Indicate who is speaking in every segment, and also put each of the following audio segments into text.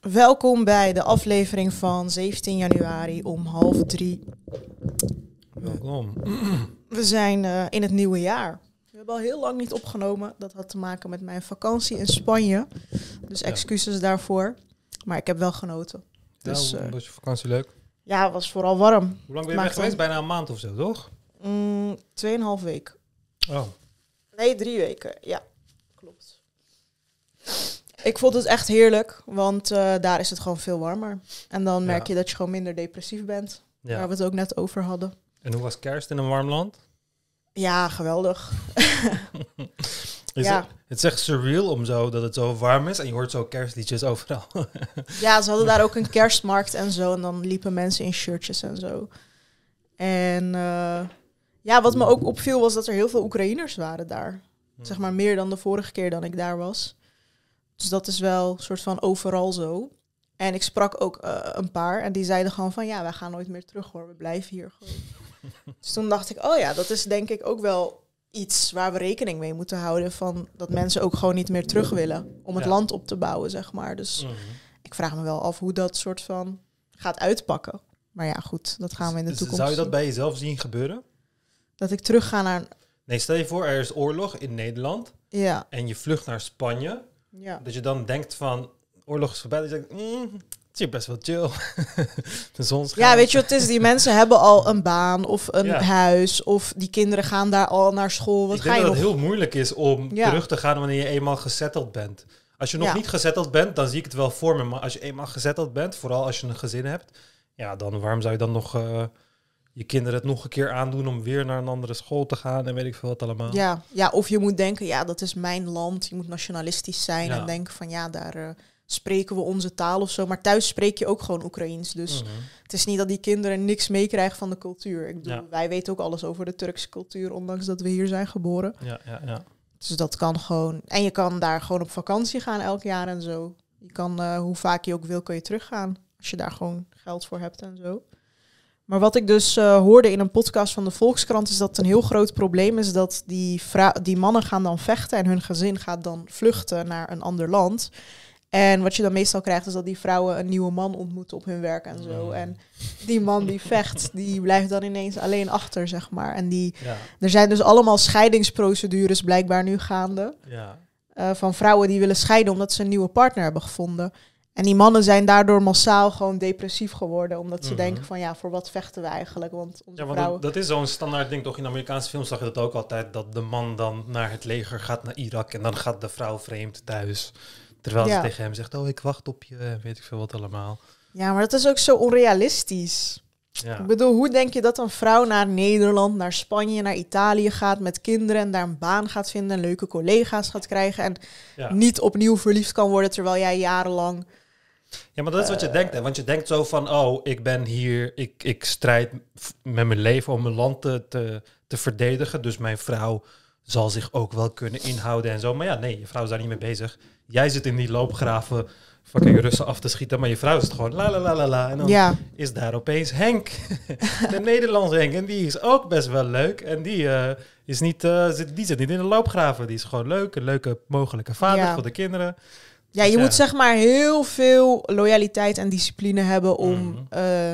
Speaker 1: Welkom bij de aflevering van 17 januari om half drie.
Speaker 2: Welkom.
Speaker 1: We zijn eh, in het nieuwe jaar. We hebben al heel lang niet opgenomen. Dat had te maken met mijn vakantie in Spanje. Dus
Speaker 2: Ja.
Speaker 1: excuses daarvoor. Maar ik heb wel genoten. Dus,
Speaker 2: Dus,
Speaker 1: eh,
Speaker 2: was je vakantie leuk?
Speaker 1: Ja, het was vooral warm.
Speaker 2: Hoe lang ben je weg geweest? Bijna een maand of zo, toch?
Speaker 1: Mm, tweeënhalf week.
Speaker 2: Oh.
Speaker 1: Nee, drie weken. Ja, klopt. Ik vond het echt heerlijk, want eh, daar is het gewoon veel warmer. En dan merk
Speaker 2: Ja.
Speaker 1: je dat je gewoon minder depressief bent. Waar we het ook net over hadden.
Speaker 2: En hoe was kerst in een warm land?
Speaker 1: Ja, geweldig. Ja.
Speaker 2: het, het is echt surreal om zo dat het zo warm is en je hoort zo kerstliedjes overal.
Speaker 1: Ja, ze hadden daar ook een kerstmarkt en zo. En dan liepen mensen in shirtjes en zo. En eh, ja, wat me ook opviel was dat er heel veel Oekraïners waren daar. Zeg maar meer dan de vorige keer dan ik daar was. Dus dat is wel een soort van overal zo. En ik sprak ook eh, een paar en die zeiden gewoon van ja, wij gaan nooit meer terug hoor, we blijven hier gewoon. dus toen dacht ik, oh ja, dat is denk ik ook wel iets waar we rekening mee moeten houden. Van dat mensen ook gewoon niet meer terug willen om het
Speaker 2: Ja.
Speaker 1: land op te bouwen, zeg maar. Dus
Speaker 2: Mhm.
Speaker 1: ik vraag me wel af hoe dat soort van gaat uitpakken. Maar ja, goed, dat gaan we in de
Speaker 2: Dus
Speaker 1: toekomst
Speaker 2: Zou je dat bij jezelf zien gebeuren?
Speaker 1: Dat ik terug ga naar...
Speaker 2: Nee, stel je voor, er is oorlog in Nederland
Speaker 1: Ja,
Speaker 2: en je vlucht naar Spanje.
Speaker 1: Ja.
Speaker 2: Dat je dan denkt van, oorlog is voorbij. Dat je denkt, mm, het is hier best wel chill. de zon schijnt.
Speaker 1: Ja, weet je wat het is? Die mensen hebben al een baan of een
Speaker 2: Ja.
Speaker 1: huis. Of die kinderen gaan daar al naar school. Wat
Speaker 2: ik
Speaker 1: ga
Speaker 2: denk
Speaker 1: je
Speaker 2: dat
Speaker 1: nog?
Speaker 2: het heel moeilijk is om
Speaker 1: Ja.
Speaker 2: terug te gaan wanneer je eenmaal gezetteld bent. Als je nog
Speaker 1: Ja.
Speaker 2: niet gezetteld bent, dan zie ik het wel voor me. Maar als je eenmaal gezetteld bent, vooral als je een gezin hebt, ja, dan waarom zou je dan nog eh, je kinderen het nog een keer aandoen om weer naar een andere school te gaan en weet ik veel wat allemaal.
Speaker 1: Ja, ja, of je moet denken, ja, dat is mijn land. Je moet nationalistisch zijn
Speaker 2: Ja.
Speaker 1: en denken van, ja, daar eh, spreken we onze taal of zo. Maar thuis spreek je ook gewoon Oekraïens. Dus
Speaker 2: Mhm.
Speaker 1: het is niet dat die kinderen niks meekrijgen van de cultuur. Ik bedoel,
Speaker 2: Ja.
Speaker 1: wij weten ook alles over de Turkse cultuur, ondanks dat we hier zijn geboren.
Speaker 2: ja, ja, ja.
Speaker 1: Dus dat kan gewoon. En je kan daar gewoon op vakantie gaan elk jaar en zo. Je kan, eh, hoe vaak je ook wil, kun je teruggaan. Als je daar gewoon geld voor hebt en zo. Maar wat ik dus eh, hoorde in een podcast van de Volkskrant... is dat het een heel groot probleem is dat die, die mannen gaan dan vechten... en hun gezin gaat dan vluchten naar een ander land. En wat je dan meestal krijgt is dat die vrouwen een nieuwe man ontmoeten op hun werk en zo. En die man die vecht, die blijft dan ineens alleen achter, zeg maar. En die,
Speaker 2: ja,
Speaker 1: er zijn dus allemaal scheidingsprocedures blijkbaar nu gaande.
Speaker 2: ja.
Speaker 1: eh, van vrouwen die willen scheiden omdat ze een nieuwe partner hebben gevonden. En die mannen zijn daardoor massaal gewoon depressief geworden. Omdat ze
Speaker 2: Mhm.
Speaker 1: denken van ja, voor wat vechten we eigenlijk? Want onze
Speaker 2: Ja, want
Speaker 1: vrouwen...
Speaker 2: dat, dat is zo'n standaard ding toch? In Amerikaanse films zag je dat ook altijd. Dat de man dan naar het leger gaat naar Irak en dan gaat de vrouw vreemd thuis. Terwijl
Speaker 1: Ja.
Speaker 2: ze tegen hem zegt, oh ik wacht op je, en weet ik veel wat allemaal.
Speaker 1: Ja, maar dat is ook zo onrealistisch.
Speaker 2: Ja.
Speaker 1: Ik bedoel, hoe denk je dat een vrouw naar Nederland, naar Spanje, naar Italië gaat met kinderen... en daar een baan gaat vinden en leuke collega's gaat krijgen... en niet opnieuw verliefd kan worden terwijl jij jarenlang...
Speaker 2: ja, maar dat is wat je denkt. Hè? Want je denkt zo van, oh, ik ben hier, ik, ik strijd met mijn leven om mijn land te, te, te verdedigen. Dus mijn vrouw zal zich ook wel kunnen inhouden en zo. Maar ja, nee, je vrouw is daar niet mee bezig. Jij zit in die loopgraven fucking Russen af te schieten, maar je vrouw is het gewoon la la la la la. En dan
Speaker 1: Ja,
Speaker 2: is daar opeens Henk, de Nederlandse Henk. En die is ook best wel leuk. En die, eh, is niet, eh, zit, die zit niet in de loopgraven. Die is gewoon leuk, een leuke mogelijke vader
Speaker 1: Ja.
Speaker 2: voor de kinderen.
Speaker 1: Ja, je
Speaker 2: Ja.
Speaker 1: moet zeg maar heel veel loyaliteit en discipline hebben om...
Speaker 2: Mhm.
Speaker 1: eh,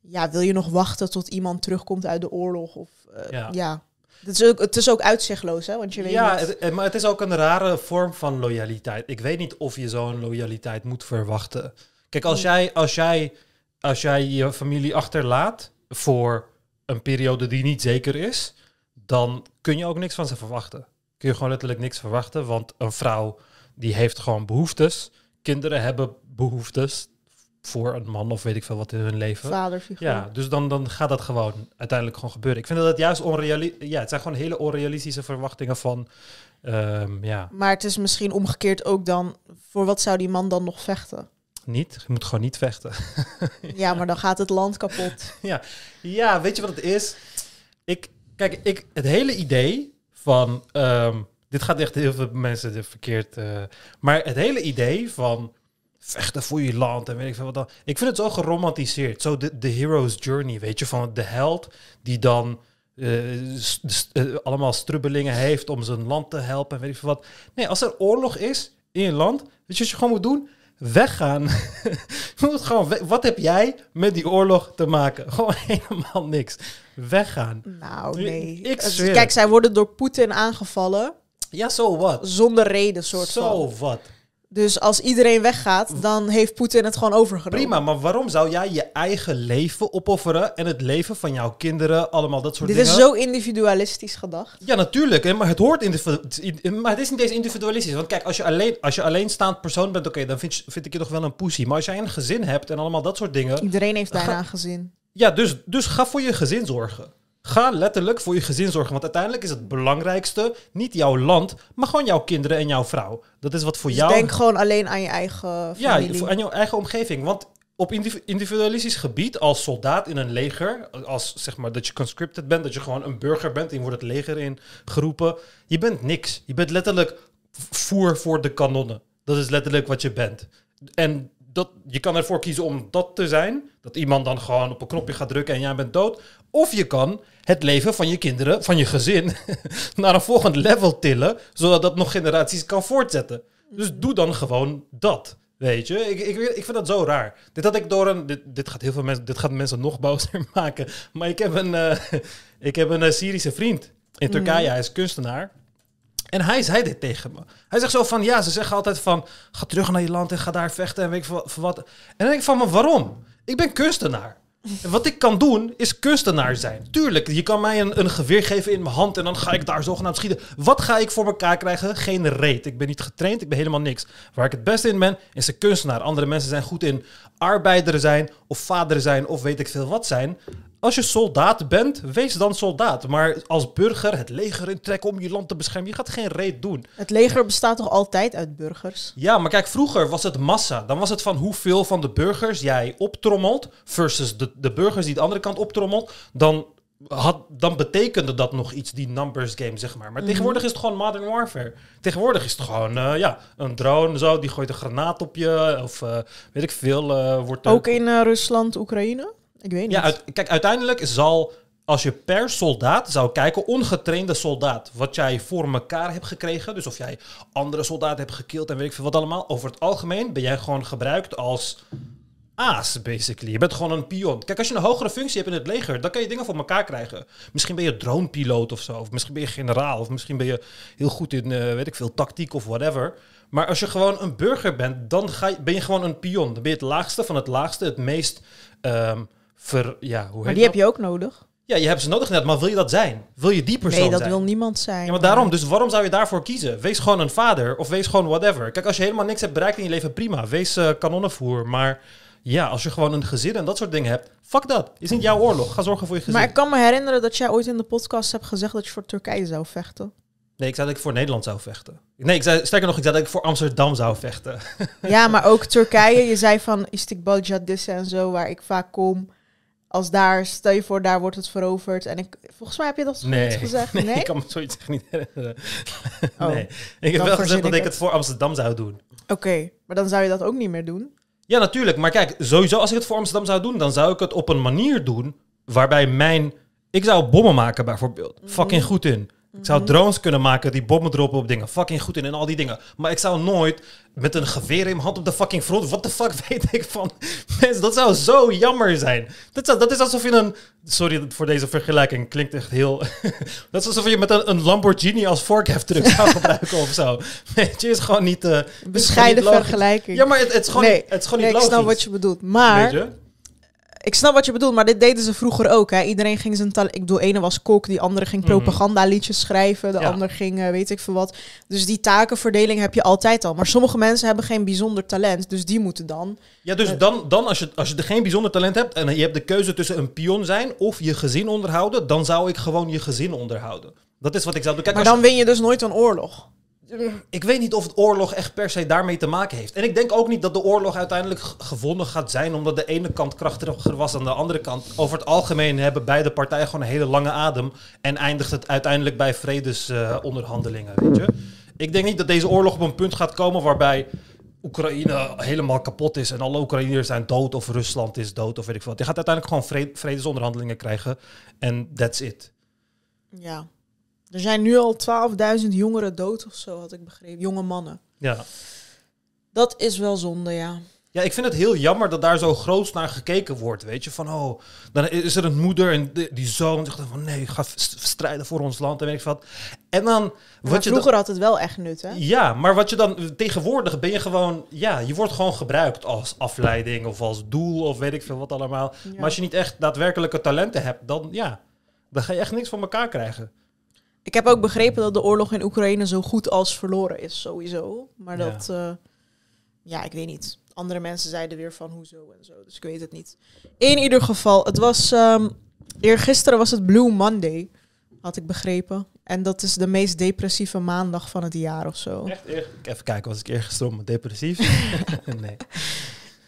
Speaker 1: ja, wil je nog wachten tot iemand terugkomt uit de oorlog? Of, eh,
Speaker 2: Ja.
Speaker 1: ja. Het is, ook, het is ook uitzichtloos, hè? Want je weet
Speaker 2: Ja,
Speaker 1: niet...
Speaker 2: het- het- maar het is ook een rare vorm van loyaliteit. Ik weet niet of je zo'n loyaliteit moet verwachten. Kijk, als jij, als jij, als jij je familie achterlaat voor een periode die niet zeker is, dan kun je ook niks van ze verwachten. Kun je gewoon letterlijk niks verwachten, want een vrouw die heeft gewoon behoeftes. Kinderen hebben behoeftes voor een man of weet ik veel wat in hun leven.
Speaker 1: vaderfiguur.
Speaker 2: Ja, dus dan, dan gaat dat gewoon uiteindelijk gewoon gebeuren. Ik vind dat het juist onrealistisch... Ja, het zijn gewoon hele onrealistische verwachtingen van... ehm, ja,
Speaker 1: Maar het is misschien omgekeerd ook dan... Voor wat zou die man dan nog vechten?
Speaker 2: niet. Je moet gewoon niet vechten.
Speaker 1: Ja, maar dan gaat het land kapot.
Speaker 2: Ja, weet je wat het is? Ik, kijk, ik, het hele idee van... ehm, dit gaat echt heel veel mensen verkeerd... eh, maar het hele idee van vechten voor je land en weet ik veel wat dan. Ik vind het zo geromantiseerd. Zo de, de hero's journey, weet je, van de held die dan eh, eh, allemaal strubbelingen heeft om zijn land te helpen en weet ik veel wat. Nee, als er oorlog is in je land, weet je wat je gewoon moet doen? weggaan. je moet gewoon we- wat heb jij met die oorlog te maken? Gewoon helemaal niks. Weggaan.
Speaker 1: Nou, nee.
Speaker 2: ik
Speaker 1: Kijk, zij worden door Poetin aangevallen.
Speaker 2: Ja, zo wat.
Speaker 1: Zonder reden, soort
Speaker 2: Zo
Speaker 1: van.
Speaker 2: wat.
Speaker 1: Dus als iedereen weggaat, dan heeft Poetin het gewoon overgenomen.
Speaker 2: Prima, maar waarom zou jij je eigen leven opofferen en het leven van jouw kinderen, allemaal dat soort
Speaker 1: Dit
Speaker 2: dingen?
Speaker 1: is zo individualistisch gedacht.
Speaker 2: Ja, natuurlijk. Hè, maar het hoort individu- Maar het is niet eens individualistisch. Want kijk, als je alleen, als je alleenstaand persoon bent, oké, dan vind, je- vind ik je toch wel een poesie. Maar als jij een gezin hebt en allemaal dat soort dingen.
Speaker 1: Iedereen heeft
Speaker 2: Ga-
Speaker 1: een gezin.
Speaker 2: Ja, dus, dus ga voor je gezin zorgen. Ga letterlijk voor je gezin zorgen. Want uiteindelijk is het belangrijkste niet jouw land, maar gewoon jouw kinderen en jouw vrouw. Dat is wat voor
Speaker 1: Dus
Speaker 2: jou.
Speaker 1: denk gewoon alleen aan je eigen
Speaker 2: Ja,
Speaker 1: familie.
Speaker 2: voor- aan jouw eigen omgeving. Want op indiv- individualistisch gebied, als soldaat in een leger, als zeg maar dat je conscripted bent, dat je gewoon een burger bent en je wordt het leger in geroepen, je bent niks. Je bent letterlijk voer voor de kanonnen. Dat is letterlijk wat je bent. En dat, je kan ervoor kiezen om dat te zijn, dat iemand dan gewoon op een knopje gaat drukken en jij bent dood. Of je kan het leven van je kinderen, van je gezin, naar een volgend level tillen, zodat dat nog generaties kan voortzetten. Dus doe dan gewoon dat. Weet je, ik, ik, ik vind dat zo raar. Dit had ik door een. Dit, dit gaat heel veel mensen. Dit gaat mensen nog bozer maken. Maar ik heb een, eh, ik heb een eh, Syrische vriend in Turkije. Hij is kunstenaar. En hij zei dit tegen me. Hij zegt zo van, ja, ze zeggen altijd van, ga terug naar je land en ga daar vechten en weet ik wat- wat. En dan denk ik van, maar waarom? Ik ben kunstenaar. Wat ik kan doen, is kunstenaar zijn. Tuurlijk, je kan mij een, een geweer geven in mijn hand en dan ga ik daar zogenaamd schieten. Wat ga ik voor elkaar krijgen? Geen reet. Ik ben niet getraind, ik ben helemaal niks. Waar ik het beste in ben, is een kunstenaar. Andere mensen zijn goed in arbeider zijn of vader zijn of weet ik veel wat zijn. Als je soldaat bent, wees dan soldaat. Maar als burger het leger intrekken om je land te beschermen, je gaat geen reet doen.
Speaker 1: Het leger bestaat toch altijd uit burgers?
Speaker 2: Ja, maar kijk, vroeger was het massa. Dan was het van hoeveel van de burgers jij optrommelt versus de, de burgers die de andere kant optrommelt. Dan, had, dan betekende dat nog iets, die numbers game, zeg maar. Maar tegenwoordig is het gewoon modern warfare. Tegenwoordig is het gewoon, eh, ja, een drone zo, die gooit een granaat op je. Of eh, weet ik veel, eh, wordt
Speaker 1: Ook in Rusland, Oekraïne? Ik weet niet.
Speaker 2: ja, uit- kijk, uiteindelijk zal, als je per soldaat zou kijken, ongetrainde soldaat, wat jij voor elkaar hebt gekregen, dus of jij andere soldaten hebt gekild en weet ik veel wat allemaal, over het algemeen ben jij gewoon gebruikt als aas, basically. Je bent gewoon een pion. Kijk, als je een hogere functie hebt in het leger, dan kan je dingen voor elkaar krijgen. Misschien ben je dronepiloot of zo, of misschien ben je generaal, of misschien ben je heel goed in, eh, weet ik veel, tactiek of whatever. Maar als je gewoon een burger bent, dan ga je, ben je gewoon een pion. Dan ben je het laagste van het laagste, het meest... ehm, ver, ja, hoe
Speaker 1: maar die heb je ook nodig.
Speaker 2: Ja, je hebt ze nodig net, maar wil je dat zijn? Wil je die persoon
Speaker 1: Nee, dat
Speaker 2: zijn?
Speaker 1: wil niemand zijn.
Speaker 2: Ja, maar daarom, dus waarom zou je daarvoor kiezen? Wees gewoon een vader of wees gewoon whatever. Kijk, als je helemaal niks hebt bereikt in je leven, prima. Wees eh, kanonnenvoer. Maar ja, als je gewoon een gezin en dat soort dingen hebt, fuck dat. Is niet jouw oorlog. Ga zorgen voor je gezin.
Speaker 1: Maar ik kan me herinneren dat jij ooit in de podcast hebt gezegd dat je voor Turkije zou vechten.
Speaker 2: Nee, ik zei dat ik voor Nederland zou vechten. Nee, ik zei, sterker nog, ik zei dat ik voor Amsterdam zou vechten.
Speaker 1: ja, maar ook Turkije. Je zei van Istiklal Caddesi en zo, waar ik vaak kom. Als daar, stel je voor, daar wordt het veroverd. En ik, volgens mij heb je dat
Speaker 2: Nee,
Speaker 1: gezegd. Nee?
Speaker 2: ik kan me zoiets echt niet herinneren.
Speaker 1: Oh,
Speaker 2: nee, ik heb wel gezegd dat
Speaker 1: ik
Speaker 2: ik het voor Amsterdam zou doen.
Speaker 1: Oké, maar dan zou je dat ook niet meer doen.
Speaker 2: Ja, natuurlijk. Maar kijk, sowieso als ik het voor Amsterdam zou doen, dan zou ik het op een manier doen waarbij mijn... Ik zou bommen maken bijvoorbeeld. Fucking goed in. Ik zou drones kunnen maken die bommen droppen op dingen. Fucking goed in en al die dingen. Maar ik zou nooit met een geweer in mijn hand op de fucking front... What the fuck weet ik van... Mensen, dat zou zo jammer zijn. Dat, zou, dat is alsof je een... Sorry voor deze vergelijking. Klinkt echt heel... dat is alsof je met een, een Lamborghini als vorkheftruck zou gebruiken of zo. Weet je, is gewoon niet... is gewoon
Speaker 1: Bescheiden
Speaker 2: niet
Speaker 1: vergelijking.
Speaker 2: Ja, maar het, het is gewoon
Speaker 1: nee,
Speaker 2: niet, het is gewoon
Speaker 1: nee,
Speaker 2: niet
Speaker 1: ik
Speaker 2: logisch.
Speaker 1: snap wat je bedoelt. Maar
Speaker 2: Weet je?
Speaker 1: Ik snap wat je bedoelt, maar dit deden ze vroeger ook. Hè. Iedereen ging zijn talent. Ik bedoel, ene was kok, die andere ging
Speaker 2: Mhm.
Speaker 1: propagandaliedjes schrijven, de
Speaker 2: Ja.
Speaker 1: ander ging eh, weet ik veel wat. Dus die takenverdeling heb je altijd al. Maar sommige mensen hebben geen bijzonder talent, dus die moeten dan.
Speaker 2: Ja, dus
Speaker 1: Eh.
Speaker 2: dan, dan als, je, als je er geen bijzonder talent hebt en je hebt de keuze tussen een pion zijn of je gezin onderhouden, dan zou ik gewoon je gezin onderhouden. Dat is wat ik zou doen. Kijk,
Speaker 1: maar dan win je dus nooit een oorlog.
Speaker 2: Ik weet niet of het oorlog echt per se daarmee te maken heeft. En ik denk ook niet dat de oorlog uiteindelijk gewonnen gaat zijn omdat de ene kant krachtiger was dan de andere kant. Over het algemeen hebben beide partijen gewoon een hele lange adem en eindigt het uiteindelijk bij vredesonderhandelingen. Ik denk niet dat deze oorlog op een punt gaat komen waarbij Oekraïne helemaal kapot is en alle Oekraïners zijn dood of Rusland is dood of weet ik wat. Je gaat uiteindelijk gewoon vre- vredesonderhandelingen krijgen en that's it.
Speaker 1: Ja. Er zijn nu al 12.000 jongeren dood of zo, had ik begrepen. Jonge mannen.
Speaker 2: Ja.
Speaker 1: Dat is wel zonde, ja.
Speaker 2: Ja, ik vind het heel jammer dat daar zo groot naar gekeken wordt, weet je. Van, oh, dan is er een moeder en die zoon zegt dan van... nee, ga st- strijden voor ons land en weet ik wat. En dan...
Speaker 1: Maar
Speaker 2: Wat je dan,
Speaker 1: vroeger had het wel echt nut, hè?
Speaker 2: ja, maar wat je dan... Tegenwoordig ben je gewoon... Ja, je wordt gewoon gebruikt als afleiding of als doel of weet ik veel wat allemaal.
Speaker 1: Ja.
Speaker 2: Maar als je niet echt daadwerkelijke talenten hebt, dan ja... Dan ga je echt niks van elkaar krijgen.
Speaker 1: Ik heb ook begrepen dat de oorlog in Oekraïne zo goed als verloren is, sowieso. Maar
Speaker 2: Ja.
Speaker 1: dat, eh, ja, ik weet niet. Andere mensen zeiden weer van hoezo en zo, dus ik weet het niet. In ieder geval, het was, ehm eergisteren was het Blue Monday, had ik begrepen. En dat is de meest depressieve maandag van het jaar of zo.
Speaker 2: Echt eer- Even kijken, was ik eergisteren depressief? nee.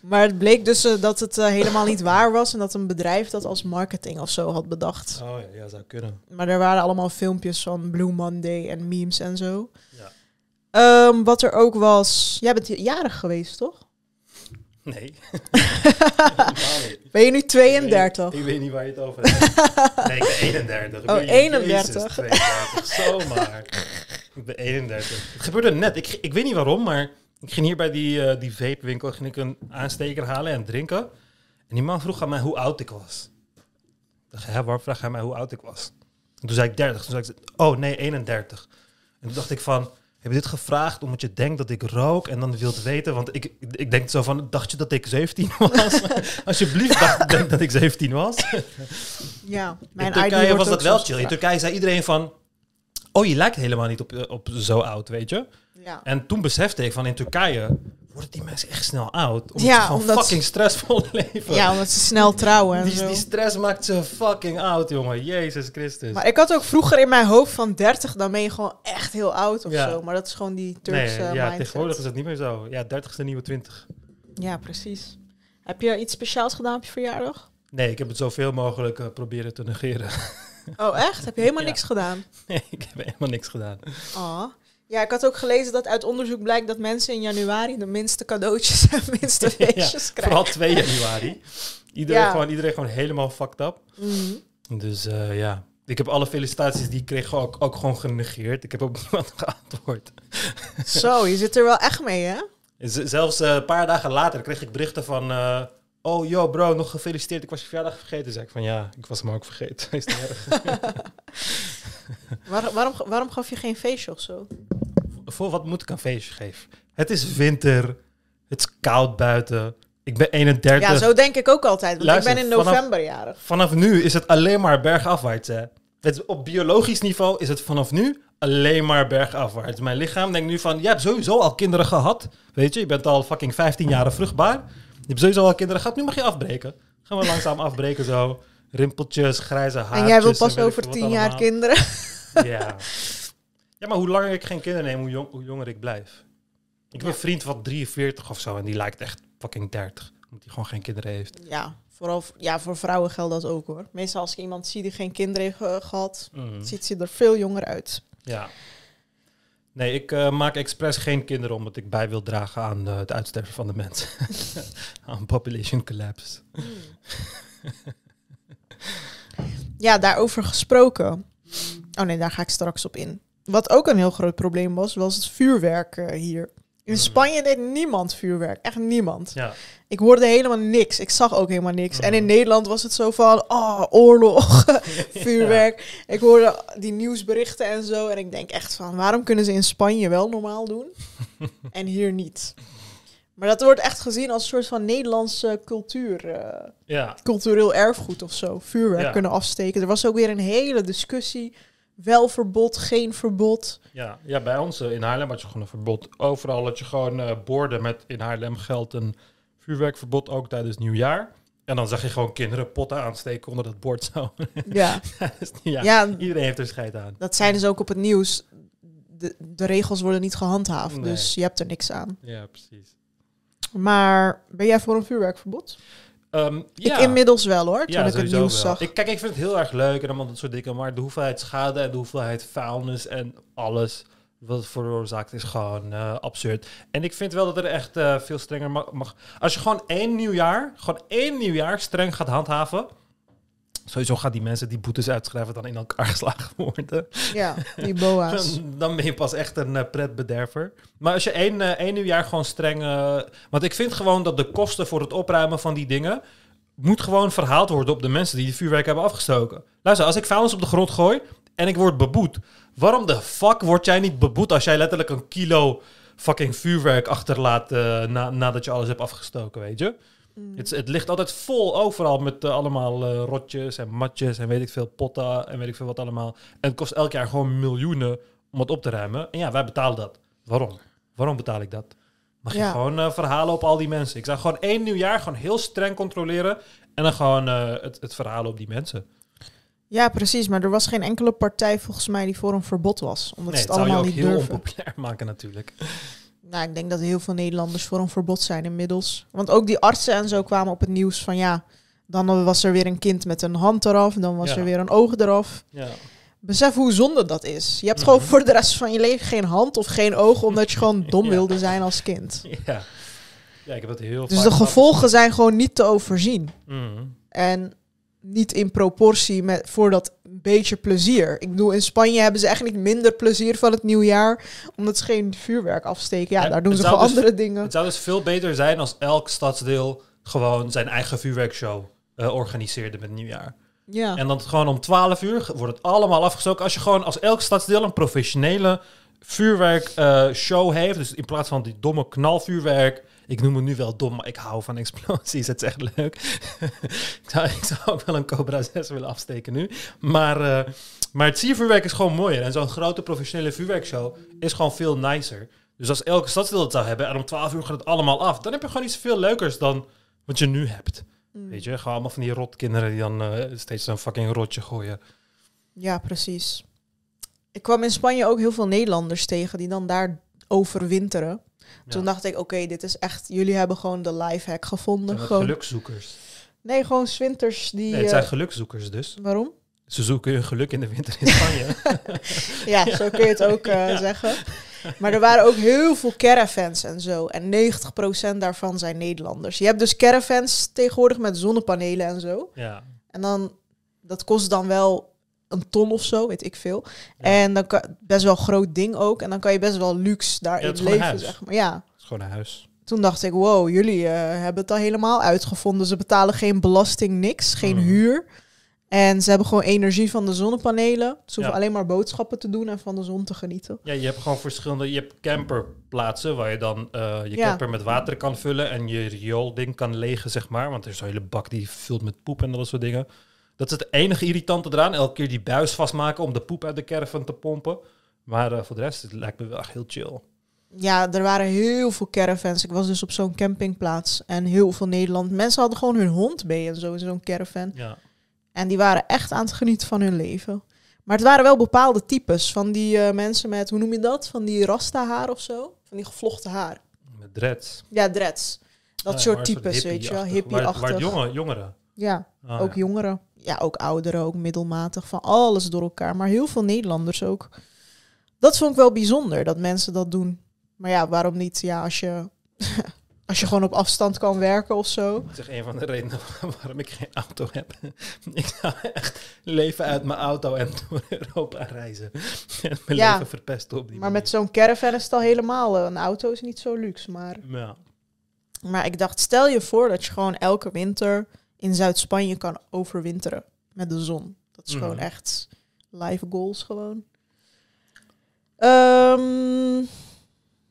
Speaker 1: Maar het bleek dus eh, dat het eh, helemaal niet waar was en dat een bedrijf dat als marketing of zo had bedacht.
Speaker 2: Oh ja, ja, zou kunnen.
Speaker 1: Maar er waren allemaal filmpjes van Blue Monday en memes en zo.
Speaker 2: Ja.
Speaker 1: Ehm, wat er ook was... Jij bent jarig geweest, toch?
Speaker 2: Nee.
Speaker 1: Ben je nu 32?
Speaker 2: Ik weet, ik weet niet waar je het over hebt. Nee, ik ben 31. Ik
Speaker 1: Oh,
Speaker 2: ben-
Speaker 1: 31.
Speaker 2: Jezus, 32. Zomaar. Ik ben 31. Het gebeurde net. Ik, ik weet niet waarom, maar ik ging hier bij die, eh die vapewinkel ging ik een aansteker halen en drinken. En die man vroeg aan mij hoe oud ik was. Ik dacht, waarom vraag hij mij hoe oud ik was? En toen zei ik 30. Toen zei ik, oh nee, 31. En toen dacht ik van, heb je dit gevraagd omdat je denkt dat ik rook en dan wilt weten? Want ik, ik denk zo van, dacht je dat ik 17 was? Alsjeblieft, dacht, denk dat ik 17 was.
Speaker 1: Ja, mijn
Speaker 2: in Turkije was dat wel chill. In. Turkije zei iedereen van... Oh, je lijkt helemaal niet op, eh, op zo oud, weet je?
Speaker 1: Ja.
Speaker 2: En toen besefte ik van in Turkije... worden die mensen echt snel oud. Omdat
Speaker 1: Ja,
Speaker 2: ze gewoon
Speaker 1: omdat-
Speaker 2: fucking stressvol leven.
Speaker 1: ja, omdat ze snel trouwen en
Speaker 2: die,
Speaker 1: zo.
Speaker 2: die stress maakt ze fucking oud, jongen. Jezus Christus.
Speaker 1: Maar ik had ook vroeger in mijn hoofd van 30, dan ben je gewoon echt heel oud of
Speaker 2: Ja.
Speaker 1: zo. Maar dat is gewoon die
Speaker 2: nee,
Speaker 1: Turkse
Speaker 2: ja,
Speaker 1: mindset.
Speaker 2: tegenwoordig is het niet meer zo. Ja, 30 is de nieuwe 20.
Speaker 1: Ja, precies. Heb je iets speciaals gedaan op je verjaardag?
Speaker 2: Nee, ik heb het zoveel mogelijk eh, proberen te negeren.
Speaker 1: Oh, echt? Heb je helemaal
Speaker 2: Ja.
Speaker 1: niks gedaan?
Speaker 2: nee, ik heb helemaal niks gedaan.
Speaker 1: Ah. Ja, ik had ook gelezen dat uit onderzoek blijkt dat mensen in januari de minste cadeautjes en minste
Speaker 2: Ja,
Speaker 1: feestjes krijgen.
Speaker 2: Vooral 2 januari. Iedereen,
Speaker 1: Ja.
Speaker 2: gewoon, iedereen gewoon helemaal fucked up.
Speaker 1: Mhm.
Speaker 2: Dus eh, ja, ik heb alle felicitaties die ik kreeg ook, ook gewoon genegeerd. Ik heb ook niemand geantwoord.
Speaker 1: Zo, je zit er wel echt mee, hè?
Speaker 2: Z- zelfs eh, een paar dagen later kreeg ik berichten van... eh, oh, yo bro, nog gefeliciteerd. Ik was je verjaardag vergeten. Zei ik van ja, ik was hem ook vergeten. Is niet erg.
Speaker 1: Waar- waarom, waarom gaf je geen feestje of zo?
Speaker 2: Voor wat moet ik een feestje geven? Het is winter. Het is koud buiten. Ik ben 31.
Speaker 1: Ja, zo denk ik ook altijd. Want
Speaker 2: Luister,
Speaker 1: ik ben in
Speaker 2: vanaf-
Speaker 1: november jarig.
Speaker 2: Vanaf nu is het alleen maar bergafwaarts. Hè. Het, op biologisch niveau is het vanaf nu alleen maar bergafwaarts. Mijn lichaam denkt nu van, je hebt sowieso al kinderen gehad. Weet je, je bent al fucking 15 jaar vruchtbaar. Je hebt sowieso al kinderen gehad, nu mag je afbreken. Gaan we langzaam afbreken zo. Rimpeltjes, grijze haartjes.
Speaker 1: En jij wil pas over tien jaar
Speaker 2: allemaal.
Speaker 1: kinderen.
Speaker 2: Ja. ja, maar hoe langer ik geen kinderen neem, hoe, jong, hoe jonger ik blijf. Ik heb
Speaker 1: Ja.
Speaker 2: een vriend van 43 of zo en die lijkt echt fucking 30. Omdat hij gewoon geen kinderen heeft.
Speaker 1: Ja, vooral ja, voor vrouwen geldt dat ook hoor. Meestal als ik iemand zie die geen kinderen heeft eh, gehad,
Speaker 2: Mhm.
Speaker 1: ziet ze er veel jonger uit.
Speaker 2: Ja. Nee, ik eh, maak expres geen kinderen omdat ik bij wil dragen aan eh, het uitsterven van de mens. aan population collapse.
Speaker 1: Ja, daarover gesproken. Oh nee, daar ga ik straks op in. Wat ook een heel groot probleem was, was het vuurwerk eh, hier. In. Spanje deed niemand vuurwerk. Echt niemand.
Speaker 2: Ja,
Speaker 1: Ik hoorde helemaal niks. Ik zag ook helemaal niks. En in
Speaker 2: Mm.
Speaker 1: Nederland was het zo van, oh, oorlog, vuurwerk. Ik hoorde die nieuwsberichten en zo. En ik denk echt van, waarom kunnen ze in Spanje wel normaal doen en hier niet? Maar dat wordt echt gezien als een soort van Nederlandse cultuur, eh,
Speaker 2: ja.
Speaker 1: cultureel erfgoed of zo. Vuurwerk kunnen afsteken. Er was ook weer een hele discussie. Wel verbod, geen verbod.
Speaker 2: Ja, ja, bij ons eh, in Haarlem had je gewoon een verbod. Overal had je gewoon eh, borden met in Haarlem geldt een vuurwerkverbod, ook tijdens nieuwjaar. En dan zag je gewoon kinderen potten aansteken onder dat bord zo.
Speaker 1: Ja,
Speaker 2: ja,
Speaker 1: ja
Speaker 2: Iedereen heeft er scheid aan.
Speaker 1: dat zijn dus ook op het nieuws. De, de regels worden niet gehandhaafd,
Speaker 2: Nee.
Speaker 1: dus je hebt er niks aan.
Speaker 2: Ja, precies.
Speaker 1: Maar ben jij voor een vuurwerkverbod?
Speaker 2: Ehm, ja.
Speaker 1: Ik inmiddels wel hoor, toen ik het nieuws
Speaker 2: wel.
Speaker 1: zag.
Speaker 2: Ik, kijk, ik vind het heel erg leuk en allemaal dat soort dingen, maar de hoeveelheid schade en de hoeveelheid vuilnis en alles wat het veroorzaakt is gewoon eh, absurd. En ik vind wel dat er echt eh, veel strenger ma- mag. Als je gewoon één nieuwjaar, gewoon één nieuwjaar streng gaat handhaven, Sowieso gaan die mensen die boetes uitschrijven dan in elkaar geslagen worden.
Speaker 1: Ja, die boa's.
Speaker 2: Dan ben je pas echt een uh, pretbederver. Maar als je één, uh, één jaar gewoon streng... Uh, want ik vind gewoon dat de kosten voor het opruimen van die dingen... moet gewoon verhaald worden op de mensen die die vuurwerk hebben afgestoken. Luister, als ik vuilnis op de grond gooi en ik word beboet... waarom de fuck word jij niet beboet als jij letterlijk een kilo fucking vuurwerk achterlaat... Na, nadat je alles hebt afgestoken, weet je? Het, het, ligt altijd vol overal met uh, allemaal uh, rotjes en matjes en weet ik veel, potten en weet ik veel wat allemaal. En het kost elk jaar gewoon miljoenen om het op te ruimen. En ja, wij betalen dat. Waarom? Waarom betaal ik dat? Mag je ja. gewoon uh, verhalen op al die mensen. Ik zou gewoon één nieuwjaar gewoon heel streng controleren en dan gewoon het, het verhalen op die mensen.
Speaker 1: Ja, precies. Maar er was geen enkele partij volgens mij die voor een verbod was. Omdat
Speaker 2: nee,
Speaker 1: ze het, allemaal
Speaker 2: niet
Speaker 1: durven.
Speaker 2: heel onpopulair maken natuurlijk.
Speaker 1: Nou, ik denk dat heel veel Nederlanders voor een verbod zijn inmiddels. Want ook die artsen en zo kwamen op het nieuws van ja, dan was er weer een kind met een hand eraf, dan was
Speaker 2: Ja.
Speaker 1: er weer een oog eraf.
Speaker 2: Ja.
Speaker 1: Besef hoe zonde dat is. Je hebt
Speaker 2: Mhm.
Speaker 1: gewoon voor de rest van je leven geen hand of geen oog, omdat je gewoon dom
Speaker 2: Ja.
Speaker 1: wilde zijn als kind.
Speaker 2: ja. Ja, ik heb dat heel
Speaker 1: Dus de
Speaker 2: gehad.
Speaker 1: gevolgen zijn gewoon niet te overzien.
Speaker 2: Mhm.
Speaker 1: En niet in proportie met, voor dat beetje plezier. Ik bedoel, in Spanje hebben ze niet minder plezier van het nieuwjaar, omdat ze geen vuurwerk afsteken. Ja, daar doen ze gewoon
Speaker 2: dus-
Speaker 1: andere dingen.
Speaker 2: Het zou dus veel beter zijn als elk stadsdeel gewoon zijn eigen vuurwerkshow eh, organiseerde met nieuwjaar.
Speaker 1: Ja.
Speaker 2: En dan gewoon om 12 uur wordt het allemaal afgestoken. Als je gewoon als elk stadsdeel een professionele vuurwerkshow show heeft. Dus in plaats van die domme knalvuurwerk. Ik noem het nu wel dom, maar ik hou van explosies. Het is echt leuk. ik, zou, ik zou ook wel een Cobra 6 willen afsteken nu. Maar, eh, maar het siervuurwerk is gewoon mooier. En zo'n grote professionele vuurwerkshow is gewoon veel nicer. Dus als elke stadsdeel het zou hebben en om 12 uur gaat het allemaal af. Dan heb je gewoon iets veel leukers dan wat je nu hebt.
Speaker 1: Mm.
Speaker 2: Weet je, gewoon allemaal van die rotkinderen die dan eh, steeds een fucking rotje gooien.
Speaker 1: Ja, precies. Ik kwam in Spanje ook heel veel Nederlanders tegen die dan daar overwinteren. Toen dacht ik, oké, dit is echt... Jullie hebben gewoon de lifehack gevonden.
Speaker 2: Zijn dat
Speaker 1: Gewoon,
Speaker 2: gelukzoekers.
Speaker 1: nee, gewoon zwinters die...
Speaker 2: Nee, het zijn
Speaker 1: eh,
Speaker 2: gelukzoekers dus.
Speaker 1: waarom?
Speaker 2: Ze zoeken hun geluk in de winter in Spanje.
Speaker 1: Ja, zo kun je het ook eh,
Speaker 2: Ja.
Speaker 1: zeggen. Maar er waren ook heel veel caravans en zo. En 90% daarvan zijn Nederlanders. Je hebt dus caravans tegenwoordig met zonnepanelen en zo.
Speaker 2: ja.
Speaker 1: En dan, dat kost dan wel een ton of zo, weet ik veel.
Speaker 2: Ja.
Speaker 1: En dan kan, best wel groot ding ook. En dan kan je best wel luxe
Speaker 2: Ja,
Speaker 1: daarin
Speaker 2: een
Speaker 1: leven, zeg maar. Ja,
Speaker 2: Het is gewoon een huis.
Speaker 1: toen dacht ik, wow, jullie eh, hebben het al helemaal uitgevonden. Ze betalen geen belasting, niks, geen
Speaker 2: Mhm.
Speaker 1: huur. En ze hebben gewoon energie van de zonnepanelen. Ze hoeven
Speaker 2: Ja.
Speaker 1: alleen maar boodschappen te doen en van de zon te genieten.
Speaker 2: Ja, je hebt gewoon verschillende... Je hebt camperplaatsen waar je dan eh, je
Speaker 1: Ja.
Speaker 2: camper met water kan vullen... en je riool-ding kan legen, zeg maar. Want er is zo'n hele bak die vult met poep en dat soort dingen. Dat is het enige irritante eraan. Elke keer die buis vastmaken om de poep uit de caravan te pompen. Maar eh, voor de rest, het lijkt me wel echt heel chill.
Speaker 1: Ja, er waren heel veel caravans. Ik was dus op zo'n campingplaats en heel veel Nederland. Mensen hadden gewoon hun hond mee en zo in zo'n caravan.
Speaker 2: Ja.
Speaker 1: En die waren echt aan het genieten van hun leven. Maar het waren wel bepaalde types van die eh, mensen met, hoe noem je dat? Van die rasta haar of zo? Van die gevlochten haar.
Speaker 2: Met dreads.
Speaker 1: Ja, dreads. Dat
Speaker 2: Ah,
Speaker 1: soort types, weet je wel.
Speaker 2: hippie-achtig. Waar, jongen, jongeren.
Speaker 1: Ja,
Speaker 2: Ah,
Speaker 1: ook
Speaker 2: ja.
Speaker 1: jongeren. Ja, ook ouderen, ook middelmatig. Van alles door elkaar. Maar heel veel Nederlanders ook. Dat vond ik wel bijzonder, dat mensen dat doen. Maar ja, waarom niet? Ja, als je, als je gewoon op afstand kan werken of zo.
Speaker 2: Dat is echt een van de redenen waarom ik geen auto heb. Ik zou echt leven uit mijn auto en door Europa reizen. En mijn
Speaker 1: Ja.
Speaker 2: leven verpesten op die
Speaker 1: Maar met zo'n caravan is het al helemaal... eh, Een auto is niet zo luxe, maar...
Speaker 2: Ja.
Speaker 1: Maar ik dacht, stel je voor dat je gewoon elke winter in Zuid-Spanje kan overwinteren met de zon. Dat is gewoon
Speaker 2: Mhm.
Speaker 1: echt live goals gewoon. Ehm,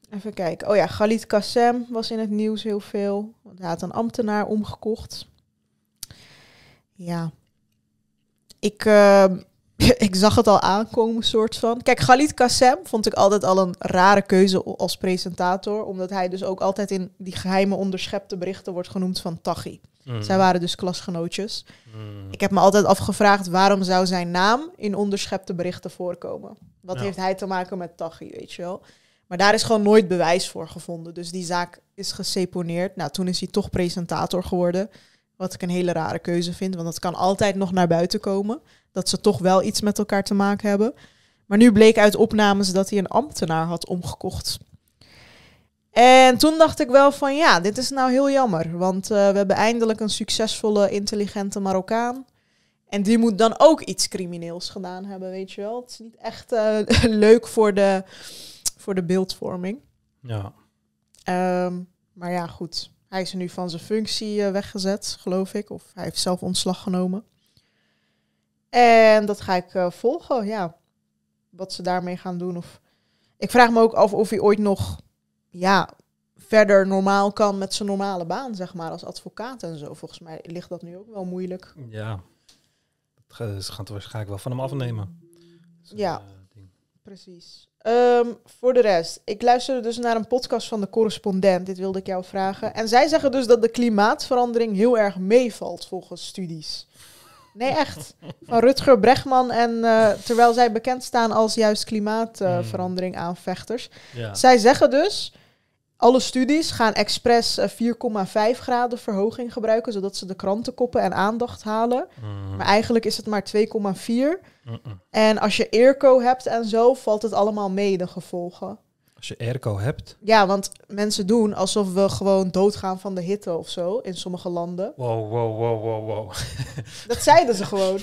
Speaker 1: even kijken. Oh ja, Galit Kassem was in het nieuws heel veel. Want hij had een ambtenaar omgekocht. Ja. Ik, ehm, ik zag het al aankomen, soort van. Kijk, Galit Kassem vond ik altijd al een rare keuze als presentator. Omdat hij dus ook altijd in die geheime onderschepte berichten wordt genoemd van Tachi.
Speaker 2: Mm.
Speaker 1: Zij waren dus klasgenootjes.
Speaker 2: Mm.
Speaker 1: Ik heb me altijd afgevraagd waarom zou zijn naam in onderschepte berichten voorkomen. Wat
Speaker 2: Ja.
Speaker 1: heeft hij te maken met Tachi, weet je wel? Maar daar is gewoon nooit bewijs voor gevonden. Dus die zaak is geseponeerd. Nou, toen is hij toch presentator geworden. Wat ik een hele rare keuze vind, want dat kan altijd nog naar buiten komen. Dat ze toch wel iets met elkaar te maken hebben. Maar nu bleek uit opnames dat hij een ambtenaar had omgekocht. En toen dacht ik wel van ja, dit is nou heel jammer. Want eh, we hebben eindelijk een succesvolle, intelligente Marokkaan. En die moet dan ook iets crimineels gedaan hebben, weet je wel. Het is niet echt eh, leuk voor de, voor de beeldvorming.
Speaker 2: Ja.
Speaker 1: Ehm, maar ja, goed. Hij is nu van zijn functie eh, weggezet, geloof ik. Of hij heeft zelf ontslag genomen. En dat ga ik volgen, ja. Wat ze daarmee gaan doen. Of... Ik vraag me ook af of hij ooit nog ja, verder normaal kan met zijn normale baan, zeg maar, als advocaat en zo. Volgens mij ligt dat nu ook wel moeilijk.
Speaker 2: Ja. Ze gaan het waarschijnlijk wel van hem afnemen.
Speaker 1: Ja.
Speaker 2: eh.
Speaker 1: Precies. Ehm, voor de rest, ik luisterde dus naar een podcast van de correspondent. Dit wilde ik jou vragen. En zij zeggen dus dat de klimaatverandering heel erg meevalt volgens studies. Nee, echt. Van Rutger Bregman. En eh, terwijl zij bekend staan als juist klimaatverandering aanvechters.
Speaker 2: Ja.
Speaker 1: Zij zeggen dus, alle studies gaan expres eh, 4,5 graden verhoging gebruiken, zodat ze de krantenkoppen en aandacht halen.
Speaker 2: Mm,
Speaker 1: Maar eigenlijk is het maar 2,4.
Speaker 2: mm, mm.
Speaker 1: En als je airco hebt en zo, valt het allemaal mee, de gevolgen.
Speaker 2: Als je airco hebt.
Speaker 1: Ja, want mensen doen alsof we gewoon doodgaan van de hitte of zo in sommige landen.
Speaker 2: Wow, wow, wow, wow, wow.
Speaker 1: Dat zeiden ze gewoon.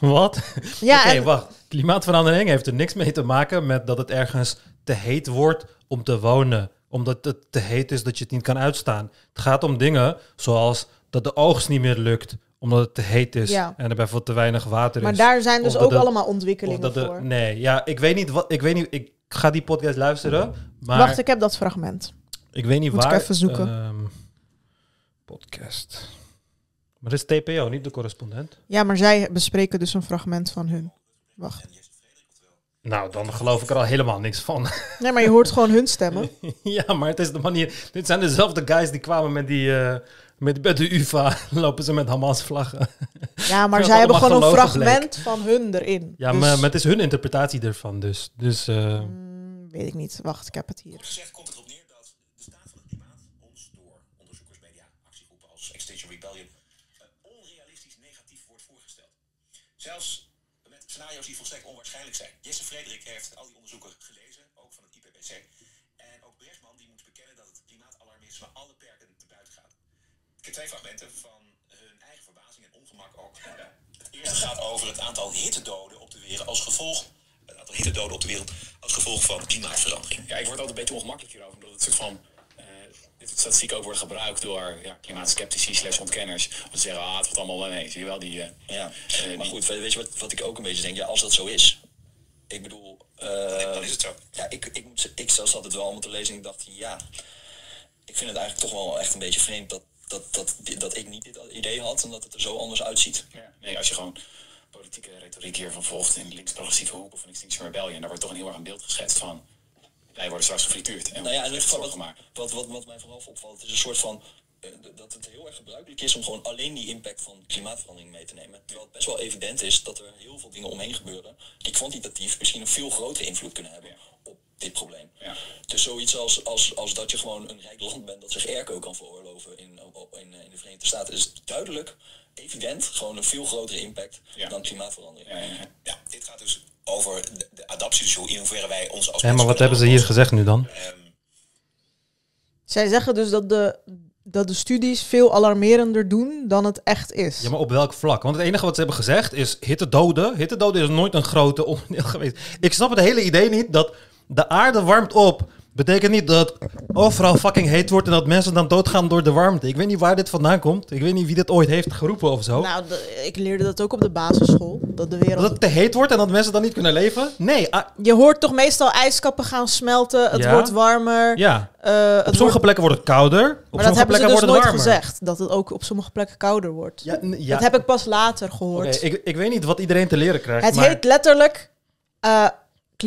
Speaker 2: Wat?
Speaker 1: Ja,
Speaker 2: Oké, wacht. Klimaatverandering heeft er niks mee te maken met dat het ergens te heet wordt om te wonen. Omdat het te heet is dat je het niet kan uitstaan. Het gaat om dingen zoals dat de oogst niet meer lukt omdat het te heet is
Speaker 1: Ja.
Speaker 2: en er bijvoorbeeld te weinig water
Speaker 1: maar
Speaker 2: is.
Speaker 1: daar zijn dus ook
Speaker 2: de-
Speaker 1: allemaal ontwikkelingen
Speaker 2: de,
Speaker 1: voor.
Speaker 2: nee, ja, ik weet niet wat. Ik weet niet. Ik ga die podcast luisteren, maar
Speaker 1: Wacht, ik heb dat fragment.
Speaker 2: ik weet niet
Speaker 1: Moet ik
Speaker 2: waar.
Speaker 1: even zoeken.
Speaker 2: ehm, podcast. Maar is TPO, niet de correspondent.
Speaker 1: Ja, maar zij bespreken dus een fragment van hun. Wacht.
Speaker 2: Nou, dan geloof ik er al helemaal niks van.
Speaker 1: Nee, maar je hoort gewoon hun stemmen.
Speaker 2: ja, maar het is de manier. Dit zijn dezelfde guys die kwamen met die. eh, met, met de UVA lopen ze met Hamas vlaggen.
Speaker 1: Ja, maar zij hebben gewoon een fragment van hun erin.
Speaker 2: Ja,
Speaker 1: Dus,
Speaker 2: maar, maar het is hun interpretatie ervan. Dus, dus eh,
Speaker 1: mm, weet ik niet. Wacht, ik heb het hier.
Speaker 3: Gezegd komt het erop neer dat de staat van het klimaat ons door onderzoekers, media, actiegroepen als Extinction Rebellion eh, onrealistisch negatief wordt voorgesteld. Zelfs scenario's die volstrekt onwaarschijnlijk zijn. Jesse Frederik heeft al die onderzoeken gelezen, ook van het IPCC. En ook Bregman die moet bekennen dat het klimaatalarmisme alle perken te buiten gaat. Ik heb twee fragmenten van hun eigen verbazing en ongemak ook. Het eerste gaat over het aantal hittedoden op de wereld als gevolg. Het aantal hittedoden op de wereld als gevolg van klimaatverandering.
Speaker 4: Ja, ik word altijd een beetje ongemakkelijk hierover, omdat het soort van. Eh dit soort statistieken ook worden gebruikt door ja, klimaatskeptici slash ontkenners. Om te zeggen, ah, het valt allemaal wel mee. Zie je wel die. eh,
Speaker 3: Ja,
Speaker 4: eh,
Speaker 3: maar goed, weet je wat, wat ik ook een beetje denk? Ja, als dat zo is. Ik bedoel...
Speaker 4: dan is het zo.
Speaker 3: Ja, ik, ik, ik zelfs had het wel allemaal te lezen en ik dacht, ja... Ik vind het eigenlijk toch wel echt een beetje vreemd dat, dat, dat, dat ik niet dit idee had en dat het er zo anders uitziet.
Speaker 4: Ja, nee, als je gewoon politieke retoriek hiervan volgt in links-progressieve hoek of in Extinction Rebellion, daar wordt toch een heel erg een beeld geschetst van. Wij worden straks gefrituurd. En
Speaker 3: Nou ja, en het, wat, wat, wat, wat mij vooral opvalt, is een soort van... eh, dat het heel erg gebruikelijk is om gewoon alleen die impact van klimaatverandering mee te nemen. Terwijl het best wel evident is dat er heel veel dingen omheen gebeuren... die kwantitatief misschien een veel grotere invloed kunnen hebben op dit probleem.
Speaker 4: Ja.
Speaker 3: Dus zoiets als, als, als dat je gewoon een rijk land bent dat zich airco kan veroorloven in, in, eh, in de Verenigde Staten... is duidelijk, evident, gewoon een veel grotere impact
Speaker 4: Ja.
Speaker 3: dan klimaatverandering.
Speaker 4: Ja. Ja,
Speaker 3: dit gaat dus over de, de adaptie, dus hoe in hoeverre wij ons als
Speaker 2: Hé, maar wat hebben ze hier gezegd nu dan?
Speaker 3: Ehm,
Speaker 1: Zij zeggen dus dat de, dat de studies veel alarmerender doen dan het echt is.
Speaker 2: Ja, maar op welk vlak? Want het enige wat ze hebben gezegd is hitte doden. Hitte doden is nooit een grote onderdeel geweest. Ik snap het hele idee niet dat de aarde warmt op. Betekent niet dat overal fucking heet wordt en dat mensen dan doodgaan door de warmte. Ik weet niet waar dit vandaan komt. Ik weet niet wie dit ooit heeft geroepen of zo.
Speaker 1: Nou, de- ik leerde dat ook op de basisschool. Dat de wereld...
Speaker 2: dat het te heet wordt en dat mensen dan niet kunnen leven? Nee, ah,
Speaker 1: Je hoort toch meestal ijskappen gaan smelten. Het
Speaker 2: Ja.
Speaker 1: wordt warmer.
Speaker 2: ja.
Speaker 1: eh, het
Speaker 2: Op
Speaker 1: wordt-
Speaker 2: sommige plekken wordt het kouder. Op
Speaker 1: maar dat
Speaker 2: sommige
Speaker 1: hebben ze
Speaker 2: plekken
Speaker 1: dus
Speaker 2: wordt
Speaker 1: nooit
Speaker 2: het warmer.
Speaker 1: gezegd. Dat het ook op sommige plekken kouder wordt.
Speaker 2: Ja.
Speaker 1: Dat heb ik pas later gehoord.
Speaker 2: Ik, ik weet niet wat iedereen te leren krijgt.
Speaker 1: het
Speaker 2: maar...
Speaker 1: heet letterlijk eh,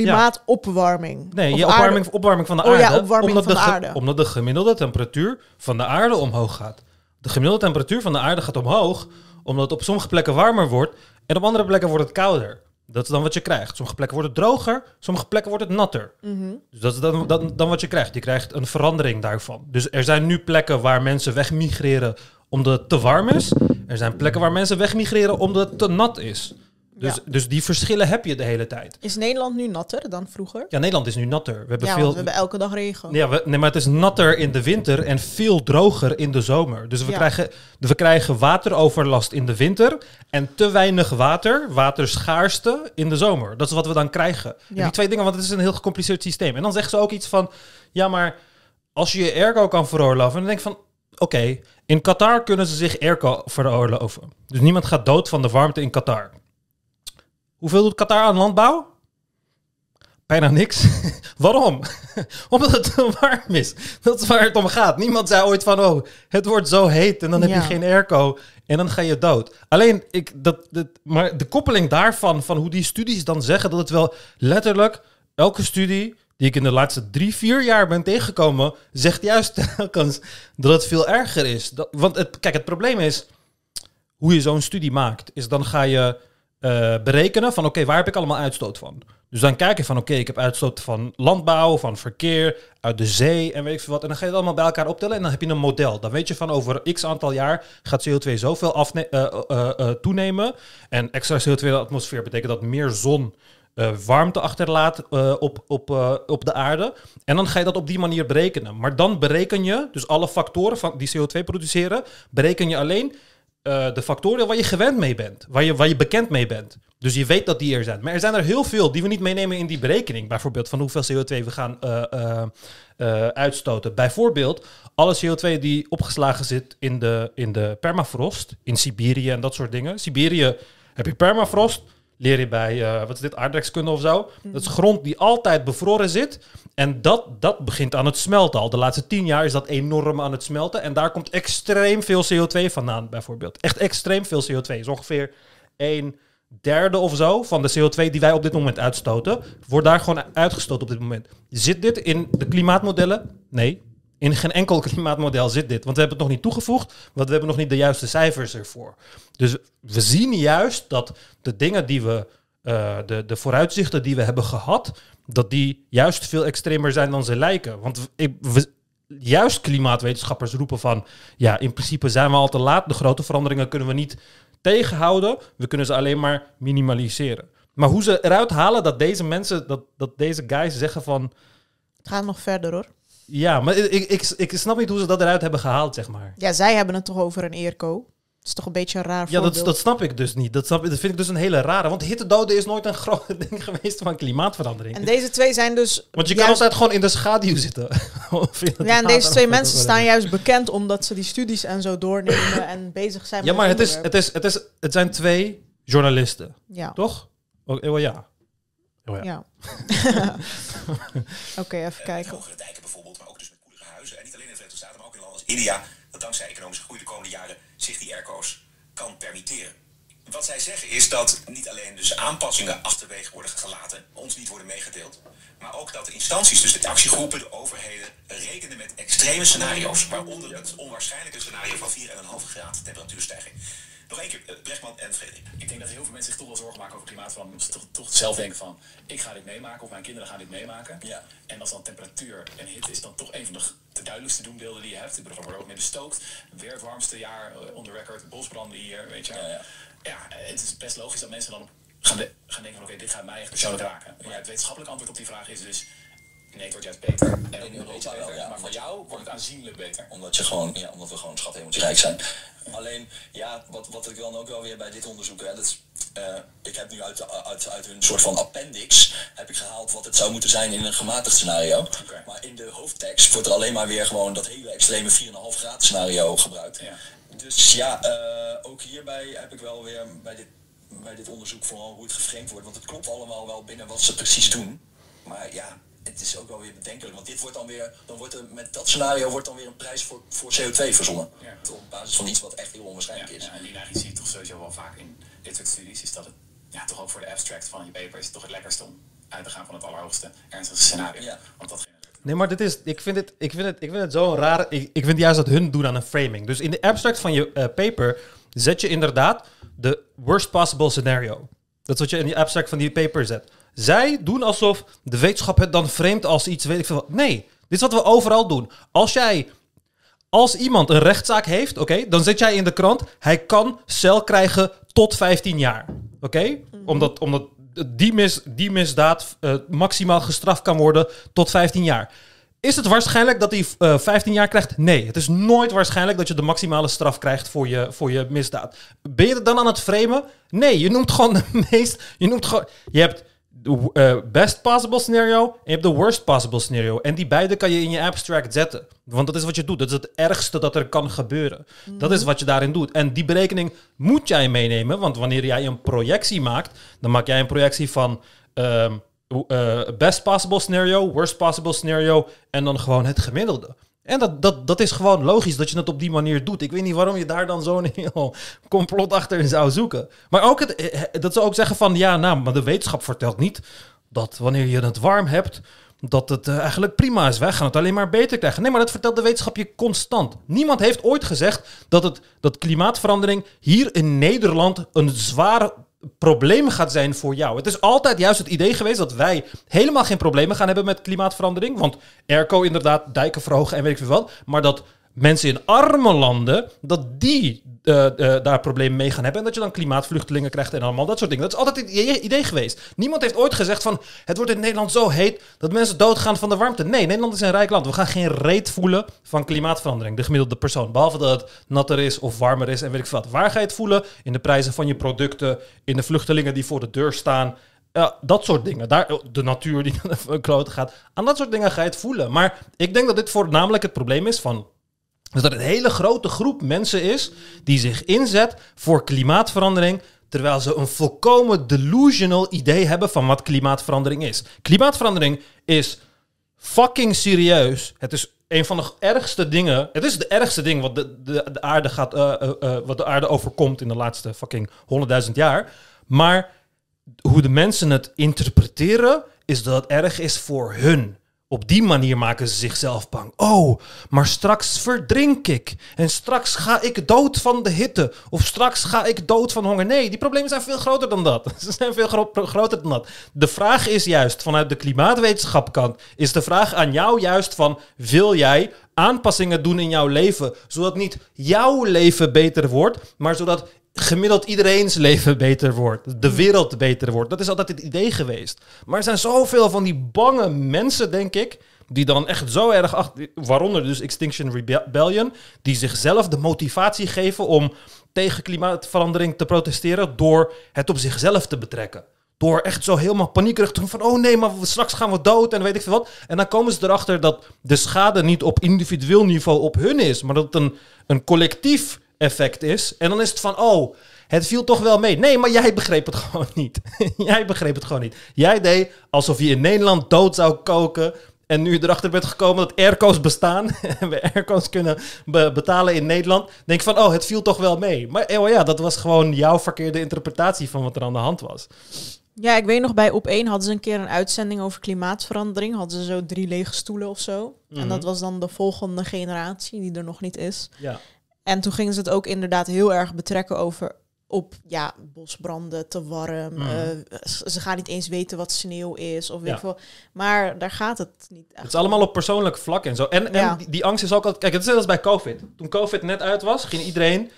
Speaker 1: klimaatopwarming.
Speaker 2: Nee,
Speaker 1: Of
Speaker 2: je
Speaker 1: aarde-
Speaker 2: opwarming, opwarming van de
Speaker 1: Oh
Speaker 2: aarde.
Speaker 1: ja, opwarming
Speaker 2: omdat
Speaker 1: van de aarde.
Speaker 2: Omdat de gemiddelde temperatuur van de aarde omhoog gaat. De gemiddelde temperatuur van de aarde gaat omhoog, omdat het op sommige plekken warmer wordt en op andere plekken wordt het kouder. Dat is dan wat je krijgt. Sommige plekken wordt het droger, sommige plekken wordt het natter.
Speaker 1: Mhm.
Speaker 2: Dus dat is dan, dan, dan wat je krijgt. Je krijgt een verandering daarvan. Dus er zijn nu plekken waar mensen wegmigreren omdat het te warm is. Er zijn plekken waar mensen wegmigreren omdat het te nat is. Dus,
Speaker 1: Ja.
Speaker 2: dus die verschillen heb je de hele tijd.
Speaker 1: Is Nederland nu natter dan vroeger?
Speaker 2: Ja, Nederland is nu natter. We hebben
Speaker 1: Ja,
Speaker 2: veel...
Speaker 1: we hebben elke dag regen.
Speaker 2: Ja, we, nee, maar het is natter in de winter en veel droger in de zomer. Dus we,
Speaker 1: Ja.
Speaker 2: krijgen, we krijgen wateroverlast in de winter en te weinig water, waterschaarste in de zomer. Dat is wat we dan krijgen. En die twee dingen, want het is een heel gecompliceerd systeem. En dan zeggen ze ook iets van, ja, maar als je je airco kan veroorloven, dan denk ik van, oké, in Qatar kunnen ze zich airco veroorloven. Dus niemand gaat dood van de warmte in Qatar. Hoeveel doet Qatar aan landbouw? Bijna niks. Waarom? Omdat het te warm is. Dat is waar het om gaat. Niemand zei ooit van, oh, het wordt zo heet en dan heb
Speaker 1: Ja.
Speaker 2: je geen airco en dan ga je dood. Alleen, ik, dat, dat, maar de koppeling daarvan, van hoe die studies dan zeggen dat het wel letterlijk, elke studie die ik in de laatste drie, vier jaar ben tegengekomen, zegt juist telkens dat het veel erger is. Dat, want het, kijk, het probleem is, hoe je zo'n studie maakt, is dan ga je eh, berekenen van oké, waar heb ik allemaal uitstoot van? Dus dan kijk je van oké, ik heb uitstoot van landbouw, van verkeer, uit de zee en weet ik veel wat. En dan ga je het allemaal bij elkaar optellen en dan heb je een model. Dan weet je van over x aantal jaar gaat CO2 zoveel afne- eh, toenemen. En extra CO2 in de atmosfeer betekent dat meer zon warmte achterlaat op, op, op de aarde. En dan ga je dat op die manier berekenen. Maar dan bereken je, dus alle factoren van die CO2 produceren, bereken je alleen eh, de factoren waar je gewend mee bent, waar je, waar je bekend mee bent. Dus je weet dat die er zijn. Maar er zijn er heel veel die we niet meenemen in die berekening. Bijvoorbeeld van hoeveel CO2 we gaan eh, eh, uitstoten. Bijvoorbeeld alle CO2 die opgeslagen zit in de, in de permafrost, in Siberië en dat soort dingen. Siberië heb je permafrost, leer je bij, eh, wat is dit, aardrijkskunde of zo. Dat is grond die altijd bevroren zit. En dat, dat begint aan het smelten al. De laatste tien jaar is dat enorm aan het smelten. En daar komt extreem veel CO2 vandaan, bijvoorbeeld. Echt extreem veel CO2. Is ongeveer een derde of zo van de CO2 die wij op dit moment uitstoten, wordt daar gewoon uitgestoten op dit moment. Zit dit in de klimaatmodellen? Nee. In geen enkel klimaatmodel zit dit. Want we hebben het nog niet toegevoegd, want we hebben nog niet de juiste cijfers ervoor. Dus we zien juist dat de dingen die we, eh, de, de vooruitzichten die we hebben gehad, dat die juist veel extremer zijn dan ze lijken. Want ik, juist klimaatwetenschappers roepen van, ja, in principe zijn we al te laat. De grote veranderingen kunnen we niet tegenhouden. We kunnen ze alleen maar minimaliseren. Maar hoe ze eruit halen dat deze mensen, dat, dat deze guys zeggen van,
Speaker 1: Het gaat nog verder hoor.
Speaker 2: Ja, maar ik, ik, ik, ik snap niet hoe ze dat eruit hebben gehaald, zeg maar.
Speaker 1: Ja, zij hebben het toch over een eerco. Het is toch een beetje een raar
Speaker 2: Ja, dat, dat snap ik dus niet. Dat, snap, dat vind ik dus een hele rare. Want hittedoden is nooit een groot ding geweest van klimaatverandering.
Speaker 1: En deze twee zijn dus...
Speaker 2: want je kan altijd gewoon in de schaduw zitten.
Speaker 1: Ja, en deze twee mensen staan juist bekend omdat ze die studies en zo doornemen en bezig zijn
Speaker 2: Ja,
Speaker 1: met
Speaker 2: maar het, is, het, is, het, is, het zijn twee journalisten,
Speaker 1: Ja,
Speaker 2: toch? Oh, oh, ja. Oh, ja.
Speaker 1: ja. Oké, even kijken.
Speaker 3: India, dat dankzij economische groei de komende jaren zich die airco's kan permitteren. Wat zij zeggen is dat niet alleen dus aanpassingen achterwege worden gelaten, ons niet worden meegedeeld, maar ook dat de instanties, dus de actiegroepen, de overheden, rekenen met extreme scenario's, waaronder het onwaarschijnlijke scenario van 4,5 graden temperatuurstijging. Nog één keer, eh, Brechtman en Frederik.
Speaker 4: Ik denk dat heel veel mensen zich toch wel zorgen maken over klimaatverandering. Omdat ze toch, toch zelf denken van, ik ga dit meemaken of mijn kinderen gaan dit meemaken.
Speaker 3: Ja.
Speaker 4: En als dan temperatuur en hitte is dan toch een van de, duidelijkste doembeelden die je hebt. Ik bedoel, wordt ook mee bestookt. Weer het warmste jaar eh, on the record, bosbranden hier, weet je.
Speaker 3: Ja, ja.
Speaker 4: Ja, het is best logisch dat mensen dan gaan, de- gaan denken van, oké, dit gaat mij echt persoonlijk raken. Maar het wetenschappelijk antwoord op die vraag is dus, nee, het wordt juist beter. En
Speaker 3: In
Speaker 4: een
Speaker 3: Europa wel, ja.
Speaker 4: Maar voor jou wordt het aanzienlijk beter.
Speaker 3: Omdat, je gewoon, ja, omdat we gewoon schat rijk zijn. Alleen, ja, wat, wat ik dan ook wel weer bij dit onderzoek, hè, dat is, eh, ik heb nu uit, de- uit, uit hun soort van appendix, heb ik gehaald wat het zou moeten zijn in een gematigd scenario. Maar in de hoofdtekst wordt er alleen maar weer gewoon dat hele extreme 4,5 graden scenario gebruikt.
Speaker 4: Ja.
Speaker 3: Dus ja, eh, ook hierbij heb ik wel weer bij dit, bij dit onderzoek vooral hoe het geframed wordt. Want het klopt allemaal wel binnen wat ze precies doen. Maar ja, het is ook wel weer bedenkelijk. Want dit wordt dan weer, dan wordt er met dat scenario wordt dan weer een prijs voor, voor CO2 verzonnen.
Speaker 4: Ja.
Speaker 3: Op basis van iets wat echt heel
Speaker 4: Ja,
Speaker 3: onwaarschijnlijk is.
Speaker 4: ja, en die zie je toch sowieso wel vaak in dit soort studies. Is dat het, ja, toch ook voor de abstract van je paper is het toch het lekkerste om uit te gaan van het allerhoogste ernstigste scenario.
Speaker 3: Ja.
Speaker 4: Want dat
Speaker 2: Nee, maar dit is, ik vind het, ik vind het, ik vind het zo raar. Ik, ik vind juist dat hun doen aan een framing. Dus in de abstract van je eh, paper zet je inderdaad de worst possible scenario. Dat is wat je in die abstract van die paper zet. Zij doen alsof de wetenschap het dan framet als iets, weet ik veel wat. Nee, dit is wat we overal doen. Als jij als iemand een rechtszaak heeft, oké, dan zet jij in de krant, hij kan cel krijgen tot 15 jaar. Oké? Omdat, omdat die, mis, die misdaad eh, maximaal gestraft kan worden tot 15 jaar. Is het waarschijnlijk dat hij eh 15 jaar krijgt? Nee, het is nooit waarschijnlijk dat je de maximale straf krijgt voor je, voor je misdaad. Ben je er dan aan het framen? Nee, je noemt gewoon de meest. Je noemt gewoon. Je hebt de eh, best possible scenario en je hebt de worst possible scenario. En die beide kan je in je abstract zetten. Want dat is wat je doet. Dat is het ergste dat er kan gebeuren. Dat is wat je daarin doet. En die berekening moet jij meenemen. Want wanneer jij een projectie maakt, dan maak jij een projectie van. eh, best possible scenario, worst possible scenario en dan gewoon het gemiddelde. En dat, dat, dat is gewoon logisch dat je het op die manier doet. Ik weet niet waarom je daar dan zo'n heel complot achter zou zoeken. Maar ook het, eh, dat ze ook zeggen van ja, nou, maar de wetenschap vertelt niet dat wanneer je het warm hebt, dat het eh, eigenlijk prima is. Wij gaan het alleen maar beter krijgen. Nee, maar dat vertelt de wetenschap je constant. Niemand heeft ooit gezegd dat, het, dat klimaatverandering hier in Nederland een zware probleem gaat zijn voor jou. Het is altijd juist het idee geweest dat wij helemaal geen problemen gaan hebben met klimaatverandering. Want airco inderdaad, dijken verhogen en weet ik veel wat. Maar dat mensen in arme landen, dat die eh, eh, daar problemen mee gaan hebben. En dat je dan klimaatvluchtelingen krijgt en allemaal dat soort dingen. Dat is altijd het idee, geweest. Niemand heeft ooit gezegd van, het wordt in Nederland zo heet dat mensen doodgaan van de warmte. Nee, Nederland is een rijk land. We gaan geen reet voelen van klimaatverandering, de gemiddelde persoon. Behalve dat het natter is of warmer is en weet ik wat. Waar ga je het voelen? In de prijzen van je producten, in de vluchtelingen die voor de deur staan. Ja, dat soort dingen. Daar, de natuur die naar kloten gaat. Aan dat soort dingen ga je het voelen. Maar ik denk dat dit voornamelijk het probleem is van dus dat een hele grote groep mensen is die zich inzet voor klimaatverandering, terwijl ze een volkomen delusional idee hebben van wat klimaatverandering is. Klimaatverandering is fucking serieus. Het is een van de ergste dingen. Het is het ergste ding wat de, de, de aarde gaat, eh, eh, eh, wat de aarde overkomt in de laatste fucking 100.000 jaar. Maar hoe de mensen het interpreteren, is dat het erg is voor hun. Op die manier maken ze zichzelf bang. Oh, maar straks verdrink ik. En straks ga ik dood van de hitte. Of straks ga ik dood van honger. Nee, die problemen zijn veel groter dan dat. Ze zijn veel gro- groter dan dat. De vraag is juist, vanuit de klimaatwetenschapkant, is de vraag aan jou juist van, wil jij aanpassingen doen in jouw leven, zodat niet jouw leven beter wordt, maar zodat gemiddeld iedereen's leven beter wordt. De wereld beter wordt. Dat is altijd het idee geweest. Maar er zijn zoveel van die bange mensen, denk ik, die dan echt zo erg achter, waaronder dus Extinction Rebellion, die zichzelf de motivatie geven om tegen klimaatverandering te protesteren door het op zichzelf te betrekken. Door echt zo helemaal paniekerig te doen van... oh nee, maar we- straks gaan we dood en weet ik veel wat. En dan komen ze erachter dat de schade niet op individueel niveau op hun is... maar dat het een, een collectief effect is. En dan is het van, oh, het viel toch wel mee. Nee, maar jij begreep het gewoon niet. jij begreep het gewoon niet. Jij deed alsof je in Nederland dood zou koken... En nu je erachter bent gekomen dat airco's bestaan en we airco's kunnen be- betalen in Nederland, denk je van, oh, het viel toch wel mee. Maar oh ja, dat was gewoon jouw verkeerde interpretatie van wat er aan de hand was.
Speaker 1: Ja, ik weet nog, bij Op 1 hadden ze een keer een uitzending over klimaatverandering. Hadden ze zo drie lege stoelen of zo.
Speaker 2: Mhm.
Speaker 1: En dat was dan de volgende generatie, die er nog niet is.
Speaker 2: Ja.
Speaker 1: En toen gingen ze het ook inderdaad heel erg betrekken over op ja, bosbranden, te warm.
Speaker 2: Mhm.
Speaker 1: eh, ze gaan niet eens weten wat sneeuw is of weet
Speaker 2: Ja.
Speaker 1: ik veel. Maar daar gaat het niet echt
Speaker 2: Het is allemaal op persoonlijk vlak en zo. En, en die, die angst is ook altijd... Kijk, het is net als bij COVID. Toen COVID net uit was, ging iedereen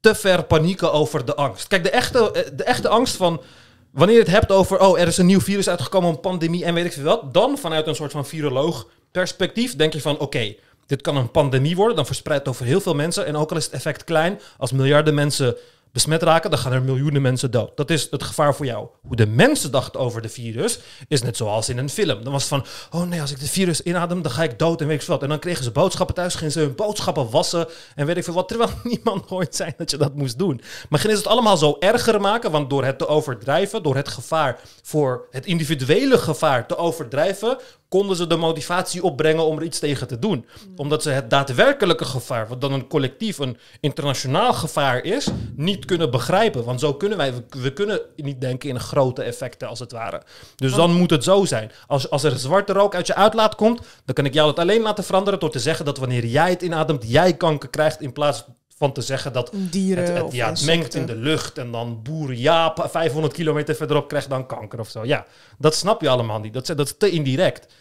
Speaker 2: te ver panieken over de angst. Kijk, de echte, eh, de echte angst van... Wanneer je het hebt over, oh, er is een nieuw virus uitgekomen, een pandemie en weet ik veel wat. Dan vanuit een soort van viroloog perspectief denk je van, oké, dit kan een pandemie worden. Dan verspreidt het over heel veel mensen. En ook al is het effect klein, als miljarden mensen besmet raken, dan gaan er miljoenen mensen dood. Dat is het gevaar voor jou. Hoe de mensen dachten over de virus, is net zoals in een film. Dan was het van, oh nee, als ik het virus inadem, dan ga ik dood en weet ik veel wat. En dan kregen ze boodschappen thuis, gingen ze hun boodschappen wassen en weet ik veel wat. Terwijl niemand ooit zei dat je dat moest doen. Maar gingen ze het allemaal zo erger maken, want door het te overdrijven, door het gevaar voor het individuele gevaar te overdrijven, konden ze de motivatie opbrengen om er iets tegen te doen. Omdat ze het daadwerkelijke gevaar, wat dan een collectief, een internationaal gevaar is, niet kunnen begrijpen. Want zo kunnen wij, we, we kunnen niet denken in grote effecten als het ware. Dus dan moet het zo zijn. Als, als er zwarte rook uit je uitlaat komt, dan kan ik jou dat alleen laten veranderen door te zeggen dat wanneer jij het inademt, jij kanker krijgt in plaats van te zeggen dat
Speaker 1: dieren
Speaker 2: het, ja, het mengt in de lucht en dan boeren Jaap 500 kilometer verderop krijgt dan kanker of zo. Ja, dat snap je allemaal niet. Dat, is- dat is te indirect.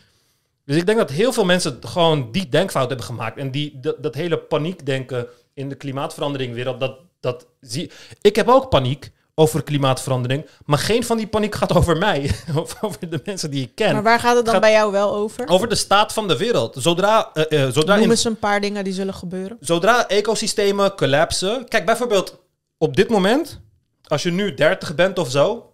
Speaker 2: Dus ik denk dat heel veel mensen gewoon die denkfout hebben gemaakt. En die, dat, dat hele paniekdenken in de klimaatverandering wereld, dat, dat zie Ik heb ook paniek over klimaatverandering. Maar geen van die paniek gaat over mij. of over de mensen die ik ken.
Speaker 1: Maar waar gaat het dan
Speaker 2: Gaat-
Speaker 1: bij jou wel over?
Speaker 2: Over de staat van de wereld. Zodra, eh, zodra,
Speaker 1: Noem eens een paar dingen die zullen gebeuren.
Speaker 2: zodra ecosystemen collapsen. Kijk, bijvoorbeeld op dit moment, als je nu 30 bent of zo,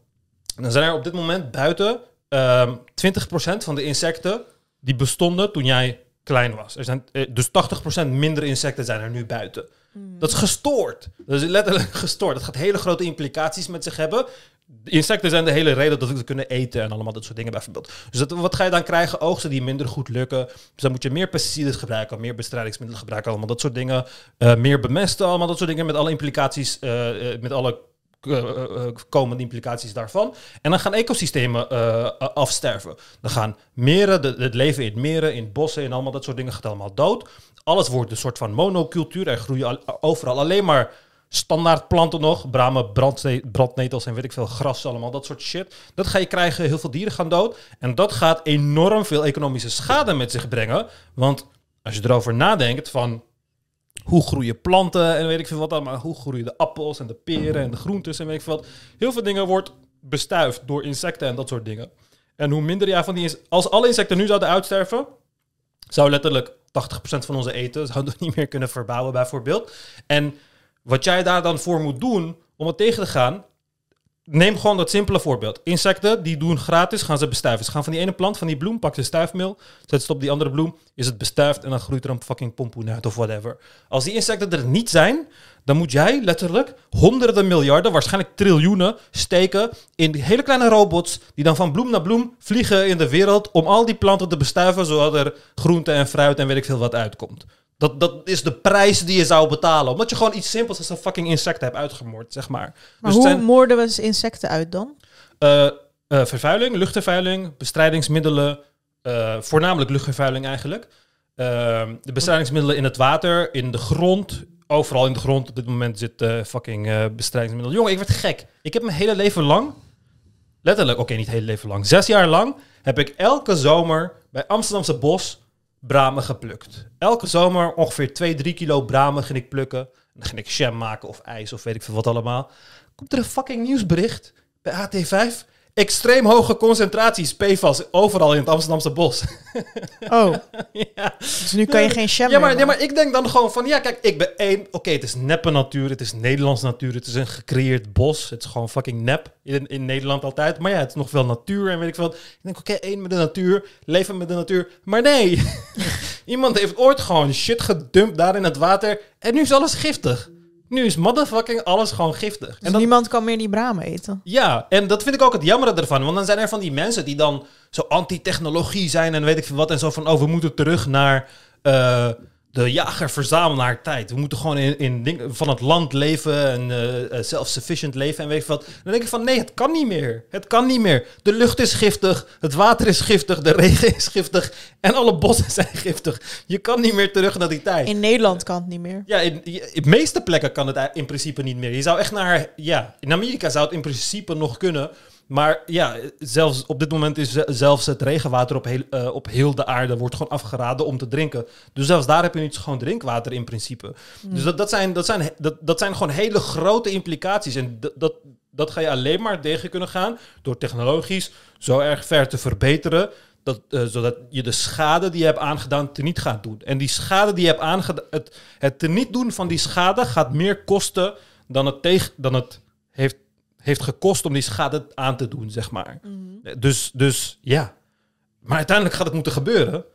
Speaker 2: dan zijn er op dit moment buiten ehm 20% van de insecten die bestonden toen jij klein was. Er zijn, eh, dus 80% minder insecten zijn er nu buiten. Dat is gestoord. Dat is letterlijk gestoord. Dat gaat hele grote implicaties met zich hebben. Insecten zijn de hele reden dat we kunnen eten en allemaal dat soort dingen bijvoorbeeld. Dus dat, wat ga je dan krijgen? Oogsten die minder goed lukken. Dus dan moet je meer pesticiden gebruiken, meer bestrijdingsmiddelen gebruiken, allemaal dat soort dingen. Eh, meer bemesten, allemaal dat soort dingen met alle implicaties, eh, eh, met alle komende implicaties daarvan. En dan gaan ecosystemen afsterven. Dan gaan meren, het leven in meren, in bossen en allemaal dat soort dingen gaat allemaal dood. Alles wordt een soort van monocultuur. Er groeien al- overal alleen maar standaard planten nog. Bramen, brandne- brandnetels en weet ik veel, gras allemaal, dat soort shit. Dat ga je krijgen, heel veel dieren gaan dood. En dat gaat enorm veel economische schade met zich brengen. Want als je erover nadenkt van hoe groeien planten en weet ik veel wat allemaal. Hoe groeien de appels en de peren en de groentes en weet ik veel wat. Heel veel dingen wordt bestuift door insecten en dat soort dingen. En hoe minder ja, van die als alle insecten nu zouden uitsterven, zou letterlijk 80% van onze eten zouden we niet meer kunnen verbouwen bijvoorbeeld. En wat jij daar dan voor moet doen om het tegen te gaan, neem gewoon dat simpele voorbeeld. Insecten, die doen gratis, gaan ze bestuiven. Ze gaan van die ene plant, van die bloem, pak ze stuifmeel, zet het op die andere bloem, is het bestuift en dan groeit er een fucking pompoen uit of whatever. Als die insecten er niet zijn, dan moet jij letterlijk honderden miljarden, waarschijnlijk triljoenen, steken in die hele kleine robots die dan van bloem naar bloem vliegen in de wereld om al die planten te bestuiven, zodat er groente en fruit en weet ik veel wat uitkomt. Dat, dat is de prijs die je zou betalen. Omdat je gewoon iets simpels als een fucking insect hebt uitgemoord, zeg maar.
Speaker 1: Maar
Speaker 2: Dus
Speaker 1: hoe
Speaker 2: zijn-
Speaker 1: moorden we insecten uit dan?
Speaker 2: eh, eh, vervuiling, luchtvervuiling, bestrijdingsmiddelen, eh, voornamelijk luchtvervuiling eigenlijk. De bestrijdingsmiddelen in het water, in de grond, overal in de grond. Op dit moment zit eh, fucking eh bestrijdingsmiddelen. Jongen, ik werd gek. Ik heb mijn hele leven lang, letterlijk, oké, niet hele leven lang, zes jaar lang, heb ik elke zomer bij Amsterdamse Bos bramen geplukt. Elke zomer ongeveer 2, 3 kilo bramen ging ik plukken. En dan ging ik jam maken of ijs of weet ik veel wat allemaal. Komt er een fucking nieuwsbericht bij AT5? Extreem hoge concentraties PFAS overal in het Amsterdamse bos.
Speaker 1: Oh,
Speaker 2: ja.
Speaker 1: dus nu kan je geen sham
Speaker 2: Ja, maar, ja, maar ik denk dan gewoon van, ja, kijk, ik ben één. Oké, het is neppe natuur, het is Nederlands natuur, het is een gecreëerd bos. Het is gewoon fucking nep in, in Nederland altijd. Maar ja, het is nog wel natuur en weet ik veel. wat. Ik denk, oké, één met de natuur, leven met de natuur. Maar nee, iemand heeft ooit gewoon shit gedumpt daar in het water en nu is alles giftig. Nu is motherfucking alles gewoon giftig.
Speaker 1: Dus
Speaker 2: en dat,
Speaker 1: niemand kan meer die bramen eten.
Speaker 2: ja, en dat vind ik ook het jammere ervan. Want dan zijn er van die mensen die dan zo anti-technologie zijn en weet ik veel wat. En zo van, oh, we moeten terug naar eh, de jager-verzamelaar tijd. We moeten gewoon in, in ding, van het land leven en eh, self-sufficient leven en weet veel wat. Dan denk ik van, nee, het kan niet meer. Het kan niet meer. De lucht is giftig, het water is giftig, de regen is giftig en alle bossen zijn giftig. Je kan niet meer terug naar die tijd.
Speaker 1: In Nederland kan het niet meer.
Speaker 2: Ja, in, in de meeste plekken kan het in principe niet meer. Je zou echt naar... Ja, in Amerika zou het in principe nog kunnen. Maar ja, zelfs op dit moment is ze- zelfs het regenwater op heel, eh, op heel de aarde wordt gewoon afgeraden om te drinken. Dus zelfs daar heb je niet schoon drinkwater in principe. Dus dat, dat, zijn, dat, zijn, dat, dat zijn gewoon hele grote implicaties. En dat, dat, dat ga je alleen maar tegen kunnen gaan door technologisch zo erg ver te verbeteren. Dat, eh, zodat je de schade die je hebt aangedaan teniet gaat doen. En die schade die je hebt aangedaan, het, het teniet doen van die schade gaat meer kosten dan het, tegen, dan het heeft, heeft gekost om die schade aan te doen, zeg maar. Dus, dus ja. Maar uiteindelijk gaat het moeten gebeuren.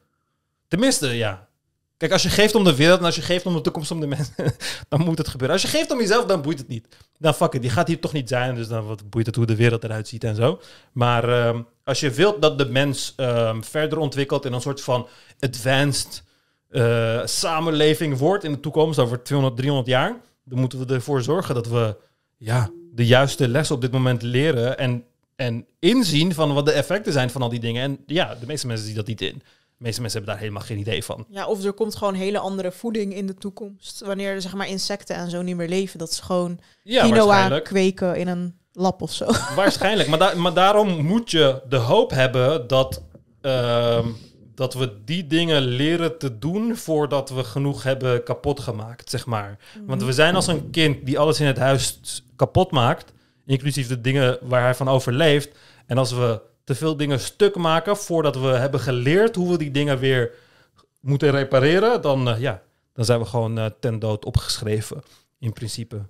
Speaker 2: Tenminste, ja. Kijk, als je geeft om de wereld en als je geeft om de toekomst om de mensen, dan moet het gebeuren. Als je geeft om jezelf, dan boeit het niet. Dan fuck it, die gaat hier toch niet zijn, dus dan wat boeit het hoe de wereld eruit ziet en zo. Maar ehm, als je wilt dat de mens ehm, verder ontwikkelt in een soort van advanced eh, samenleving wordt in de toekomst, over 200, 300 jaar, dan moeten we ervoor zorgen dat we ja, de juiste les op dit moment leren en, en inzien van wat de effecten zijn van al die dingen. En ja, de meeste mensen zien dat niet in. De meeste mensen hebben daar helemaal geen idee van.
Speaker 1: Ja, of er komt gewoon hele andere voeding in de toekomst. Wanneer zeg maar insecten en zo niet meer leven. Dat ze gewoon
Speaker 2: Ja,
Speaker 1: quinoa kweken in een lab of zo.
Speaker 2: Waarschijnlijk. Maar, da- maar daarom moet je de hoop hebben dat, ehm, dat we die dingen leren te doen voordat we genoeg hebben kapot gemaakt, zeg maar. Want we zijn als een kind die alles in het huis kapot maakt. inclusief de dingen waar hij van overleeft. En als we te veel dingen stuk maken voordat we hebben geleerd hoe we die dingen weer moeten repareren, dan, eh, ja, dan zijn we gewoon eh, ten dood opgeschreven, in principe.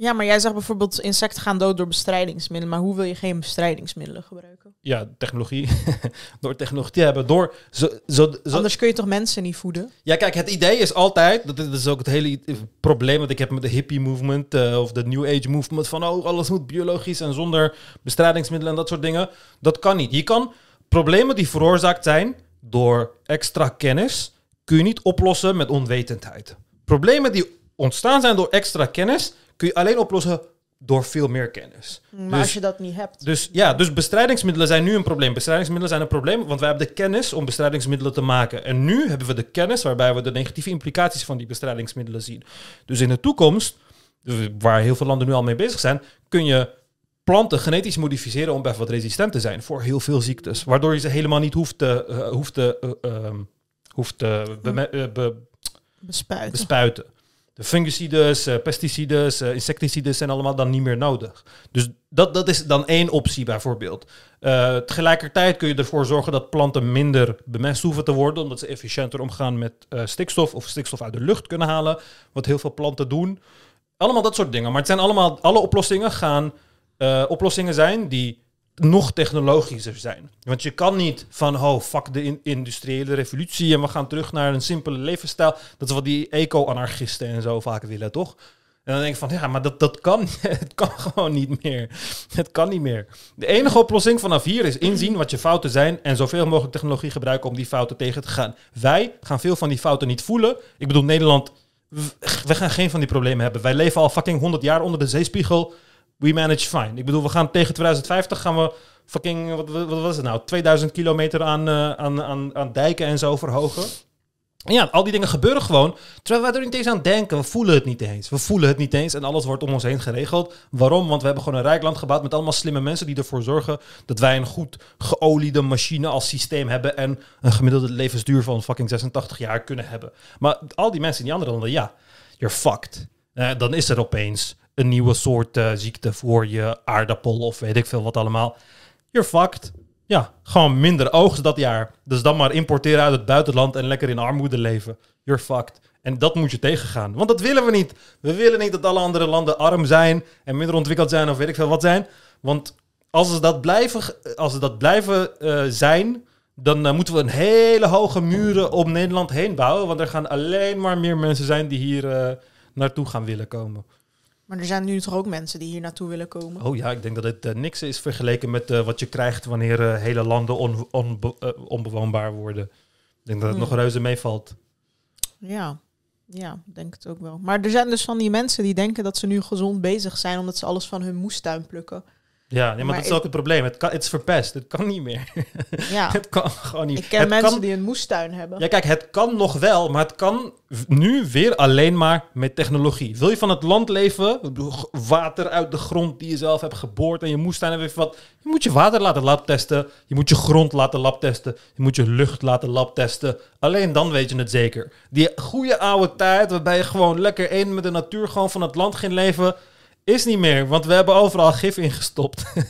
Speaker 1: Ja, maar jij zegt bijvoorbeeld insecten gaan dood door bestrijdingsmiddelen. Maar hoe wil je geen bestrijdingsmiddelen gebruiken?
Speaker 2: Ja, technologie. door technologie te hebben. Door zo, zo, zo,
Speaker 1: Anders kun je toch mensen niet voeden?
Speaker 2: Ja, kijk, het idee is altijd, dat is ook het hele probleem dat ik heb met de hippie movement eh, of de new age movement van oh, alles moet biologisch en zonder bestrijdingsmiddelen en dat soort dingen. Dat kan niet. Je kan problemen die veroorzaakt zijn door extra kennis, kun je niet oplossen met onwetendheid. Problemen die ontstaan zijn door extra kennis, kun je alleen oplossen door veel meer kennis.
Speaker 1: Maar
Speaker 2: Dus-
Speaker 1: als je dat niet hebt.
Speaker 2: Dus ja, dus bestrijdingsmiddelen zijn nu een probleem. Bestrijdingsmiddelen zijn een probleem, want wij hebben de kennis om bestrijdingsmiddelen te maken. En nu hebben we de kennis waarbij we de negatieve implicaties van die bestrijdingsmiddelen zien. Dus in de toekomst, waar heel veel landen nu al mee bezig zijn, kun je planten genetisch modificeren om bijvoorbeeld resistent te zijn voor heel veel ziektes. Waardoor je ze helemaal niet hoeft te, eh, hoeft te, eh, ehm, hoeft te eh, be-
Speaker 1: Bespuiten.
Speaker 2: bespuiten. De fungicides, eh, pesticides, eh, insecticides zijn allemaal dan niet meer nodig. Dus dat, dat is dan één optie bijvoorbeeld. Eh, tegelijkertijd kun je ervoor zorgen dat planten minder bemest hoeven te worden, omdat ze efficiënter omgaan met stikstof of stikstof uit de lucht kunnen halen, wat heel veel planten doen. Allemaal dat soort dingen. Maar het zijn allemaal, alle oplossingen gaan oplossingen zijn die nog technologischer zijn. Want je kan niet van, oh, fuck de in- industriële revolutie en we gaan terug naar een simpele levensstijl. Dat is wat die eco-anarchisten en zo vaak willen, toch? En dan denk ik van, ja, maar dat, dat kan, het kan gewoon niet meer. Het kan niet meer. De enige oplossing vanaf hier is inzien wat je fouten zijn en zoveel mogelijk technologie gebruiken om die fouten tegen te gaan. Wij gaan veel van die fouten niet voelen. Ik bedoel, Nederland, we gaan geen van die problemen hebben. Wij leven al fucking 100 jaar onder de zeespiegel. We manage fine. Ik bedoel, we gaan tegen 2050 gaan we fucking, wat, wat was het nou, 2000 kilometer aan, eh, aan, aan, aan dijken en zo verhogen. En ja, al die dingen gebeuren gewoon, terwijl wij er niet eens aan denken. We voelen het niet eens. We voelen het niet eens en alles wordt om ons heen geregeld. Waarom? Want we hebben gewoon een rijk land gebouwd met allemaal slimme mensen die ervoor zorgen dat wij een goed geoliede machine als systeem hebben en een gemiddelde levensduur van fucking 86 jaar kunnen hebben. Maar al die mensen in die andere landen, ja, you're fucked. Eh, dan is er opeens een nieuwe soort eh, ziekte voor je aardappel of weet ik veel wat allemaal. You're fucked. Ja, gewoon minder oogst dat jaar. Dus dan maar importeren uit het buitenland en lekker in armoede leven. You're fucked. En dat moet je tegengaan. Want dat willen we niet. We willen niet dat alle andere landen arm zijn en minder ontwikkeld zijn of weet ik veel wat zijn. Want als ze dat blijven, als ze dat blijven eh, zijn, dan eh, moeten we een hele hoge muren om Nederland heen bouwen. Want er gaan alleen maar meer mensen zijn die hier eh, naartoe gaan willen komen.
Speaker 1: Maar er zijn nu toch ook mensen die hier naartoe willen komen.
Speaker 2: Oh ja, ik denk dat het eh, niks is vergeleken met eh, wat je krijgt wanneer eh, hele landen on, eh, onbewoonbaar worden. Ik denk dat het
Speaker 1: Hmm.
Speaker 2: nog reuze meevalt.
Speaker 1: Ja. Ja, ik denk het ook wel. Maar er zijn dus van die mensen die denken dat ze nu gezond bezig zijn omdat ze alles van hun moestuin plukken.
Speaker 2: Ja, nee, maar,
Speaker 1: Maar
Speaker 2: dat is ook het probleem. Het, kan, het is verpest. Het kan niet meer.
Speaker 1: Ja,
Speaker 2: het kan gewoon niet.
Speaker 1: ik ken
Speaker 2: het
Speaker 1: mensen
Speaker 2: kan,
Speaker 1: die een moestuin hebben.
Speaker 2: Ja, kijk, het kan nog wel, maar het kan nu weer alleen maar met technologie. Wil je van het land leven, water uit de grond die je zelf hebt geboord en je moestuin en wat, je moet je water laten labtesten, je moet je grond laten labtesten, je moet je lucht laten labtesten. Alleen dan weet je het zeker. Die goede oude tijd waarbij je gewoon lekker één met de natuur gewoon van het land ging leven, is niet meer, want we hebben overal gif ingestopt.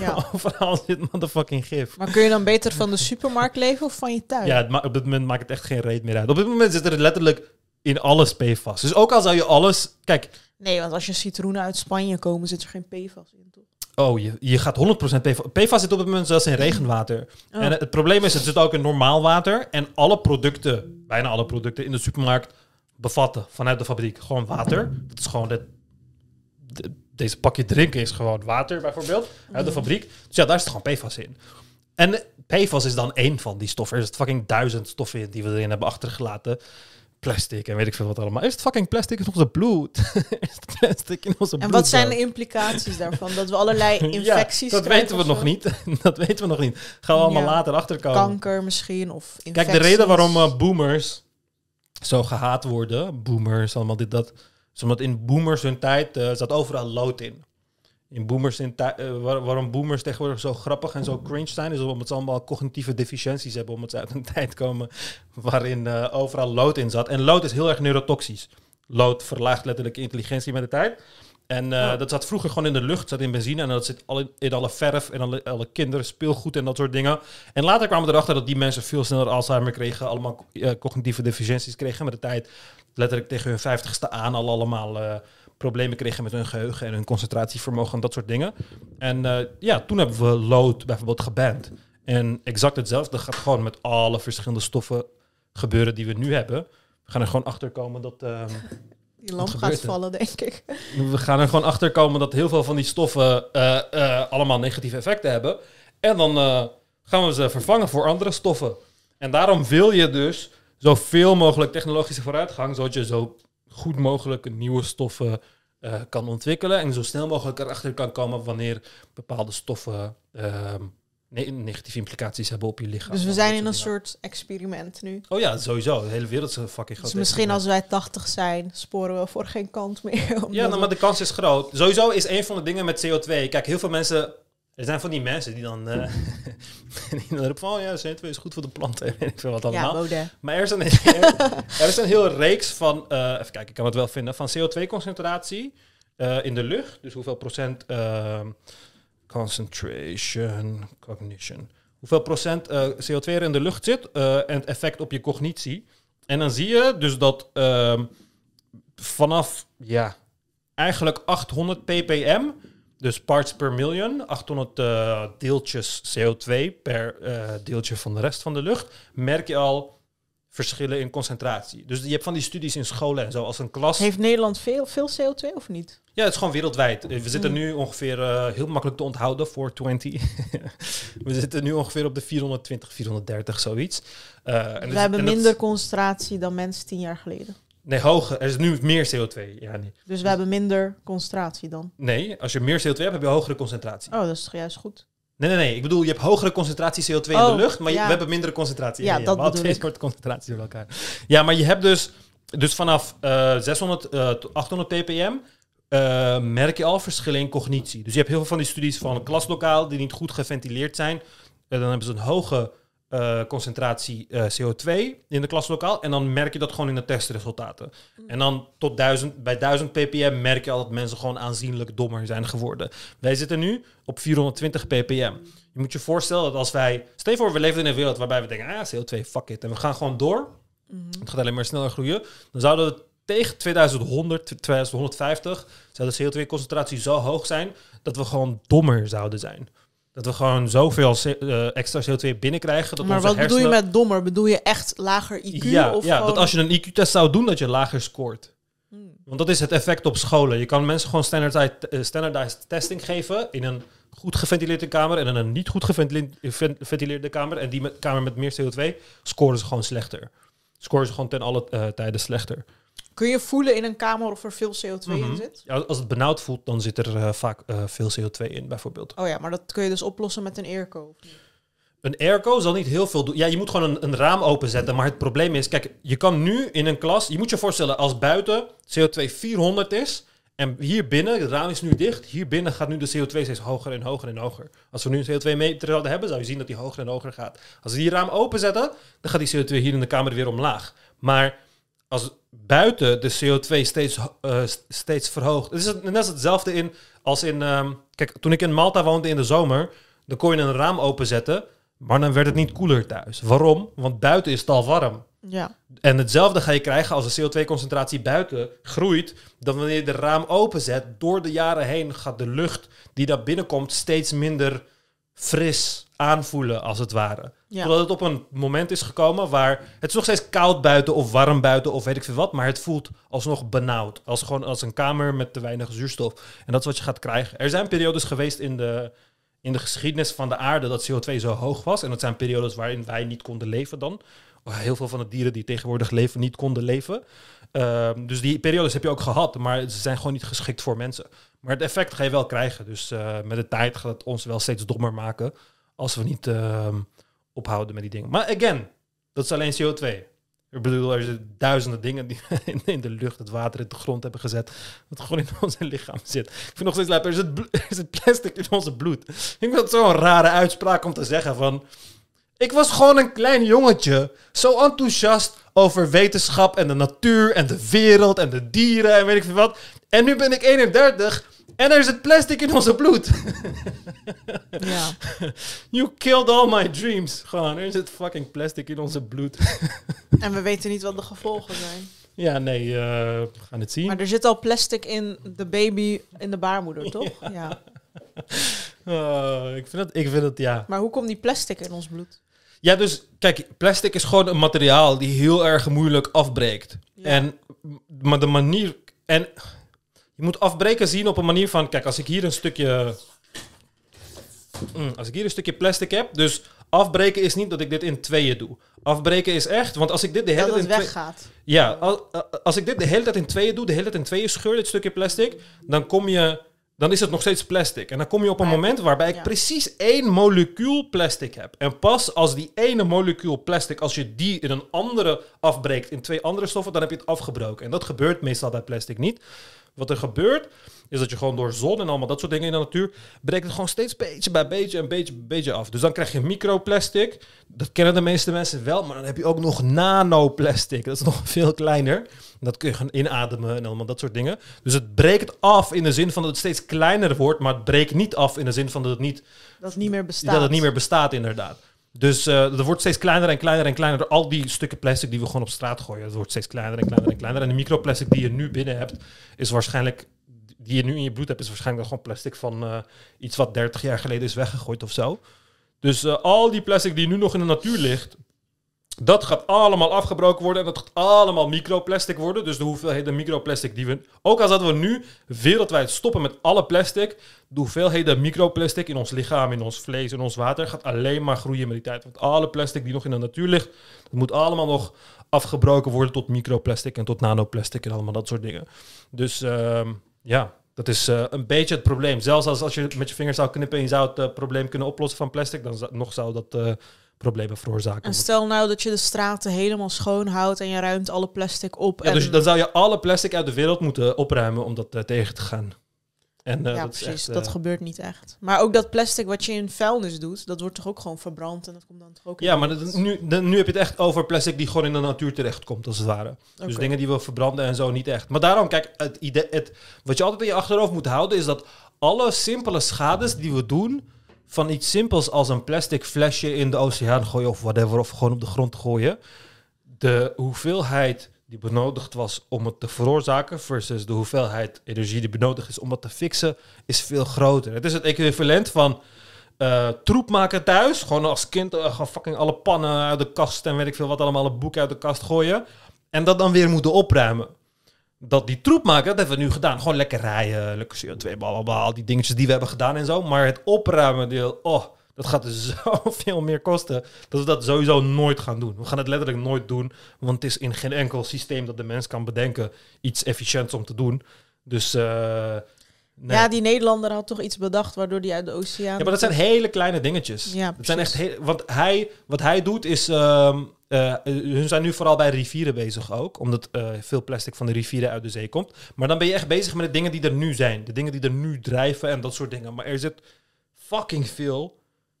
Speaker 1: Ja.
Speaker 2: overal zit motherfucking gif.
Speaker 1: Maar kun je dan beter van de supermarkt leven of van je tuin?
Speaker 2: Ja, het op dit moment maakt het echt geen reet meer uit. Op dit moment zit er letterlijk in alles PFAS. Dus ook al zou je alles... Kijk,
Speaker 1: Nee, want als je citroenen uit Spanje komen, zit er geen PFAS in, toch?
Speaker 2: oh, je, je gaat 100% PFAS... PFAS zit op dit moment zelfs in regenwater.
Speaker 1: Oh.
Speaker 2: En het, het probleem is, het zit ook in normaal water. En alle producten, bijna alle producten in de supermarkt... bevatten vanuit de fabriek gewoon water. Dat is gewoon... Het, de- deze pakje drinken is gewoon water, bijvoorbeeld. Uit de fabriek. Dus ja, daar zit gewoon PFAS in. En PFAS is dan één van die stoffen. Er zit fucking duizend stoffen in die we erin hebben achtergelaten. Plastic en weet ik veel wat allemaal. Is het fucking plastic in onze bloed? is het plastic in onze
Speaker 1: En
Speaker 2: bloed?
Speaker 1: wat zijn de implicaties daarvan? Dat we allerlei infecties
Speaker 2: ja, dat weten we nog niet. dat weten we nog niet. Gaan we allemaal
Speaker 1: Ja.
Speaker 2: later achterkomen.
Speaker 1: Kanker misschien, of infecties.
Speaker 2: Kijk, de reden waarom eh, boomers zo gehaat worden, boomers, allemaal dit, dat, is omdat in boomers hun tijd eh, zat overal lood in. In boomers in eh, waar- waarom boomers tegenwoordig zo grappig en zo cringe zijn, is omdat ze allemaal cognitieve deficiënties hebben, omdat ze uit een tijd komen waarin eh, overal lood in zat. En lood is heel erg neurotoxisch. Lood verlaagt letterlijk intelligentie met de tijd. En dat zat vroeger gewoon in de lucht, zat in benzine. En dat zit al in, alle verf en alle, alle kinderen, speelgoed en dat soort dingen. En later kwamen we erachter dat die mensen veel sneller Alzheimer kregen. Allemaal cognitieve deficiënties kregen met de tijd. Letterlijk tegen hun vijftigste aan al allemaal eh, problemen kregen met hun geheugen en hun concentratievermogen en dat soort dingen. En eh, ja, toen hebben we lood bijvoorbeeld geband. En exact hetzelfde gaat gewoon met alle verschillende stoffen gebeuren die we nu hebben. We gaan er gewoon achter komen dat... ehm,
Speaker 1: Die lamp gaat vallen, denk ik.
Speaker 2: we gaan er gewoon achter komen dat heel veel van die stoffen eh, allemaal negatieve effecten hebben. En dan gaan we ze vervangen voor andere stoffen. En daarom wil je dus zoveel mogelijk technologische vooruitgang, zodat je zo goed mogelijk nieuwe stoffen eh, kan ontwikkelen. En zo snel mogelijk erachter kan komen wanneer bepaalde stoffen ehm, ne- negatieve implicaties hebben op je lichaam.
Speaker 1: Dus we zijn in een soort experiment nu.
Speaker 2: Oh ja, sowieso. De hele wereld is een fucking
Speaker 1: Dus
Speaker 2: groot
Speaker 1: misschien
Speaker 2: experiment.
Speaker 1: als wij 80 zijn, sporen we voor geen kant meer.
Speaker 2: Ja, nou, maar de kans is groot. Sowieso is een van de dingen met CO2. Kijk, heel veel mensen. Er zijn van die mensen die dan. eh die dan roepen van. Oh ja, CO2 is goed voor de planten. Weet ik veel wat
Speaker 1: ja,
Speaker 2: allemaal.
Speaker 1: Baudet.
Speaker 2: maar er is, een, er is een heel reeks van. eh, even kijken, ik kan het wel vinden. Van CO2-concentratie eh, in de lucht. Dus hoeveel procent. ehm, concentration, cognition. Hoeveel procent eh, CO2 er in de lucht zit. eh, en het effect op je cognitie. En dan zie je dus dat. ehm, vanaf. Ja, eigenlijk 800 ppm, dus parts per million, 800 eh, deeltjes CO2 per eh, deeltje van de rest van de lucht, merk je al verschillen in concentratie. Dus je hebt van die studies in scholen en zo, als een klas...
Speaker 1: Heeft Nederland veel, veel CO2 of niet?
Speaker 2: Ja, het is gewoon wereldwijd. We zitten
Speaker 1: Mm.
Speaker 2: nu ongeveer, eh, heel makkelijk te onthouden, voor 20. We zitten nu ongeveer op de 420, 430, zoiets. En
Speaker 1: we
Speaker 2: dus-
Speaker 1: hebben
Speaker 2: en dat-
Speaker 1: minder concentratie dan mensen tien jaar geleden.
Speaker 2: Nee, hoger. Er is nu meer CO2. Ja, nee.
Speaker 1: Dus we hebben minder concentratie dan.
Speaker 2: nee, als je meer CO2 hebt, heb je hogere concentratie.
Speaker 1: Oh, dat is juist goed?
Speaker 2: Nee, nee, nee. Ik bedoel, je hebt hogere concentratie CO2 in
Speaker 1: Oh,
Speaker 2: de lucht, maar je-
Speaker 1: ja.
Speaker 2: we hebben mindere concentratie.
Speaker 1: Ja,
Speaker 2: in
Speaker 1: dat
Speaker 2: we hadden
Speaker 1: bedoel
Speaker 2: twee soorten concentratie door elkaar. Ja, maar je hebt dus, dus vanaf eh 600 eh, tot 800 ppm eh, merk je al verschillen in cognitie. Dus je hebt heel veel van die studies van een klaslokaal die niet goed geventileerd zijn. En dan hebben ze een hoge eh, concentratie eh, CO2 in de klaslokaal. En dan merk je dat gewoon in de testresultaten. En dan tot 1000, bij 1000 ppm merk je al dat mensen gewoon aanzienlijk dommer zijn geworden. Wij zitten nu op 420 ppm. Je moet je voorstellen dat als wij... Stel je voor, we leven in een wereld waarbij we denken... Ah, CO2, fuck it. En we gaan gewoon door. Het gaat alleen maar sneller groeien. Dan zouden we tegen 2100, 2150... zou de CO2-concentratie zo hoog zijn... dat we gewoon dommer zouden zijn. Dat we gewoon zoveel eh, extra CO2 binnenkrijgen... Dat
Speaker 1: maar
Speaker 2: onze
Speaker 1: wat bedoel je met dommer? Bedoel je echt lager IQ?
Speaker 2: ja,
Speaker 1: of
Speaker 2: ja
Speaker 1: gewoon-
Speaker 2: dat als je een IQ-test zou doen, dat je lager scoort.
Speaker 1: Hmm.
Speaker 2: Want dat is het effect op scholen. Je kan mensen gewoon standardized, eh, standardized testing geven in een goed geventileerde kamer en in een niet goed geventileerde kamer. En die met, kamer met meer CO2 scoren ze gewoon slechter. Scoren ze gewoon ten alle eh, tijden slechter.
Speaker 1: Kun je voelen in een kamer of er veel CO2 in
Speaker 2: Mhm.
Speaker 1: zit?
Speaker 2: Ja, als het benauwd voelt, dan zit er eh, vaak eh, veel CO2 in, bijvoorbeeld.
Speaker 1: Oh ja, maar dat kun je dus oplossen met een airco.
Speaker 2: Een airco zal niet heel veel doen. Ja, je moet gewoon een, een raam openzetten. Maar het probleem is, kijk, je kan nu in een klas... Je moet je voorstellen, als buiten CO2 400 is... En hier binnen, het raam is nu dicht. Hier binnen gaat nu de CO2 steeds hoger en hoger en hoger. Als we nu een CO2-meter zouden hebben, zou je zien dat die hoger en hoger gaat. Als we die raam openzetten, dan gaat die CO2 hier in de kamer weer omlaag. Maar als buiten de CO2 steeds, ho- eh, st- steeds verhoogt. Het is net hetzelfde in als in. ehm, kijk, toen ik in Malta woonde in de zomer, dan kon je een raam openzetten, maar dan werd het niet koeler thuis. Waarom? Want buiten is het al warm.
Speaker 1: Ja.
Speaker 2: En hetzelfde ga je krijgen als de CO2-concentratie buiten groeit. Dan wanneer je de raam openzet, door de jaren heen gaat de lucht die daar binnenkomt steeds minder fris aanvoelen, als het ware.
Speaker 1: Ja.
Speaker 2: Het op een moment is gekomen waar het is nog steeds koud buiten of warm buiten of weet ik veel wat, maar het voelt alsnog benauwd. Als gewoon als een kamer met te weinig zuurstof. En dat is wat je gaat krijgen. Er zijn periodes geweest in de, in de geschiedenis van de aarde dat CO2 zo hoog was. En dat zijn periodes waarin wij niet konden leven dan. Heel veel van de dieren die tegenwoordig leven niet konden leven. Ehm, dus die periodes heb je ook gehad, maar ze zijn gewoon niet geschikt voor mensen. Maar het effect ga je wel krijgen. Dus eh, met de tijd gaat het ons wel steeds dommer maken als we niet ehm, ophouden met die dingen. Maar again, dat is alleen CO2. Ik bedoel, er zijn duizenden dingen die in, de lucht, het water, in de grond hebben gezet. Wat gewoon in onze lichaam zit. Ik vind nog steeds lijp, er zit, er zit plastic in onze bloed. Ik vind dat zo'n rare uitspraak om te zeggen van... Ik was gewoon een klein jongetje. Zo enthousiast over wetenschap en de natuur en de wereld en de dieren en weet ik veel wat. En nu ben ik 31 en er zit plastic in onze bloed.
Speaker 1: Ja.
Speaker 2: You killed all my dreams. Gewoon, er zit fucking plastic in onze bloed.
Speaker 1: En we weten niet wat de gevolgen zijn.
Speaker 2: ja, nee, eh, we gaan het zien.
Speaker 1: Maar er zit al plastic in de baby in de baarmoeder, toch? Ja.
Speaker 2: Oh, ik, vind het, ik vind het, ja.
Speaker 1: Maar hoe komt die plastic in ons bloed?
Speaker 2: Ja, dus kijk, plastic is gewoon een materiaal die heel erg moeilijk afbreekt.
Speaker 1: Ja.
Speaker 2: En, maar de manier... En je moet afbreken zien op een manier van... Kijk, als ik hier een stukje... Mm, als ik hier een stukje plastic heb... Dus afbreken is niet dat ik dit in tweeën doe. Afbreken is echt... Want als ik dit de hele
Speaker 1: Dat
Speaker 2: tijd
Speaker 1: het
Speaker 2: in
Speaker 1: weggaat.
Speaker 2: Ja, als ik dit de hele tijd in tweeën doe, de hele tijd in tweeën scheur, dit stukje plastic, dan kom je, dan is het nog steeds plastic. En dan kom je op een moment waarbij ik
Speaker 1: ja.
Speaker 2: precies één molecuul plastic heb. En pas als die ene molecuul plastic, als je die in een andere afbreekt in twee andere stoffen, dan heb je het afgebroken. En dat gebeurt meestal bij plastic niet. Wat er gebeurt, is dat je gewoon door zon en allemaal dat soort dingen in de natuur, breekt het gewoon steeds beetje bij beetje en beetje beetje af. Dus dan krijg je microplastic. Dat kennen de meeste mensen wel, maar dan heb je ook nog nanoplastic. Dat is nog veel kleiner. Dat kun je gaan inademen en allemaal dat soort dingen. Dus het breekt af in de zin van dat het steeds kleiner wordt, maar het breekt niet af in de zin van dat het niet,
Speaker 1: Dat het niet meer bestaat.
Speaker 2: dat het niet meer bestaat, inderdaad. Dus er wordt steeds kleiner en kleiner en kleiner. Al die stukken plastic die we gewoon op straat gooien, het wordt steeds kleiner en kleiner en kleiner. En de microplastic die je nu binnen hebt, is waarschijnlijk, die je nu in je bloed hebt, is waarschijnlijk gewoon plastic van eh, iets wat 30 jaar geleden is weggegooid of zo. Dus eh, al die plastic die nu nog in de natuur ligt, dat gaat allemaal afgebroken worden en dat gaat allemaal microplastic worden. Dus de hoeveelheden microplastic die we... Ook als dat we nu wereldwijd stoppen met alle plastic, de hoeveelheden microplastic in ons lichaam, in ons vlees, in ons water, gaat alleen maar groeien met die tijd. Want alle plastic die nog in de natuur ligt, moet allemaal nog afgebroken worden tot microplastic en tot nanoplastic en allemaal dat soort dingen. Dus ehm, ja, dat is eh, een beetje het probleem. Zelfs als, als je met je vingers zou knippen en je zou het eh, probleem kunnen oplossen van plastic, dan nog zou dat eh, problemen veroorzaken.
Speaker 1: En stel nou dat je de straten helemaal schoon houdt en je ruimt alle plastic op.
Speaker 2: Ja,
Speaker 1: en,
Speaker 2: dus dan zou je alle plastic uit de wereld moeten opruimen om dat eh, tegen te gaan. En, eh,
Speaker 1: ja,
Speaker 2: dat
Speaker 1: precies.
Speaker 2: echt,
Speaker 1: dat
Speaker 2: eh,
Speaker 1: gebeurt niet echt. Maar ook dat plastic wat je in vuilnis doet, dat wordt toch ook gewoon verbrand en dat komt dan toch ook in
Speaker 2: Ja, maar dat, nu, nu heb je het echt over plastic die gewoon in de natuur terechtkomt, als het ware. Dus dingen die we verbranden en zo niet echt. Maar daarom, kijk, het idee, het, wat je altijd in je achterhoofd moet houden, is dat alle simpele schades die we doen, van iets simpels als een plastic flesje in de oceaan gooien of whatever, of gewoon op de grond gooien, de hoeveelheid die benodigd was om het te veroorzaken versus de hoeveelheid energie die benodigd is om het te fixen, is veel groter. Het is het equivalent van eh, troep maken thuis. Gewoon als kind eh, gewoon fucking alle pannen uit de kast en weet ik veel wat allemaal, alle boeken uit de kast gooien. En dat dan weer moeten opruimen. Dat die troep maken, dat hebben we nu gedaan. Gewoon lekker rijden, lekker CO2, blablabla, al die dingetjes die we hebben gedaan en zo. Maar het opruimen deel, oh, dat gaat dus zoveel meer kosten. Dat we dat sowieso nooit gaan doen. We gaan het letterlijk nooit doen. Want het is in geen enkel systeem dat de mens kan bedenken iets efficiënts om te doen. Dus, eh, nee.
Speaker 1: Ja, die Nederlander had toch iets bedacht waardoor die uit de oceaan...
Speaker 2: Ja, maar dat zijn hele kleine dingetjes.
Speaker 1: Ja,
Speaker 2: dat zijn echt heel, want hij, wat hij doet is, ehm, eh, hun zijn nu vooral bij rivieren bezig ook, omdat eh, veel plastic van de rivieren uit de zee komt. Maar dan ben je echt bezig met de dingen die er nu zijn, de dingen die er nu drijven en dat soort dingen. Maar er zit fucking veel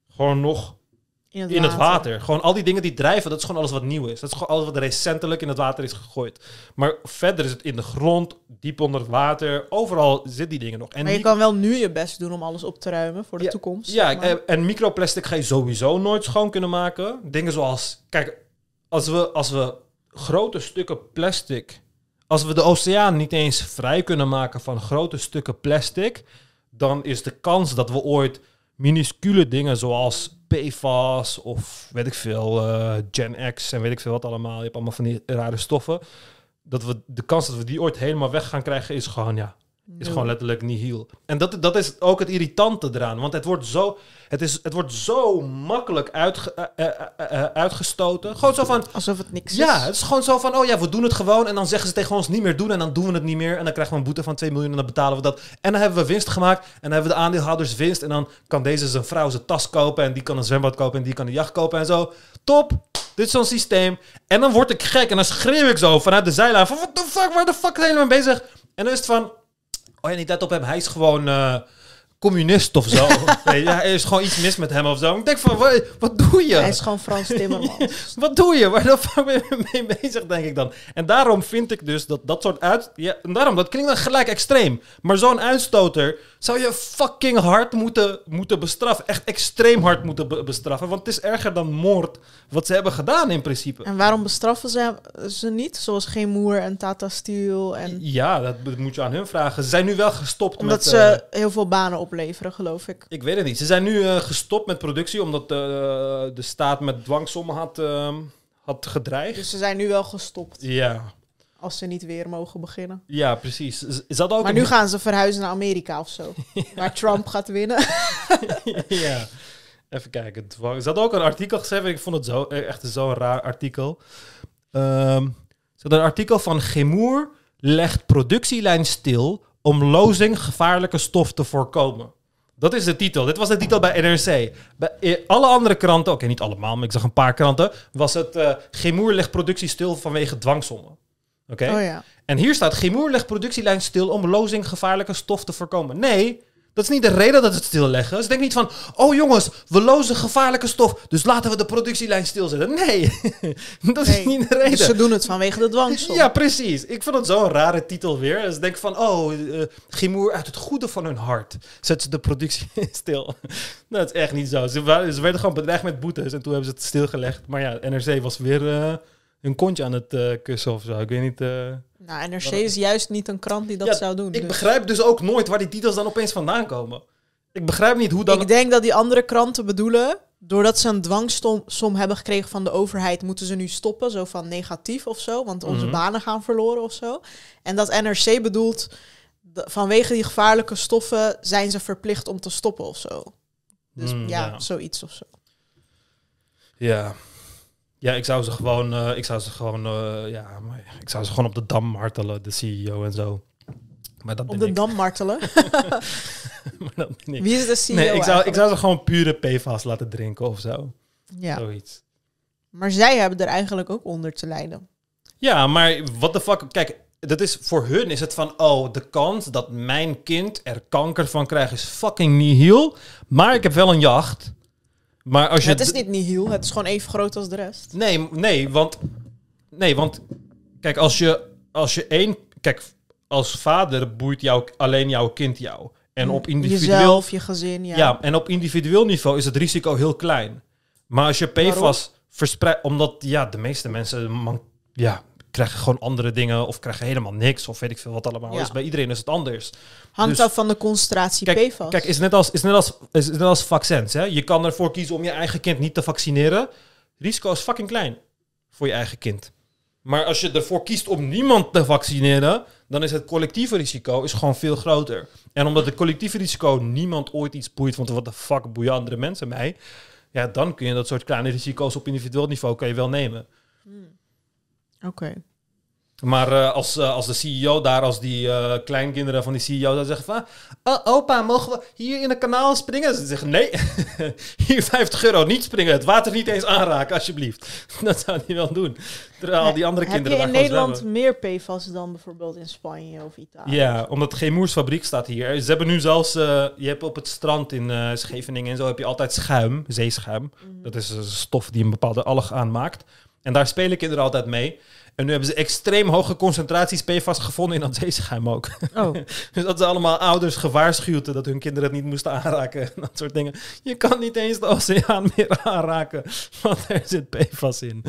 Speaker 2: gewoon nog
Speaker 1: in het
Speaker 2: in het water. Gewoon al die dingen die drijven, dat is gewoon alles wat nieuw is. Dat is gewoon alles wat recentelijk in het water is gegooid. Maar verder is het in de grond, diep onder het water, overal zit die dingen nog. En
Speaker 1: Maar je kan wel nu je best doen om alles op te ruimen voor de
Speaker 2: Ja,
Speaker 1: toekomst.
Speaker 2: Ja,
Speaker 1: zeg maar.
Speaker 2: en, en microplastic ga je sowieso nooit schoon kunnen maken. Dingen zoals, kijk, als we, als we grote stukken plastic, als we de oceaan niet eens vrij kunnen maken van grote stukken plastic, dan is de kans dat we ooit minuscule dingen zoals PFAS of weet ik veel, eh, Gen X en weet ik veel wat allemaal, je hebt allemaal van die rare stoffen, dat we de kans dat we die ooit helemaal weg gaan krijgen is gewoon ja, is gewoon letterlijk nihil. En dat, dat is ook het irritante eraan. Want het wordt zo, het is, het wordt zo makkelijk uitge, eh, eh, eh, uitgestoten. Gewoon zo van...
Speaker 1: Alsof het niks
Speaker 2: Ja,
Speaker 1: is.
Speaker 2: het is gewoon zo van, oh ja, we doen het gewoon. En dan zeggen ze tegen ons niet meer doen. En dan doen we het niet meer. En dan krijgen we een boete van 2 miljoen en dan betalen we dat. En dan hebben we winst gemaakt. En dan hebben we de aandeelhouders winst. En dan kan deze zijn vrouw zijn tas kopen. En die kan een zwembad kopen. En die kan een jacht kopen en zo. Top! Dit is zo'n systeem. En dan word ik gek. En dan schreeuw ik zo vanuit de zijlijn van, what the fuck, waar de fuck zijn jullie mee bezig? En dan is het van, oh ja, niet let op hem. Hij is gewoon eh, communist of zo. nee, ja, er is gewoon iets mis met hem of zo. Ik denk van, wat, wat doe je?
Speaker 1: Hij is gewoon Frans Timmermans.
Speaker 2: Wat doe je? Waar de fuck ben je mee bezig, denk ik dan. En daarom vind ik dus dat dat soort uit... Ja, en daarom, dat klinkt dan gelijk extreem. Maar zo'n uitstoter zou je fucking hard moeten, moeten bestraffen. Echt extreem hard moeten be- bestraffen. Want het is erger dan moord wat ze hebben gedaan in principe.
Speaker 1: en waarom bestraffen ze, ze niet? Zoals Geen Moer en Tata Steel. En,
Speaker 2: Ja, dat moet je aan hun vragen. Ze zijn nu wel gestopt
Speaker 1: omdat
Speaker 2: met...
Speaker 1: ze
Speaker 2: eh,
Speaker 1: heel veel banen opleveren, geloof ik.
Speaker 2: ik weet het niet. Ze zijn nu eh, gestopt met productie omdat eh, de staat met dwangsommen had, eh, had gedreigd.
Speaker 1: Dus ze zijn nu wel gestopt.
Speaker 2: Ja,
Speaker 1: Als ze niet weer mogen beginnen.
Speaker 2: ja, precies. Ze hadden ook
Speaker 1: Maar
Speaker 2: een-
Speaker 1: nu gaan ze verhuizen naar Amerika of zo. Waar Trump gaat winnen.
Speaker 2: ja. Even kijken. Ze hadden ook een artikel geschreven. Ik vond het zo, eh, echt zo'n raar artikel. Ehm, ze een artikel van Gemoer legt productielijn stil om lozing gevaarlijke stof te voorkomen. Dat is de titel. Dit was de titel bij NRC. Bij eh, alle andere kranten, oké, niet allemaal, maar ik zag een paar kranten, was het eh Gemoer legt productie stil vanwege dwangsommen. Oké?
Speaker 1: Oh ja.
Speaker 2: En hier staat, Gemoer legt productielijn stil om lozing gevaarlijke stof te voorkomen. Nee, dat is niet de reden dat ze het stilleggen. Ze denken niet van, oh jongens, we lozen gevaarlijke stof, dus laten we de productielijn stilzetten. Nee, dat is niet de reden.
Speaker 1: Dus ze doen het vanwege de dwangsom.
Speaker 2: Ja, precies. Ik vond het zo'n rare titel weer. Dus ik denk van, oh, uh, Gimoer uit het goede van hun hart zet ze de productie stil. dat is echt niet zo. Ze, ze werden gewoon bedreigd met boetes en toen hebben ze het stilgelegd. Maar ja, NRC was weer eh, hun kontje aan het eh, kussen of zo. Ik weet niet... eh.
Speaker 1: Nou, NRC is juist niet een krant die dat
Speaker 2: Ja,
Speaker 1: zou doen.
Speaker 2: Ik
Speaker 1: dus.
Speaker 2: begrijp dus ook nooit waar die titels dan opeens vandaan komen. Ik begrijp niet hoe dan...
Speaker 1: Ik denk dat die andere kranten bedoelen, doordat ze een dwangsom hebben gekregen van de overheid, moeten ze nu stoppen, zo van negatief of zo, want onze
Speaker 2: Mhm.
Speaker 1: banen gaan verloren of zo. En dat NRC bedoelt, vanwege die gevaarlijke stoffen zijn ze verplicht om te stoppen of zo. Dus
Speaker 2: Mm,
Speaker 1: ja,
Speaker 2: ja.
Speaker 1: zoiets of zo.
Speaker 2: Ja. Ja, ik zou ze gewoon, eh, ik zou ze gewoon, eh, ja, maar ik zou ze gewoon op de dam martelen, de CEO en zo. Maar dat
Speaker 1: Op de
Speaker 2: ik.
Speaker 1: dam martelen.
Speaker 2: Maar dat ben ik.
Speaker 1: Wie is de CEO
Speaker 2: nee, ik zou, ik zou ze gewoon pure PFAS laten drinken of zo.
Speaker 1: Ja,
Speaker 2: Zoiets.
Speaker 1: maar zij hebben er eigenlijk ook onder te lijden.
Speaker 2: Ja, maar what the fuck? Kijk, dat is voor hun is het van, oh, de kans dat mijn kind er kanker van krijgt is fucking nihil. Maar ik heb wel een jacht. Maar als je
Speaker 1: het is niet nihil, het is gewoon even groot als de rest.
Speaker 2: Nee, nee, want... Nee, want... Kijk, als je, als je één... Kijk, als vader boeit jou, alleen jouw kind jou. En op individueel...
Speaker 1: Jezelf, je gezin, ja.
Speaker 2: Ja. en op individueel niveau is het risico heel klein. Maar als je PFAS verspreidt... Omdat, ja, de meeste mensen... Man, ja, krijgen gewoon andere dingen... Of krijgen helemaal niks. Of weet ik veel wat allemaal
Speaker 1: Ja.
Speaker 2: is. Bij iedereen is het anders.
Speaker 1: Hangt
Speaker 2: Dus-
Speaker 1: af van de concentratie
Speaker 2: Kijk,
Speaker 1: PFAS.
Speaker 2: kijk is net als, is net als, is net als vaccins. Hè? Je kan ervoor kiezen om je eigen kind niet te vaccineren. Risico is fucking klein voor je eigen kind. Maar als je ervoor kiest om niemand te vaccineren, dan is het collectieve risico is gewoon veel groter. En omdat het collectieve risico niemand ooit iets boeit, want wat de fuck boeien andere mensen mij, ja, dan kun je dat soort kleine risico's op individueel niveau kan je wel nemen.
Speaker 1: Oké.
Speaker 2: Maar eh, als, eh, als de CEO daar, als die eh, kleinkinderen van die CEO dan zeggen van... "Oh, opa, mogen we hier in het kanaal springen? Ze zeggen nee, hier 50 euro, niet springen. Het water niet eens aanraken, alsjeblieft. Dat zou hij wel doen. Terwijl al die andere kinderen
Speaker 1: je in
Speaker 2: daar gewoon
Speaker 1: Nederland
Speaker 2: zwemmen.
Speaker 1: meer PFAS dan bijvoorbeeld in Spanje of Italië?
Speaker 2: Ja, omdat geen moersfabriek staat hier. Ze hebben nu zelfs... je hebt op het strand in Scheveningen en zo heb je altijd schuim, zeeschuim.
Speaker 1: Mhm.
Speaker 2: Dat is een stof die een bepaalde alg aanmaakt. En daar spelen kinderen altijd mee. En nu hebben ze extreem hoge concentraties PFAS gevonden in dat zeeschuim ook.
Speaker 1: Oh,
Speaker 2: Dus dat ze allemaal ouders gewaarschuwd dat hun kinderen het niet moesten aanraken. En dat soort dingen. Je kan niet eens de oceaan meer aanraken, want er zit PFAS in.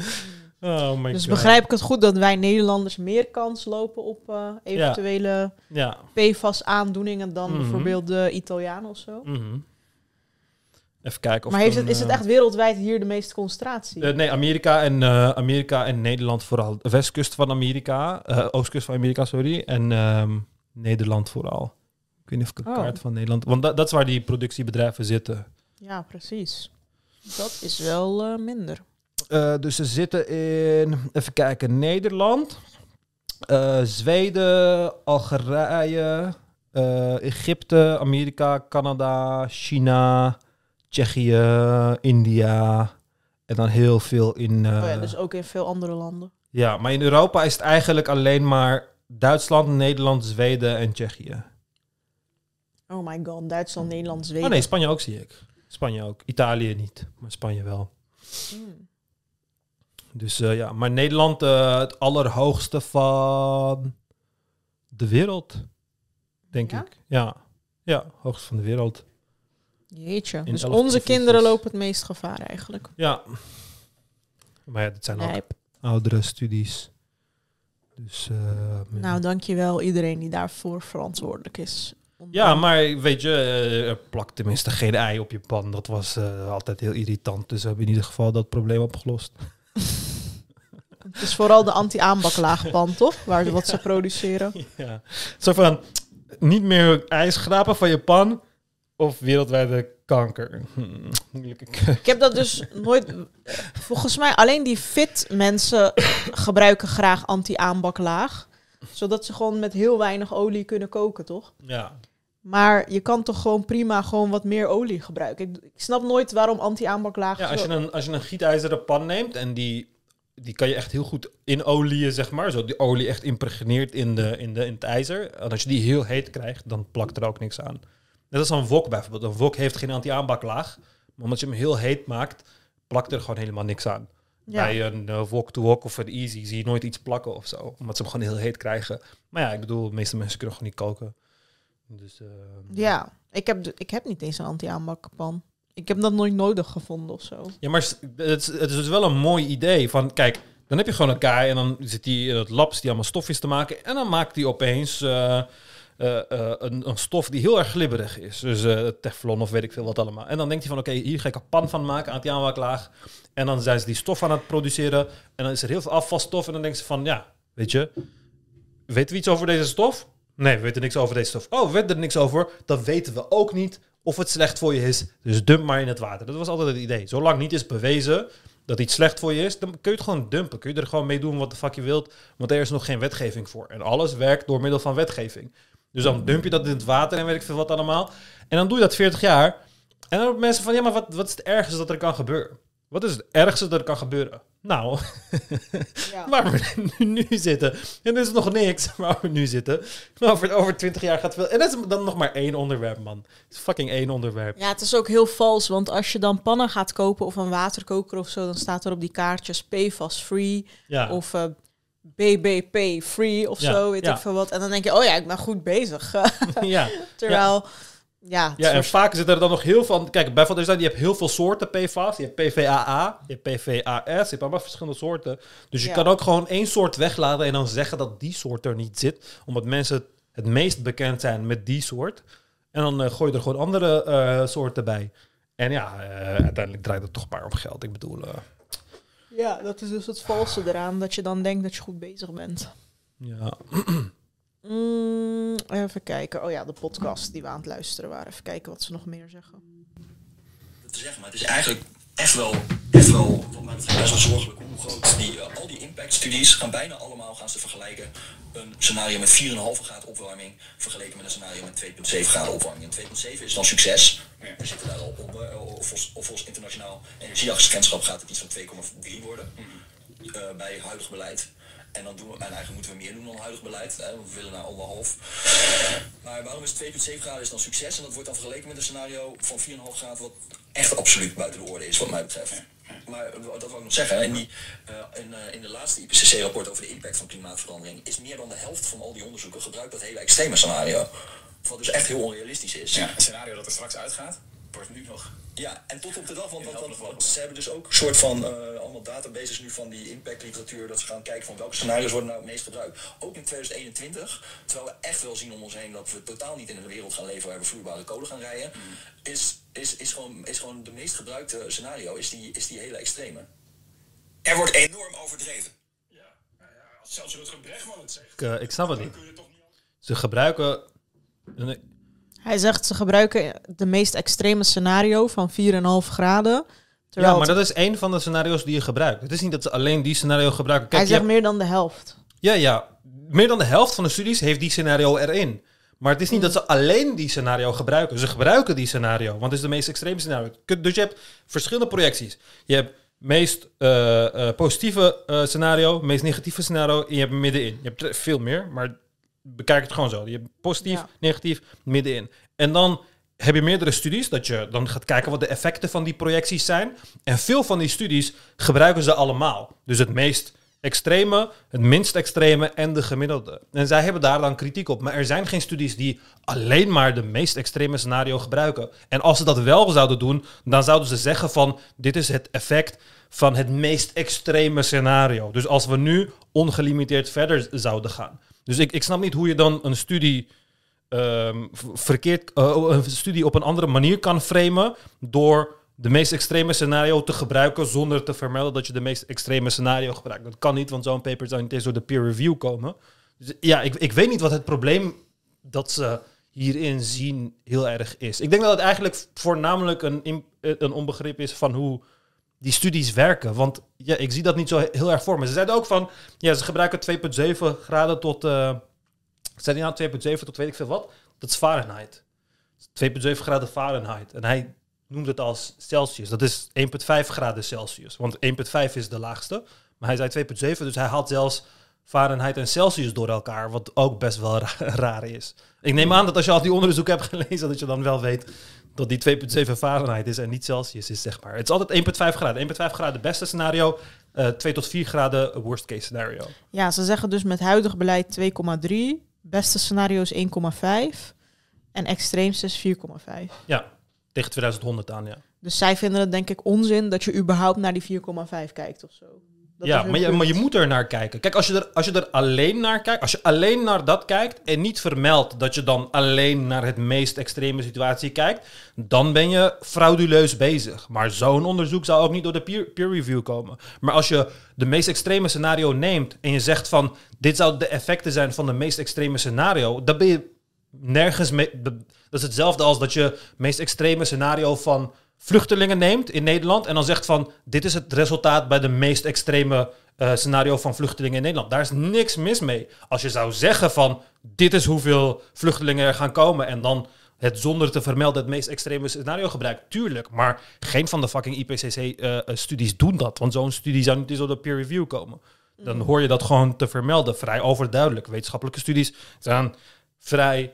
Speaker 2: Oh my
Speaker 1: dus
Speaker 2: god.
Speaker 1: begrijp ik het goed dat wij Nederlanders meer kans lopen op eh, eventuele
Speaker 2: Ja.
Speaker 1: PFAS-aandoeningen dan
Speaker 2: Mhm.
Speaker 1: bijvoorbeeld de Italianen of zo?
Speaker 2: Mhm. Even kijken of
Speaker 1: maar heeft het, is het
Speaker 2: eh,
Speaker 1: echt wereldwijd hier de meeste concentratie?
Speaker 2: eh, nee, Amerika en, eh, Amerika en Nederland vooral. Westkust van Amerika, oostkust van Amerika, sorry. En ehm, Nederland vooral. Ik weet niet of ik een
Speaker 1: Oh.
Speaker 2: kaart van Nederland... Want dat, dat is waar die productiebedrijven zitten.
Speaker 1: Ja, precies. Dat is wel minder.
Speaker 2: Dus ze zitten in, even kijken, Nederland, Zweden, Algerije, Egypte, Amerika, Canada, China, Tsjechië, India en dan heel veel in... eh,
Speaker 1: oh ja, dus ook in veel andere landen.
Speaker 2: ja, maar in Europa is het eigenlijk alleen maar Duitsland, Nederland, Zweden en Tsjechië.
Speaker 1: Oh my god, Duitsland, Nederland, Zweden.
Speaker 2: Oh nee, Spanje ook zie ik. Spanje ook. Italië niet, maar Spanje wel.
Speaker 1: Hmm.
Speaker 2: Dus eh, ja, maar Nederland eh, het allerhoogste van de wereld, denk
Speaker 1: Ja?
Speaker 2: ik. Ja, ja, hoogste van de wereld.
Speaker 1: Jeetje.
Speaker 2: In
Speaker 1: Dus onze kinderen lopen het meest gevaar eigenlijk.
Speaker 2: Ja. Maar ja, dit zijn ook
Speaker 1: Lijp.
Speaker 2: oudere studies. Dus met-
Speaker 1: Nou, dankjewel iedereen die daarvoor verantwoordelijk is.
Speaker 2: Ja, maar weet je, eh, er plakt tenminste geen ei op je pan. Dat was eh, altijd heel irritant. Dus we hebben in ieder geval dat probleem opgelost.
Speaker 1: Het is vooral de anti-aanbaklaagpan, toch? Waar wat ze produceren.
Speaker 2: Ja. Zo van, niet meer ijs schrapen van je pan of wereldwijde kanker. Hmm, moeilijke keuze.
Speaker 1: Ik heb dat dus nooit... Volgens mij alleen die fit mensen gebruiken graag anti-aanbaklaag. Zodat ze gewoon met heel weinig olie kunnen koken, toch?
Speaker 2: Ja.
Speaker 1: Maar je kan toch gewoon prima gewoon wat meer olie gebruiken. Ik, ik snap nooit waarom anti-aanbaklaag...
Speaker 2: Ja, als je een, als je een gietijzeren pan neemt en die, die kan je echt heel goed in olieën, zeg maar. Zo die olie echt impregneert in, de, in, de, in het ijzer. En als je die heel heet krijgt, dan plakt er ook niks aan. Net als een wok bijvoorbeeld. Een wok heeft geen anti-aanbaklaag. Maar omdat je hem heel heet maakt, plakt er gewoon helemaal niks aan.
Speaker 1: Ja.
Speaker 2: Bij een eh, wok-to-wok of een easy zie je nooit iets plakken of zo. Omdat ze hem gewoon heel heet krijgen. Maar ja, ik bedoel, de meeste mensen kunnen gewoon niet koken. Dus, eh,
Speaker 1: Ja, ik heb, ik heb niet eens een anti-aanbakpan. Ik heb dat nooit nodig gevonden of zo.
Speaker 2: Ja, maar het, is- het is dus wel een mooi idee. Van, kijk, dan heb je gewoon een kaai en dan zit hij in het lab, zit hij allemaal stofjes te maken. En dan maakt hij opeens eh, eh, eh, een, een stof die heel erg glibberig is. Dus eh, teflon of weet ik veel wat allemaal. En dan denkt hij van, oké, hier ga ik een pan van maken, aan het aanwaklaag. En dan zijn ze die stof aan het produceren. En dan is er heel veel afvalstof. En dan denken ze van, ja, weet je, weten we iets over deze stof? Nee, we weten niks over deze stof. Oh, we weten er niks over. Dan weten we ook niet of het slecht voor je is. Dus dump maar in het water. Dat was altijd het idee. Zolang niet is bewezen dat iets slecht voor je is, dan kun je het gewoon dumpen. Kun je er gewoon mee doen wat de fuck je wilt. Want er is nog geen wetgeving voor. En alles werkt door middel van wetgeving. Dus dan dump je dat in het water en weet ik veel wat allemaal. En dan doe je dat 40 jaar. En dan hebben mensen van, ja, maar wat, wat is het ergste dat er kan gebeuren? Wat is het ergste dat er kan gebeuren? Nou,
Speaker 1: Ja.
Speaker 2: waar we nu, nu zitten. En er is nog niks waar we nu zitten. Maar over, over 20 jaar gaat veel. En dat is dan nog maar één onderwerp, man. Het is fucking één onderwerp.
Speaker 1: Ja, het is ook heel vals, want als je dan pannen gaat kopen of een waterkoker of zo, dan staat er op die kaartjes PFAS free
Speaker 2: Ja.
Speaker 1: of eh, BBP free of
Speaker 2: Ja,
Speaker 1: zo, weet
Speaker 2: ja.
Speaker 1: ik veel wat. En dan denk je, oh ja, ik ben goed bezig.
Speaker 2: ja.
Speaker 1: Terwijl, ja,
Speaker 2: Ja, en
Speaker 1: soort-
Speaker 2: vaak zit er dan nog heel veel... Kijk, bijvoorbeeld, je hebt heel veel soorten PFAS. Je hebt PVAA, je hebt PVAS, je hebt allemaal verschillende soorten. Dus je kan ook gewoon één soort weglaten en dan zeggen dat die soort er niet zit. Omdat mensen het meest bekend zijn met die soort. En dan eh, gooi je er gewoon andere eh, soorten bij. En ja, eh, uiteindelijk draait het toch maar om geld. Ik bedoel,
Speaker 1: ja, dat is dus het valse eraan, dat je dan denkt dat je goed bezig bent.
Speaker 2: ja.
Speaker 1: Mm, even kijken. Oh ja, de podcast die we aan het luisteren waren. Even kijken wat ze nog meer zeggen.
Speaker 3: te zeggen. Maar het is eigenlijk echt wel, echt wel wat mij betreft, best wel zorgelijk hoe groot die, eh, al die impactstudies gaan bijna allemaal gaan ze vergelijken. Een scenario met 4,5 graden opwarming vergeleken met een scenario met 2,7 graden opwarming. En 2,7 is dan succes. We zitten daar al op. eh, Of volgens, of internationaal energieagentschap gaat het iets van 2,3 worden eh, bij huidig beleid. En dan doen we, en eigenlijk moeten we meer doen dan huidig beleid. Hè, we willen naar anderhalf. Maar waarom is 2,7 graden is dan succes? En dat wordt dan vergeleken met een scenario van 4,5 graden, wat echt absoluut buiten de orde is, wat mij betreft. Maar eh, dat wil ik nog zeggen. In, die, eh, in, eh, in de laatste IPCC-rapport over de impact van klimaatverandering is meer dan de helft van al die onderzoeken gebruikt dat hele extreme scenario. Wat dus echt heel onrealistisch is.
Speaker 4: Ja, een scenario dat er straks uitgaat, wordt nu nog.
Speaker 3: Ja, en tot op de dag, want, ze hebben dus ook een soort van eh, allemaal databases nu van die impactliteratuur, dat ze gaan kijken van welke scenario's worden nou het meest gebruikt. Ook in 2021, terwijl we echt wel zien om ons heen dat we totaal niet in een wereld gaan leven waar we vloeibare kolen gaan rijden, is, is, is, gewoon, is gewoon de meest gebruikte scenario, is die, is die hele extreme. Er wordt enorm overdreven.
Speaker 4: Ja, nou ja, als zelfs Rutger Bregman het zegt,
Speaker 2: Ik, eh, ik snap het niet.
Speaker 4: kun je toch niet...
Speaker 2: Ze gebruiken...
Speaker 1: Hij zegt ze gebruiken de meest extreme scenario van 4,5 graden.
Speaker 2: Ja,
Speaker 1: Terwijl
Speaker 2: maar
Speaker 1: het-
Speaker 2: dat is één van de scenario's die je gebruikt. Het is niet dat ze alleen die scenario gebruiken. Kijk,
Speaker 1: hij zegt
Speaker 2: hebt-
Speaker 1: meer dan de helft.
Speaker 2: Ja, ja. Meer dan de helft van de studies heeft die scenario erin. Maar het is niet dat ze alleen die scenario gebruiken. Ze gebruiken die scenario, want het is de meest extreme scenario. Dus je hebt verschillende projecties. Je hebt meest eh, eh, positieve eh, scenario, meest negatieve scenario en je hebt middenin. Je hebt er veel meer, maar bekijk het gewoon zo. Je hebt positief,
Speaker 1: Ja.
Speaker 2: negatief, middenin. En dan heb je meerdere studies dat je dan gaat kijken wat de effecten van die projecties zijn. En veel van die studies gebruiken ze allemaal. Dus het meest extreme, het minst extreme en de gemiddelde. En zij hebben daar dan kritiek op. Maar er zijn geen studies die alleen maar de meest extreme scenario gebruiken. En als ze dat wel zouden doen, dan zouden ze zeggen van dit is het effect van het meest extreme scenario. Dus als we nu ongelimiteerd verder zouden gaan. Dus ik, ik snap niet hoe je dan een studie ehm, verkeerd, eh, een studie op een andere manier kan framen door de meest extreme scenario te gebruiken zonder te vermelden dat je de meest extreme scenario gebruikt. Dat kan niet, want zo'n paper zou niet eens door de peer review komen. Dus ja, ik, ik weet niet wat het probleem dat ze hierin zien heel erg is. Ik denk dat het eigenlijk voornamelijk een, een onbegrip is van hoe die studies werken. Want ja, ik zie dat niet zo he- heel erg voor me. Ze zeiden ook van, ja, ze gebruiken 2,7 graden tot... eh zei die nou 2,7 tot weet ik veel wat? Dat is Fahrenheit. 2,7 graden Fahrenheit. En hij noemde het als Celsius. Dat is 1,5 graden Celsius. Want 1,5 is de laagste. Maar hij zei 2,7, dus hij haalt zelfs Fahrenheit en Celsius door elkaar. Wat ook best wel ra- raar is. Ik neem aan dat als je al die onderzoek hebt gelezen, dat je dan wel weet dat die 2,7 Fahrenheit is en niet Celsius is, zeg maar. Het is altijd 1,5 graden. 1,5 graden beste scenario, eh 2 tot 4 graden worst case scenario.
Speaker 1: Ja, ze zeggen dus met huidig beleid 2,3. Beste scenario is 1,5. En extreemste is 4,5.
Speaker 2: Ja, tegen 2100 aan, ja.
Speaker 1: Dus zij vinden het denk ik onzin dat je überhaupt naar die 4,5 kijkt of zo. Dat
Speaker 2: ja, maar je, maar je moet er naar kijken. Kijk, als je, er, als je er alleen naar kijkt, als je alleen naar dat kijkt en niet vermeldt dat je dan alleen naar het meest extreme situatie kijkt, dan ben je frauduleus bezig. Maar zo'n onderzoek zou ook niet door de peer, peer review komen. Maar als je de meest extreme scenario neemt en je zegt van dit zou de effecten zijn van de meest extreme scenario, dan ben je nergens mee. Dat is hetzelfde als dat je het meest extreme scenario van vluchtelingen neemt in Nederland en dan zegt van dit is het resultaat bij de meest extreme eh, scenario van vluchtelingen in Nederland. Daar is niks mis mee. Als je zou zeggen van dit is hoeveel vluchtelingen er gaan komen en dan het zonder te vermelden het meest extreme scenario gebruikt, tuurlijk. Maar geen van de fucking IPCC-studies doen dat, want zo'n studie zou niet eens door de peer review komen. Dan hoor je dat gewoon te vermelden, vrij overduidelijk. Wetenschappelijke studies zijn vrij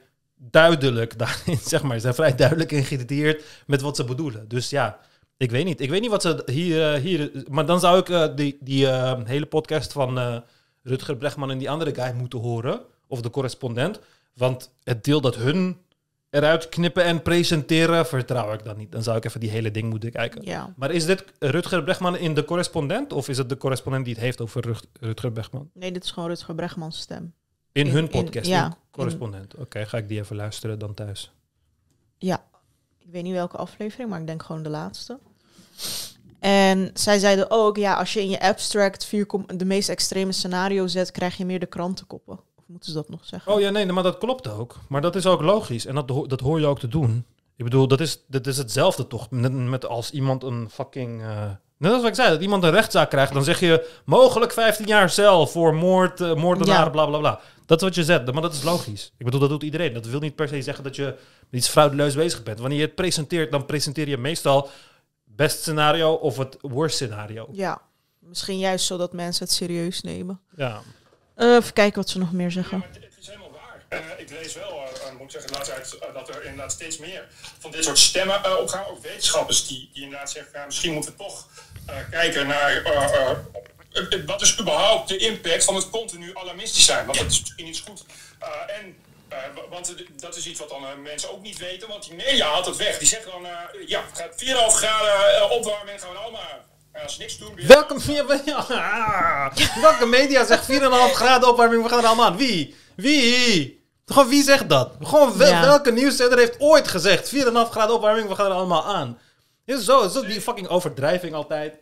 Speaker 2: duidelijk daarin, zeg maar. Ze zijn vrij duidelijk ingedieerd met wat ze bedoelen. Dus ja, ik weet niet. Ik weet niet wat ze hier... eh, hier maar dan zou ik eh, die, die eh, hele podcast van Rutger Bregman en die andere guy moeten horen. Of de correspondent. Want het deel dat hun eruit knippen en presenteren, vertrouw ik dan niet. Dan zou ik even die hele ding moeten kijken.
Speaker 1: Ja.
Speaker 2: Maar is dit Rutger Bregman in de correspondent? Of is het de correspondent die het heeft over Rut- Rutger Bregman?
Speaker 1: Nee, dit is gewoon Rutger Bregmans stem.
Speaker 2: In,
Speaker 1: In-
Speaker 2: hun
Speaker 1: in-
Speaker 2: podcast,
Speaker 1: ja,
Speaker 2: correspondent. Oké, ga ik die even luisteren dan thuis.
Speaker 1: Ja. Ik weet niet welke aflevering, maar ik denk gewoon de laatste. En zij zeiden ook, ja, als je in je abstract 4, de meest extreme scenario zet, krijg je meer de krantenkoppen. Of moeten ze dat nog zeggen?
Speaker 2: Oh ja, nee, maar dat klopt ook. Maar dat is ook logisch. En dat, dat hoor je ook te doen. Ik bedoel, dat is, dat is hetzelfde toch? Met, met als iemand een fucking... eh, net als wat ik zei, dat iemand een rechtszaak krijgt, dan zeg je mogelijk 15 jaar cel voor moord, eh, moordenaar,
Speaker 1: Ja.
Speaker 2: bla bla bla. Dat is wat je zet, maar dat is logisch. Ik bedoel, dat doet iedereen. Dat wil niet per se zeggen dat je met iets fraudeleus bezig bent. Wanneer je het presenteert, dan presenteer je meestal best scenario of het worst scenario.
Speaker 1: Ja, misschien juist zodat mensen het serieus nemen.
Speaker 2: Ja.
Speaker 1: Eh, even kijken wat ze nog meer zeggen.
Speaker 5: Maar het het is helemaal waar. Eh, ik lees wel, eh, moet ik zeggen, tijd, eh, dat er inderdaad steeds meer van dit soort stemmen eh, opgaan. Ook wetenschappers die, die inderdaad zeggen, ja, misschien moeten we toch eh, kijken naar eh, eh, eh, wat is überhaupt de impact van het continu alarmistisch zijn. Want dat is misschien iets goed. Eh, en, eh, wa- want dat is iets wat dan eh, mensen ook niet weten, want die media haalt het weg. Die zeggen dan, eh, ja, het gaat 4,5 graden eh, opwarming gaan we allemaal aan. En als niks doen, weer-
Speaker 2: Welke, ja, ah, welke media zegt 4,5 graden opwarming, we gaan er allemaal aan? Wie? Wie? Gewoon wie zegt dat? Gewoon wel-
Speaker 1: Ja.
Speaker 2: welke nieuwszender heeft ooit gezegd 4,5 graden opwarming, we gaan er allemaal aan? Is zo? Is dat die fucking overdrijving altijd?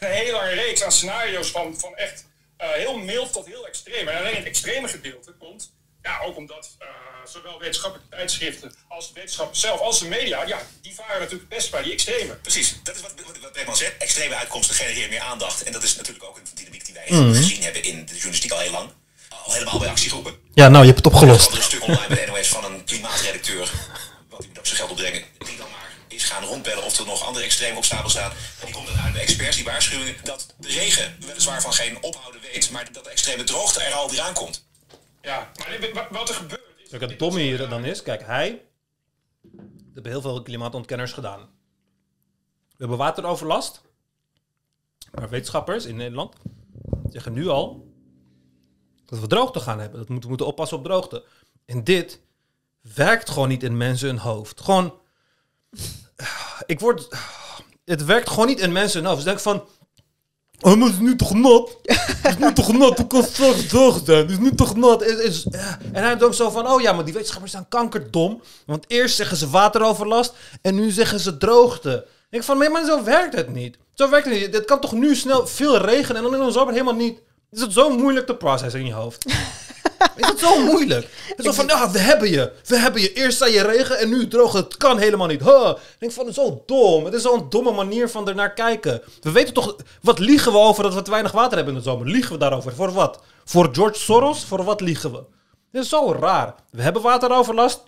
Speaker 5: Echt een hele lange reeks aan scenario's van, van echt eh, heel mild tot heel extreem. En alleen het extreme gedeelte komt, ja, ook omdat eh, zowel wetenschappelijke tijdschriften als de wetenschappers zelf, als de media, ja, die varen natuurlijk best bij die extreme.
Speaker 3: Precies, dat is wat, wat, wat Beckman zegt. Extreme uitkomsten genereren meer aandacht. En dat is natuurlijk ook een dynamiek die wij
Speaker 2: Mhm.
Speaker 3: gezien hebben in de journalistiek al heel lang. Al helemaal bij actiegroepen.
Speaker 2: Ja, nou, je hebt het opgelost.
Speaker 3: Er is een stuk online bij de NOS van een klimaatredacteur. Wat moet ook zijn geld opbrengen. Die dan maar is gaan rondbellen of er nog andere extremen op stapel staan. En die komt dan uit bij experts die waarschuwen dat de regen weliswaar van geen ophouden weet. Maar dat de extreme droogte er al weer aankomt.
Speaker 5: Ja, maar wat er gebeurt is...
Speaker 2: Kijk, het domme hier dan is, kijk, hij... We hebben heel veel klimaatontkenners gedaan. We hebben wateroverlast. Maar wetenschappers in Nederland zeggen nu al dat we droogte gaan hebben. Dat we moeten- moeten oppassen op droogte. En dit werkt gewoon niet in mensen hun hoofd. Gewoon, ik word, het werkt gewoon niet in mensen hoofd. Dus ik van, oh, maar het is nu toch nat? Het is nu toch nat? Hoe kan het straks droog zijn? Het is nu toch nat? Is, ja. En hij denkt zo van, oh ja, maar die wetenschappers zijn kankerdom. Want eerst zeggen ze wateroverlast en nu zeggen ze droogte. Ik van, maar zo werkt het niet. Zo werkt het niet. Het kan toch nu snel veel regenen en dan in de zomer helemaal niet. Is het zo moeilijk te processen in je hoofd? Is het zo moeilijk? Het is zo van, ja, we hebben je. We hebben je. Eerst zei je regen en nu droog. Het kan helemaal niet. Huh. Ik denk van, het is zo dom. Het is zo'n domme manier van ernaar kijken. We weten toch, wat liegen we over dat we te weinig water hebben in de zomer? Liegen we daarover? Voor wat? Voor George Soros? Voor wat liegen we? Dit is zo raar. We hebben wateroverlast.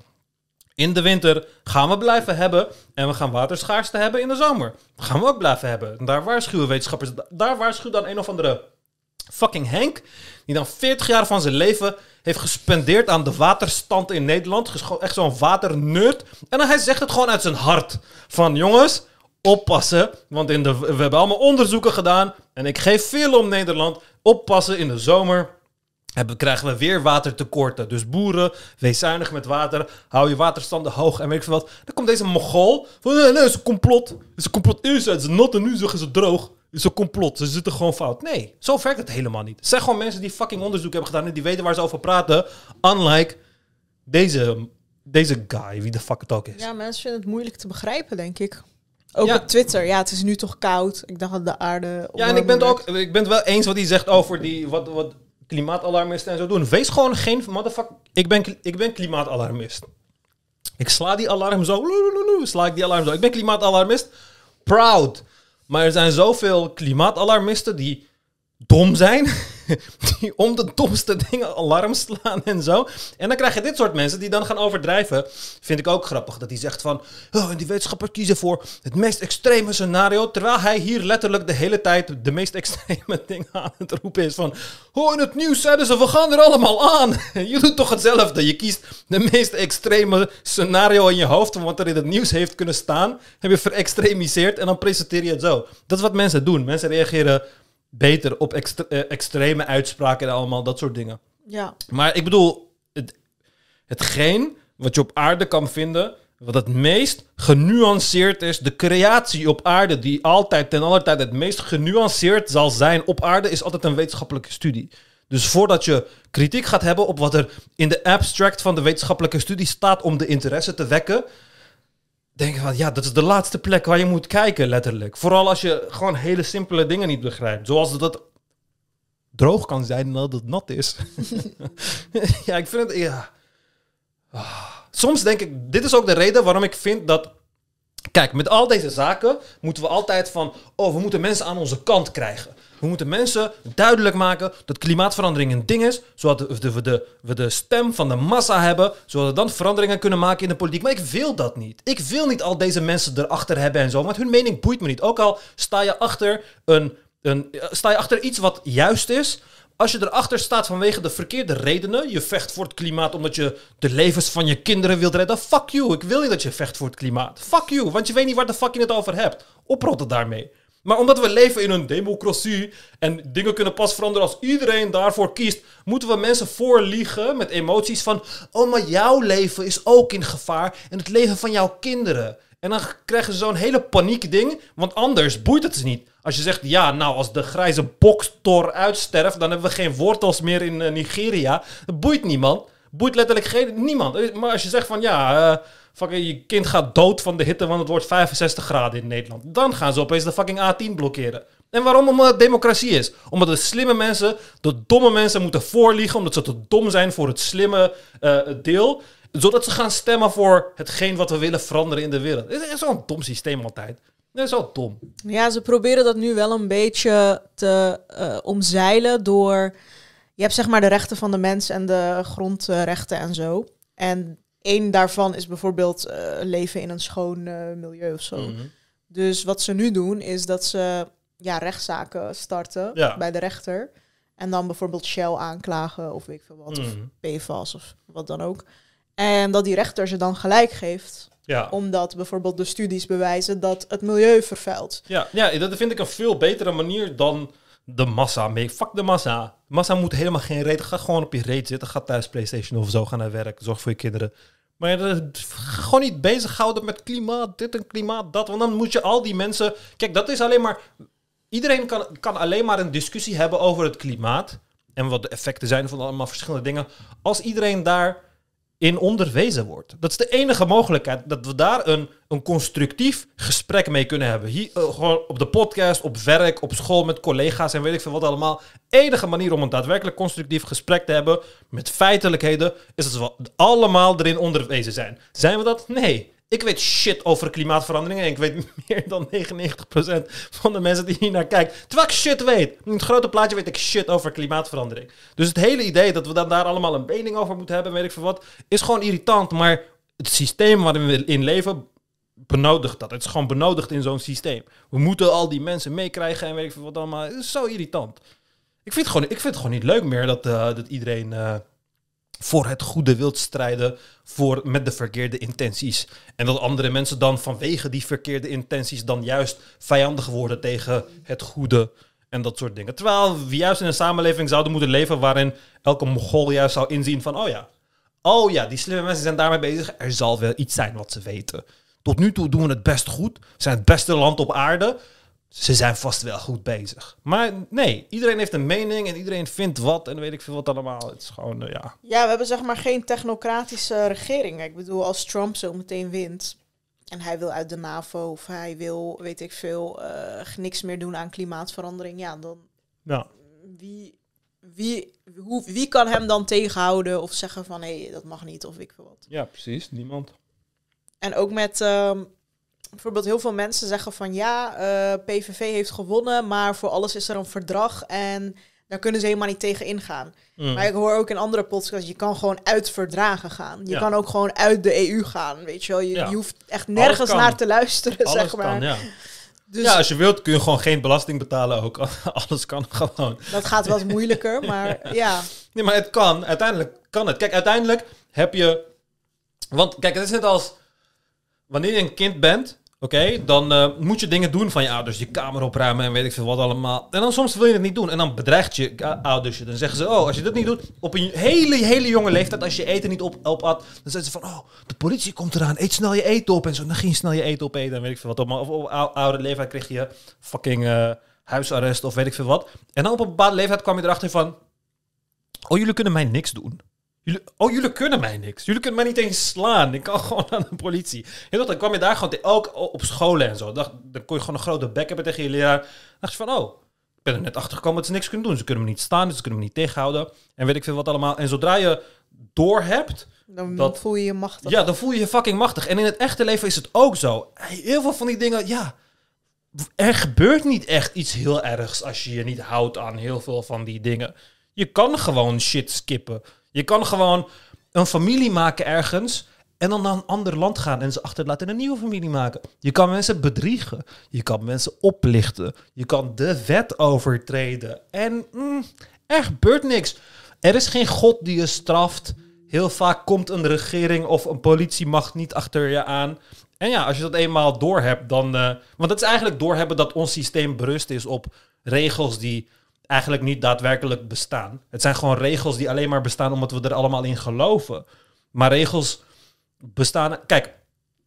Speaker 2: In de winter gaan we blijven hebben. En we gaan waterschaarste hebben in de zomer. gaan we ook blijven hebben. En daar waarschuwen wetenschappers. Daar waarschuwt dan een of andere fucking Henk. Die dan 40 jaar van zijn leven heeft gespendeerd aan de waterstand in Nederland. Echt zo'n waternerd. En dan hij zegt het gewoon uit zijn hart. Van jongens, oppassen. Want in de, we hebben allemaal onderzoeken gedaan. En ik geef veel om Nederland. Oppassen in de zomer hebben, krijgen we weer watertekorten. Dus boeren, wees zuinig met water. Hou je waterstanden hoog en weet ik veel wat. Dan komt deze mogol. Nee, nee, het is een complot. Het is een complot. Eerst zijn ze nat en nu zeggen ze droog. Is een complot. Ze zitten gewoon fout. Nee, zo werkt het helemaal niet. Het zijn gewoon mensen die fucking onderzoek hebben gedaan en die weten waar ze over praten. Unlike deze, deze guy, wie de fuck het ook is.
Speaker 1: Ja, mensen vinden het moeilijk te begrijpen, denk ik. Ook
Speaker 2: Ja.
Speaker 1: op Twitter. Ja, het is nu toch koud. Ik dacht dat de aarde...
Speaker 2: Ja, en ik ben, het ook, ik ben het wel eens wat hij zegt over die, wat, wat klimaatalarmisten en zo doen. Wees gewoon geen motherfucker. Ik ben, ik ben klimaatalarmist. Ik sla die alarm zo. Sla ik die alarm zo. Ik ben klimaatalarmist. Proud. Maar er zijn zoveel klimaatalarmisten die dom zijn. Die om de domste dingen alarm slaan en zo. En dan krijg je dit soort mensen die dan gaan overdrijven. Vind ik ook grappig. Dat hij zegt van... Oh, en die wetenschappers kiezen voor het meest extreme scenario. Terwijl hij hier letterlijk de hele tijd de meest extreme dingen aan het roepen is. Van... Oh, in het nieuws zeiden ze, we gaan er allemaal aan. Je doet toch hetzelfde. Je kiest de meest extreme scenario in je hoofd. Van wat er in het nieuws heeft kunnen staan. Heb je verextremiseerd en dan presenteer je het zo. Dat is wat mensen doen. Mensen reageren beter op extre- eh, extreme uitspraken en allemaal dat soort dingen.
Speaker 1: Ja,
Speaker 2: Maar ik bedoel, het, hetgeen wat je op aarde kan vinden, wat het meest genuanceerd is, de creatie op aarde, die altijd ten alle tijd het meest genuanceerd zal zijn op aarde, is altijd een wetenschappelijke studie. Dus voordat je kritiek gaat hebben op wat er in de abstract van de wetenschappelijke studie staat om de interesse te wekken, denk van ja, dat is de laatste plek waar je moet kijken, letterlijk. Vooral als je gewoon hele simpele dingen niet begrijpt. Zoals dat droog kan zijn en dat het nat is. ja, ik vind het. Ja. Ah. Soms denk ik, dit is ook de reden waarom ik vind dat. Kijk, met al deze zaken moeten we altijd van. Oh, we moeten mensen aan onze kant krijgen. We moeten mensen duidelijk maken dat klimaatverandering een ding is. Zodat we de, we de, de stem van de massa hebben. Zodat we dan veranderingen kunnen maken in de politiek. Maar ik wil dat niet. Ik wil niet al deze mensen erachter hebben en zo. Want hun mening boeit me niet. Ook al sta je achter, een, een, sta je achter iets wat juist is. Als je erachter staat vanwege de verkeerde redenen, je vecht voor het klimaat omdat je de levens van je kinderen wilt redden, fuck you. Ik wil niet dat je vecht voor het klimaat. Fuck you, want je weet niet waar de fuck je het over hebt. Oprotten daarmee. Maar omdat we leven in een democratie en dingen kunnen pas veranderen als iedereen daarvoor kiest, moeten we mensen voorliegen met emoties van: oh, maar jouw leven is ook in gevaar en het leven van jouw kinderen. En dan krijgen ze zo'n hele paniekding, want anders boeit het ze niet. Als je zegt, ja, nou, als de grijze bokstor uitsterft, dan hebben we geen wortels meer in eh, Nigeria. Dat boeit niemand. Boeit letterlijk geen, niemand. Maar als je zegt van, ja, eh, fucking, je kind gaat dood van de hitte, want het wordt 65 graden in Nederland. Dan gaan ze opeens de fucking A10 blokkeren. En waarom? Omdat het democratie is. Omdat de slimme mensen de domme mensen moeten voorliegen, omdat ze te dom zijn voor het slimme eh, deel zodat ze gaan stemmen voor hetgeen wat we willen veranderen in de wereld. Het is zo'n dom systeem altijd. Dat is zo dom.
Speaker 1: Ja, ze proberen dat nu wel een beetje te eh, omzeilen door... Je hebt zeg maar de rechten van de mens en de grondrechten en zo. En één daarvan is bijvoorbeeld eh, leven in een schoon eh, milieu of zo.
Speaker 2: Mhm.
Speaker 1: Dus wat ze nu doen is dat ze ja, rechtszaken starten
Speaker 2: Ja.
Speaker 1: bij de rechter. En dan bijvoorbeeld Shell aanklagen of weet ik veel wat, of
Speaker 2: Mm.
Speaker 1: PFAS of wat dan ook. En dat die rechter ze dan gelijk geeft,
Speaker 2: Ja.
Speaker 1: omdat bijvoorbeeld de studies bewijzen dat het milieu vervuilt.
Speaker 2: Ja, ja, dat vind ik een veel betere manier dan de massa mee. Fuck de massa. De massa moet helemaal geen reet. Ga gewoon op je reet zitten. Ga thuis PlayStation of zo. Ga naar werk. Zorg voor je kinderen. Maar gewoon niet bezighouden met klimaat, dit en klimaat, dat. Want dan moet je al die mensen... Kijk, dat is alleen maar... Iedereen kan, kan alleen maar een discussie hebben over het klimaat. En wat de effecten zijn van allemaal verschillende dingen. Als iedereen daar in onderwezen wordt. Dat is de enige mogelijkheid dat we daar een, een constructief gesprek mee kunnen hebben. Hier, eh, gewoon op de podcast, op werk, op school met collega's en weet ik veel wat allemaal. Enige manier om een daadwerkelijk constructief gesprek te hebben met feitelijkheden is dat we allemaal erin onderwezen zijn. Zijn we dat? Nee. Ik weet shit over klimaatveranderingen en ik weet meer dan 99% van de mensen die hier naar kijken. Terwijl ik shit weet. In het grote plaatje weet ik shit over klimaatverandering. Dus het hele idee dat we dan daar allemaal een mening over moeten hebben, weet ik veel wat, is gewoon irritant. Maar het systeem waarin we in leven benodigt dat. Het is gewoon benodigd in zo'n systeem. We moeten al die mensen meekrijgen en weet ik veel wat allemaal. Het is zo irritant. Ik vind het gewoon, ik vind het gewoon niet leuk meer dat, eh, dat iedereen eh, voor het goede wil strijden voor, met de verkeerde intenties. En dat andere mensen dan vanwege die verkeerde intenties dan juist vijandig worden tegen het goede en dat soort dingen. Terwijl we juist in een samenleving zouden moeten leven waarin elke Mongool juist zou inzien van, oh ja, oh ja, die slimme mensen zijn daarmee bezig. Er zal wel iets zijn wat ze weten. Tot nu toe doen we het best goed. We zijn het beste land op aarde. Ze zijn vast wel goed bezig. Maar nee, iedereen heeft een mening en iedereen vindt wat en weet ik veel wat allemaal. Het is gewoon, eh, ja.
Speaker 1: Ja, we hebben zeg maar geen technocratische regering. Ik bedoel, als Trump zo meteen wint en hij wil uit de NAVO of hij wil, weet ik veel, eh, niks meer doen aan klimaatverandering, ja, dan
Speaker 2: ja.
Speaker 1: wie, wie, hoe, wie kan hem dan tegenhouden of zeggen van hé, hey, dat mag niet of ik veel wat.
Speaker 2: Ja, precies. Niemand.
Speaker 1: En ook met ehm, bijvoorbeeld heel veel mensen zeggen van ja, eh, PVV heeft gewonnen, maar voor alles is er een verdrag en daar kunnen ze helemaal niet tegen ingaan.
Speaker 2: Mm.
Speaker 1: Maar ik hoor ook in andere podcasts, je kan gewoon uit verdragen gaan. Je
Speaker 2: Ja.
Speaker 1: kan ook gewoon uit de EU gaan, weet je wel. Je,
Speaker 2: Ja.
Speaker 1: je hoeft echt nergens naar te luisteren,
Speaker 2: Alles
Speaker 1: zeg maar.
Speaker 2: kan, ja.
Speaker 1: Dus
Speaker 2: ja, als je wilt kun je gewoon geen belasting betalen ook. Alles kan gewoon.
Speaker 1: dat gaat wel eens moeilijker, maar ja.
Speaker 2: Nee, maar het kan. Uiteindelijk kan het. Kijk, uiteindelijk heb je... Want kijk, het is net als... Wanneer je een kind bent, oké, dan eh, moet je dingen doen van je ouders. Je kamer opruimen en weet ik veel wat allemaal. En dan soms wil je het niet doen. En dan bedreigt je ouders je. Dan zeggen ze, oh, als je dat niet doet, op een hele, hele jonge leeftijd, als je eten niet op, opat, dan zeggen ze van, oh, de politie komt eraan. Eet snel je eten op. En zo, dan ging je snel je eten opeten en weet ik veel wat. Of op ou- oude leeftijd kreeg je fucking eh, huisarrest of weet ik veel wat. En dan op een bepaalde leeftijd kwam je erachter van, oh, jullie kunnen mij niks doen. Jullie, oh, jullie kunnen mij niks. Jullie kunnen mij niet eens slaan. Ik kan gewoon aan de politie. Dacht, dan kwam je daar gewoon ook op scholen en zo. Dacht, dan kon je gewoon een grote bek hebben tegen je leraar. Dan dacht je van, oh, ik ben er net achter gekomen dat ze niks kunnen doen. Ze kunnen me niet staan, ze kunnen me niet tegenhouden. En weet ik veel wat allemaal. En zodra je door hebt,
Speaker 1: Dan
Speaker 2: Dat-
Speaker 1: voel je je machtig.
Speaker 2: ja, dan voel je je fucking machtig. En in het echte leven is het ook zo. Heel veel van die dingen, ja. Er gebeurt niet echt iets heel ergs als je je niet houdt aan heel veel van die dingen. Je kan gewoon shit skippen. Je kan gewoon een familie maken ergens en dan naar een ander land gaan en ze achterlaten en een nieuwe familie maken. Je kan mensen bedriegen. Je kan mensen oplichten. Je kan de wet overtreden. En mm, er gebeurt niks. Er is geen God die je straft. Heel vaak komt een regering of een politiemacht niet achter je aan. En ja, als je dat eenmaal doorhebt, dan. eh, want het is eigenlijk doorhebben dat ons systeem berust is op regels die eigenlijk niet daadwerkelijk bestaan. Het zijn gewoon regels die alleen maar bestaan omdat we er allemaal in geloven. Maar regels bestaan. Kijk,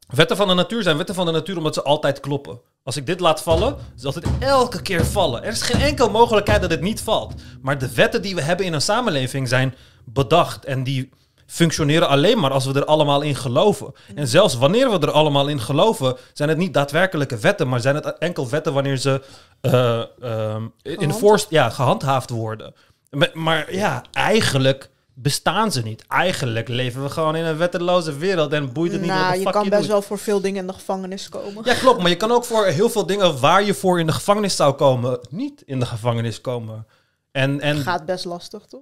Speaker 2: wetten van de natuur zijn wetten van de natuur omdat ze altijd kloppen. Als ik dit laat vallen, zal het elke keer vallen. Er is geen enkele mogelijkheid dat het niet valt. Maar de wetten die we hebben in een samenleving zijn bedacht en die functioneren alleen maar als we er allemaal in geloven. En zelfs wanneer we er allemaal in geloven, zijn het niet daadwerkelijke wetten, maar zijn het enkel wetten wanneer ze eh ehm, enforced, ja, gehandhaafd worden. Maar, maar ja, eigenlijk bestaan ze niet. Eigenlijk leven we gewoon in een wetteloze wereld en boeit het niet wat
Speaker 1: nou,
Speaker 2: de
Speaker 1: je kan
Speaker 2: je
Speaker 1: best
Speaker 2: doet.
Speaker 1: wel voor veel dingen in de gevangenis komen.
Speaker 2: Ja, klopt. Maar je kan ook voor heel veel dingen waar je voor in de gevangenis zou komen, niet in de gevangenis komen. En, en
Speaker 1: Gaat best lastig, toch?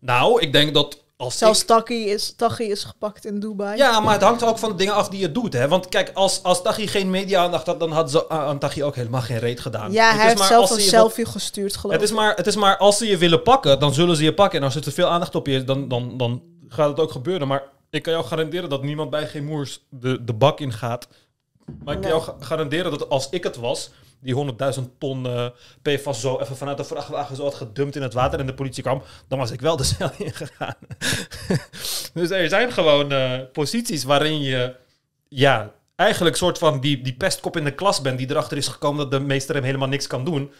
Speaker 2: nou, ik denk dat als
Speaker 1: Zelfs
Speaker 2: ik-
Speaker 1: Taki is, Taki is gepakt in Dubai.
Speaker 2: Ja, maar het hangt ook van de dingen af die je doet. Hè? Want kijk, als, als Tachi geen media-aandacht had, dan had ze ah, aan Tachi ook helemaal geen reet gedaan.
Speaker 1: Ja,
Speaker 2: Het
Speaker 1: hij
Speaker 2: is
Speaker 1: heeft
Speaker 2: maar
Speaker 1: zelf een selfie gestuurd, geloof
Speaker 2: Het is,
Speaker 1: ik.
Speaker 2: maar, het is maar als ze je willen pakken, dan zullen ze je pakken. En als er te veel aandacht op je is, dan, dan, dan gaat het ook gebeuren. Maar ik kan jou garanderen dat niemand bij geen moers de, de bak in gaat. Maar ik kan jou ga- garanderen dat als ik het was, die 100.000 ton eh PFAS zo even vanuit de vrachtwagen zo had gedumpt in het water en de politie kwam, dan was ik wel de cel in gegaan. dus er zijn gewoon eh, posities waarin je, ja, eigenlijk soort van die, die pestkop in de klas bent die erachter is gekomen dat de meester hem helemaal niks kan doen.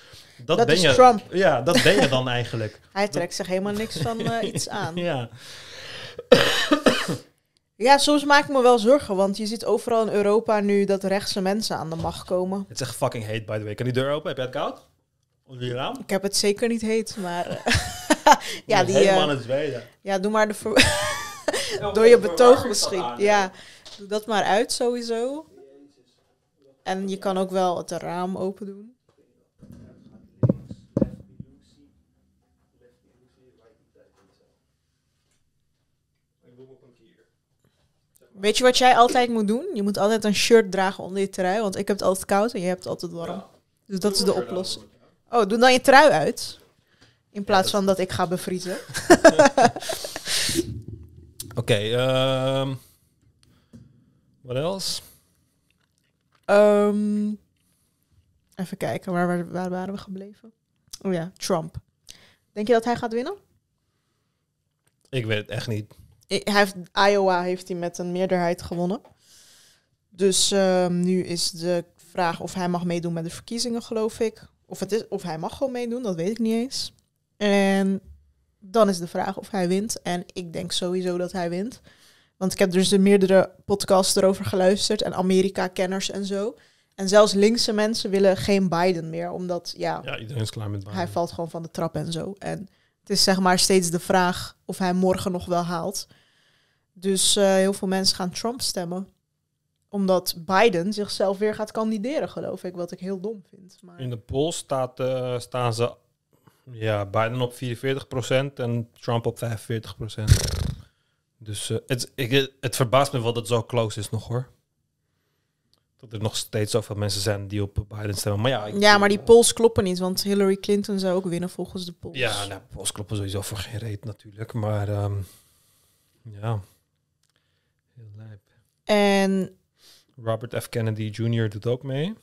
Speaker 2: Dat,
Speaker 1: Dat
Speaker 2: ben
Speaker 1: is
Speaker 2: je.
Speaker 1: Trump.
Speaker 2: Ja, dat ben je dan eigenlijk.
Speaker 1: Hij trekt zich helemaal niks van eh, iets aan.
Speaker 2: Ja.
Speaker 1: Ja, soms maak ik me wel zorgen, want je ziet overal in Europa nu dat rechtse mensen aan de macht komen.
Speaker 2: Het is echt fucking heet, by the way. Kan die deur open? Heb jij het koud? Onder je raam?
Speaker 1: Ik heb het zeker niet heet, maar... eh, ja, die,
Speaker 2: Helemaal
Speaker 1: eh,
Speaker 2: aan het
Speaker 1: ja, doe maar de ver- door je betoog misschien. Ja, doe dat maar uit sowieso. En je kan ook wel het raam open doen. Weet je wat jij altijd moet doen? Je moet altijd een shirt dragen onder je trui, want ik heb het altijd koud en jij hebt het altijd warm. Dus dat is de oplossing. Oh, doe dan je trui uit. In plaats van dat ik ga bevriezen.
Speaker 2: Oké, ehm wat else?
Speaker 1: Ehm, even kijken, waar, waar, waar waren we gebleven? Oh ja, Trump. Denk je dat hij gaat winnen?
Speaker 2: Ik weet het echt niet.
Speaker 1: Hij heeft, Iowa heeft hij met een meerderheid gewonnen. Dus ehm, nu is de vraag of hij mag meedoen met de verkiezingen, geloof ik. Of, het is, of hij mag gewoon meedoen, dat weet ik niet eens. En dan is de vraag of hij wint. En ik denk sowieso dat hij wint. Want ik heb dus de meerdere podcasts erover geluisterd. En Amerika-kenners en zo. En zelfs linkse mensen willen geen Biden meer. Omdat, ja,
Speaker 2: Ja, iedereen is klaar met Biden.
Speaker 1: hij valt gewoon van de trap en zo. En het is zeg maar steeds de vraag of hij morgen nog wel haalt. Dus eh, heel veel mensen gaan Trump stemmen. Omdat Biden zichzelf weer gaat kandideren, geloof ik. Wat ik heel dom vind. Maar...
Speaker 2: In de poll staat, eh, staan ze ja, Biden op 44% en Trump op 45%. Dus eh, het, ik, het verbaast me wel dat het zo close is nog hoor. Dat er nog steeds zoveel mensen zijn die op Biden stemmen. Maar ja,
Speaker 1: Ja, maar die polls kloppen niet. Want Hillary Clinton zou ook winnen volgens de polls.
Speaker 2: Ja, nou, polls kloppen sowieso voor geen reet natuurlijk. Maar ehm, ja, heel lijp.
Speaker 1: En
Speaker 2: Robert F. Kennedy Jr. doet ook mee.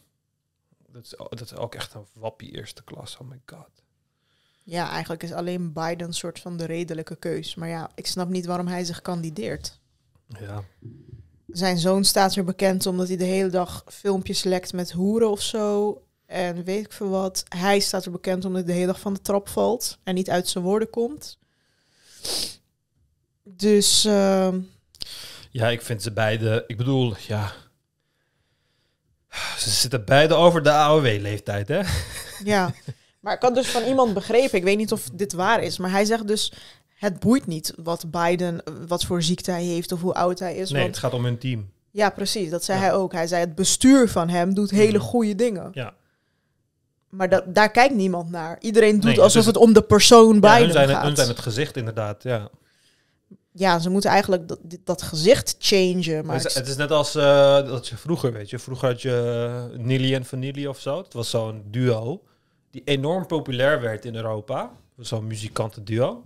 Speaker 2: Dat is, dat is ook echt een wappie eerste klas. Oh my god.
Speaker 1: ja, eigenlijk is alleen Biden een soort van de redelijke keus. Maar ja, ik snap niet waarom hij zich kandideert.
Speaker 2: Ja.
Speaker 1: Zijn zoon staat er bekend omdat hij de hele dag filmpjes lekt met hoeren of zo. En weet ik veel wat. Hij staat er bekend omdat hij de hele dag van de trap valt en niet uit zijn woorden komt. Dus ehm,
Speaker 2: ja, ik vind ze beide... Ik bedoel, ja... Ze zitten beide over de AOW-leeftijd, hè?
Speaker 1: ja. Maar ik had dus van iemand begrepen, ik weet niet of dit waar is, maar hij zegt dus: het boeit niet wat Biden, wat voor ziekte hij heeft of hoe oud hij is.
Speaker 2: Nee,
Speaker 1: want,
Speaker 2: het gaat om hun team.
Speaker 1: ja, precies, dat zei
Speaker 2: Ja.
Speaker 1: hij ook. Hij zei: het bestuur van hem doet hele
Speaker 2: Mhm.
Speaker 1: goede dingen.
Speaker 2: Ja.
Speaker 1: Maar dat, daar kijkt niemand naar. Iedereen doet
Speaker 2: Nee,
Speaker 1: alsof
Speaker 2: dus-
Speaker 1: het om de persoon
Speaker 2: Ja,
Speaker 1: Biden
Speaker 2: hun, zijn het,
Speaker 1: gaat.
Speaker 2: hun zijn het gezicht, inderdaad. Ja.
Speaker 1: Ja, ze moeten eigenlijk dat, dat gezicht changen. Maar
Speaker 2: het, is, het is net als eh, dat je vroeger, weet je, vroeger had je uh, Nili en Vanilli of zo. Het was zo'n duo die enorm populair werd in Europa. Zo'n muzikantenduo.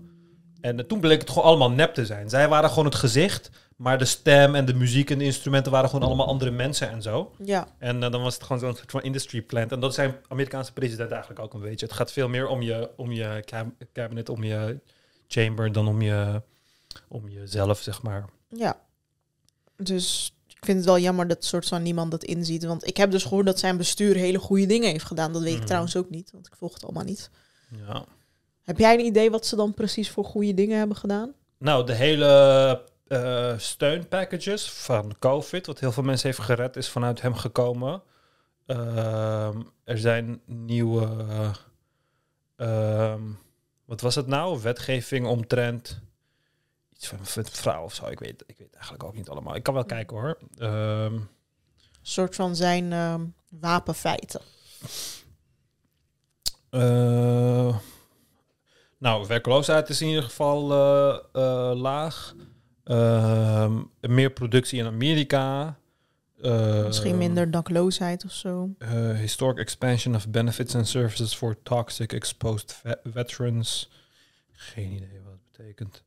Speaker 2: En eh, toen bleek het gewoon allemaal nep te zijn. Zij waren gewoon het gezicht, maar de stem en de muziek en de instrumenten waren gewoon allemaal andere mensen en zo.
Speaker 1: ja,
Speaker 2: En eh, dan was het gewoon zo'n soort van industry plant. En dat zijn Amerikaanse president eigenlijk ook een beetje. Het gaat veel meer om je, om je cab- cabinet, om je chamber dan om, je, om jezelf, zeg maar.
Speaker 1: ja. Dus ik vind het wel jammer dat soort van niemand dat inziet. Want ik heb dus gehoord dat zijn bestuur hele goede dingen heeft gedaan. Dat weet ik
Speaker 2: Mhm.
Speaker 1: trouwens ook niet, want ik volg het allemaal niet.
Speaker 2: Ja.
Speaker 1: Heb jij een idee wat ze dan precies voor goede dingen hebben gedaan?
Speaker 2: Nou, de hele eh, steunpackages van COVID, wat heel veel mensen heeft gered, is vanuit hem gekomen. Ehm, er zijn nieuwe, ehm, wat was het nou? Wetgeving omtrent iets van van vrouw of zo. Ik weet, ik weet eigenlijk ook niet allemaal. Ik kan wel kijken hoor. Ehm,
Speaker 1: Een soort van zijn ehm, wapenfeiten.
Speaker 2: Eh, Nou, werkloosheid is in ieder geval eh, eh, laag. Ehm, meer productie in Amerika.
Speaker 1: Misschien minder dakloosheid of zo.
Speaker 2: historic expansion of benefits and services for toxic exposed ve- veterans. Geen idee wat het betekent.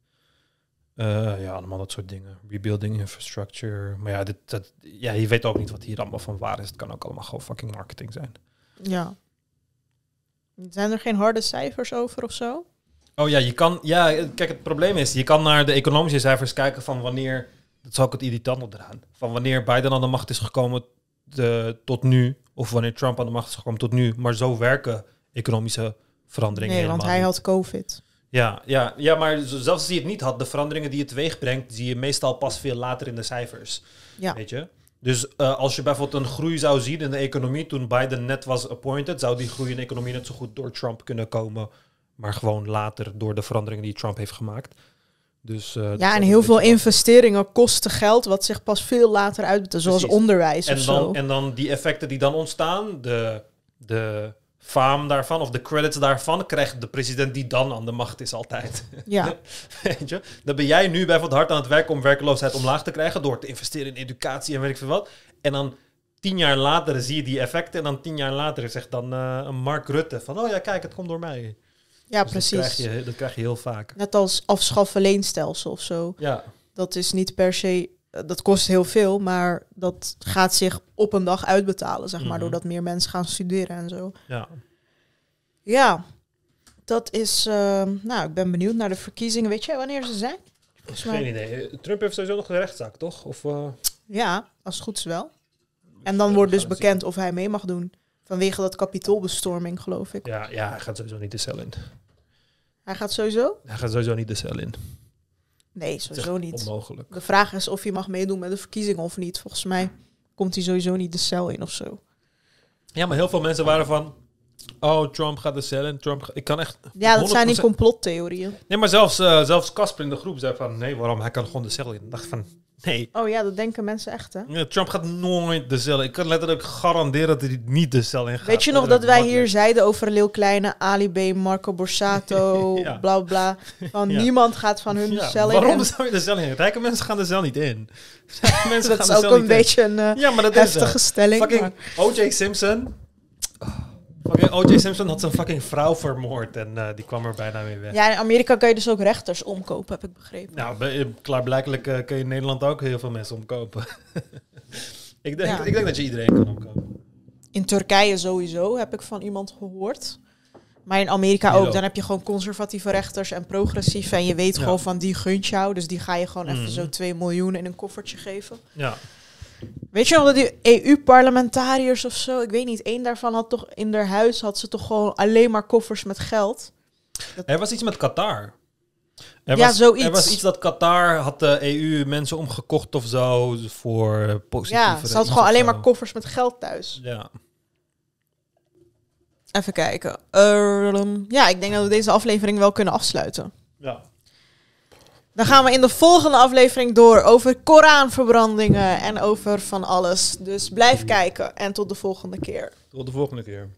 Speaker 2: Eh, ja, allemaal dat soort dingen. Rebuilding infrastructure. Maar ja, dit, dat, ja, je weet ook niet wat hier allemaal van waar is. Het kan ook allemaal gewoon fucking marketing zijn.
Speaker 1: Ja. Zijn er geen harde cijfers over of zo?
Speaker 2: Oh ja, je kan. Ja, kijk, het probleem is, je kan naar de economische cijfers kijken van wanneer. Dat is ook het irritante eraan. Van wanneer Biden aan de macht is gekomen de, tot nu. Of wanneer Trump aan de macht is gekomen tot nu. Maar zo werken economische veranderingen.
Speaker 1: Nee, want hij
Speaker 2: niet.
Speaker 1: had COVID.
Speaker 2: Ja, ja, ja, maar zelfs als hij het niet had, de veranderingen die het teweeg brengt, zie je meestal pas veel later in de cijfers.
Speaker 1: Ja.
Speaker 2: Weet je? Dus eh, als je bijvoorbeeld een groei zou zien in de economie toen Biden net was appointed, zou die groei in de economie net zo goed door Trump kunnen komen, maar gewoon later door de veranderingen die Trump heeft gemaakt. Dus, eh,
Speaker 1: Ja, en heel veel investeringen kosten geld, wat zich pas veel later uitbetaalt, zoals
Speaker 2: Precies.
Speaker 1: onderwijs of
Speaker 2: En
Speaker 1: zo.
Speaker 2: dan, en dan die effecten die dan ontstaan, de, de faam daarvan, of de credits daarvan, krijgt de president die dan aan de macht is altijd.
Speaker 1: Ja,
Speaker 2: Weet je? Dan ben jij nu bijvoorbeeld hard aan het werken om werkloosheid omlaag te krijgen door te investeren in educatie en weet ik veel wat. En dan tien jaar later zie je die effecten en dan tien jaar later zegt dan eh, Mark Rutte van, oh ja, kijk, het komt door mij.
Speaker 1: ja
Speaker 2: Dus Dat
Speaker 1: precies.
Speaker 2: krijg, je, dat krijg je heel vaak.
Speaker 1: Net als afschaffen leenstelsel of zo.
Speaker 2: Ja,
Speaker 1: Dat is niet per se, dat kost heel veel, maar dat gaat zich op een dag uitbetalen, zeg maar,
Speaker 2: Mhm.
Speaker 1: doordat meer mensen gaan studeren en zo.
Speaker 2: ja.
Speaker 1: Ja, dat is, eh, nou, ik ben benieuwd naar de verkiezingen. Weet jij wanneer ze zijn? Volgens mij-
Speaker 2: Geen idee. Trump heeft sowieso nog een rechtszaak, toch? Of, eh,
Speaker 1: Ja, als het goed is wel. En dan wordt dus bekend of hij mee mag doen. Vanwege dat kapitoolbestorming, geloof ik.
Speaker 2: ja, ja, hij gaat sowieso niet de cel in.
Speaker 1: Hij gaat sowieso?
Speaker 2: Hij gaat sowieso niet de cel in.
Speaker 1: Nee, sowieso niet.
Speaker 2: Onmogelijk.
Speaker 1: De vraag is of hij mag meedoen met de verkiezingen of niet. Volgens mij komt hij sowieso niet de cel in of zo.
Speaker 2: Ja, maar heel veel mensen waren van... Oh, Trump gaat de cel in. Trump Ik kan echt...
Speaker 1: Ja, dat zijn die
Speaker 2: 100%
Speaker 1: complottheorieën.
Speaker 2: Nee, maar zelfs, eh, zelfs Casper in de groep zei van... Nee, waarom? Hij kan gewoon de cel in. Ik dacht van... Nee,
Speaker 1: Oh ja, dat denken mensen echt, hè?
Speaker 2: Ja, Trump gaat nooit de cel in. Ik kan letterlijk garanderen dat hij niet de cel in gaat.
Speaker 1: Weet je nog dat wij hier zeiden over Leeuw Kleine, Ali B, Marco Borsato,
Speaker 2: Ja.
Speaker 1: bla bla. Van
Speaker 2: Ja.
Speaker 1: niemand gaat van hun de cel in.
Speaker 2: waarom
Speaker 1: En
Speaker 2: zou je de cel in? Rijke mensen gaan de cel niet in. Mensen
Speaker 1: dat
Speaker 2: gaan
Speaker 1: is
Speaker 2: de
Speaker 1: ook
Speaker 2: cel
Speaker 1: een
Speaker 2: in.
Speaker 1: beetje een eh,
Speaker 2: Ja, maar dat is
Speaker 1: heftige stelling.
Speaker 2: Fucking
Speaker 1: maar-
Speaker 2: O.J. Simpson. Fucking O.J. Simpson had zijn fucking vrouw vermoord en eh, die kwam er bijna mee weg.
Speaker 1: Ja, in Amerika kan je dus ook rechters omkopen, heb ik begrepen.
Speaker 2: Nou, be- klaarblijkelijk eh, kun je in Nederland ook heel veel mensen omkopen. ik, denk,
Speaker 1: Ja.
Speaker 2: ik denk dat je iedereen kan omkopen.
Speaker 1: In Turkije sowieso, heb ik van iemand gehoord. Maar in Amerika ook. Dan heb je gewoon conservatieve rechters en progressieve. En je weet
Speaker 2: Ja.
Speaker 1: gewoon van die gunt jou. Dus die ga je gewoon even
Speaker 2: Mhm.
Speaker 1: zo 2 miljoen in een koffertje geven.
Speaker 2: Ja.
Speaker 1: Weet je nog dat die EU-parlementariërs of zo... Ik weet niet, één daarvan had toch in haar huis... had ze toch gewoon alleen maar koffers met geld.
Speaker 2: Er was iets met Qatar. Er
Speaker 1: Ja,
Speaker 2: was,
Speaker 1: zoiets.
Speaker 2: Er was iets dat Qatar had de EU mensen omgekocht of zo voor positieve
Speaker 1: Ja, ze had gewoon alleen maar koffers met geld thuis.
Speaker 2: Ja.
Speaker 1: Even kijken. Ehm, ja, ik denk dat we deze aflevering wel kunnen afsluiten.
Speaker 2: ja.
Speaker 1: Dan gaan we in de volgende aflevering door over Koranverbrandingen en over van alles. Dus blijf kijken en tot de volgende keer.
Speaker 2: Tot de volgende keer.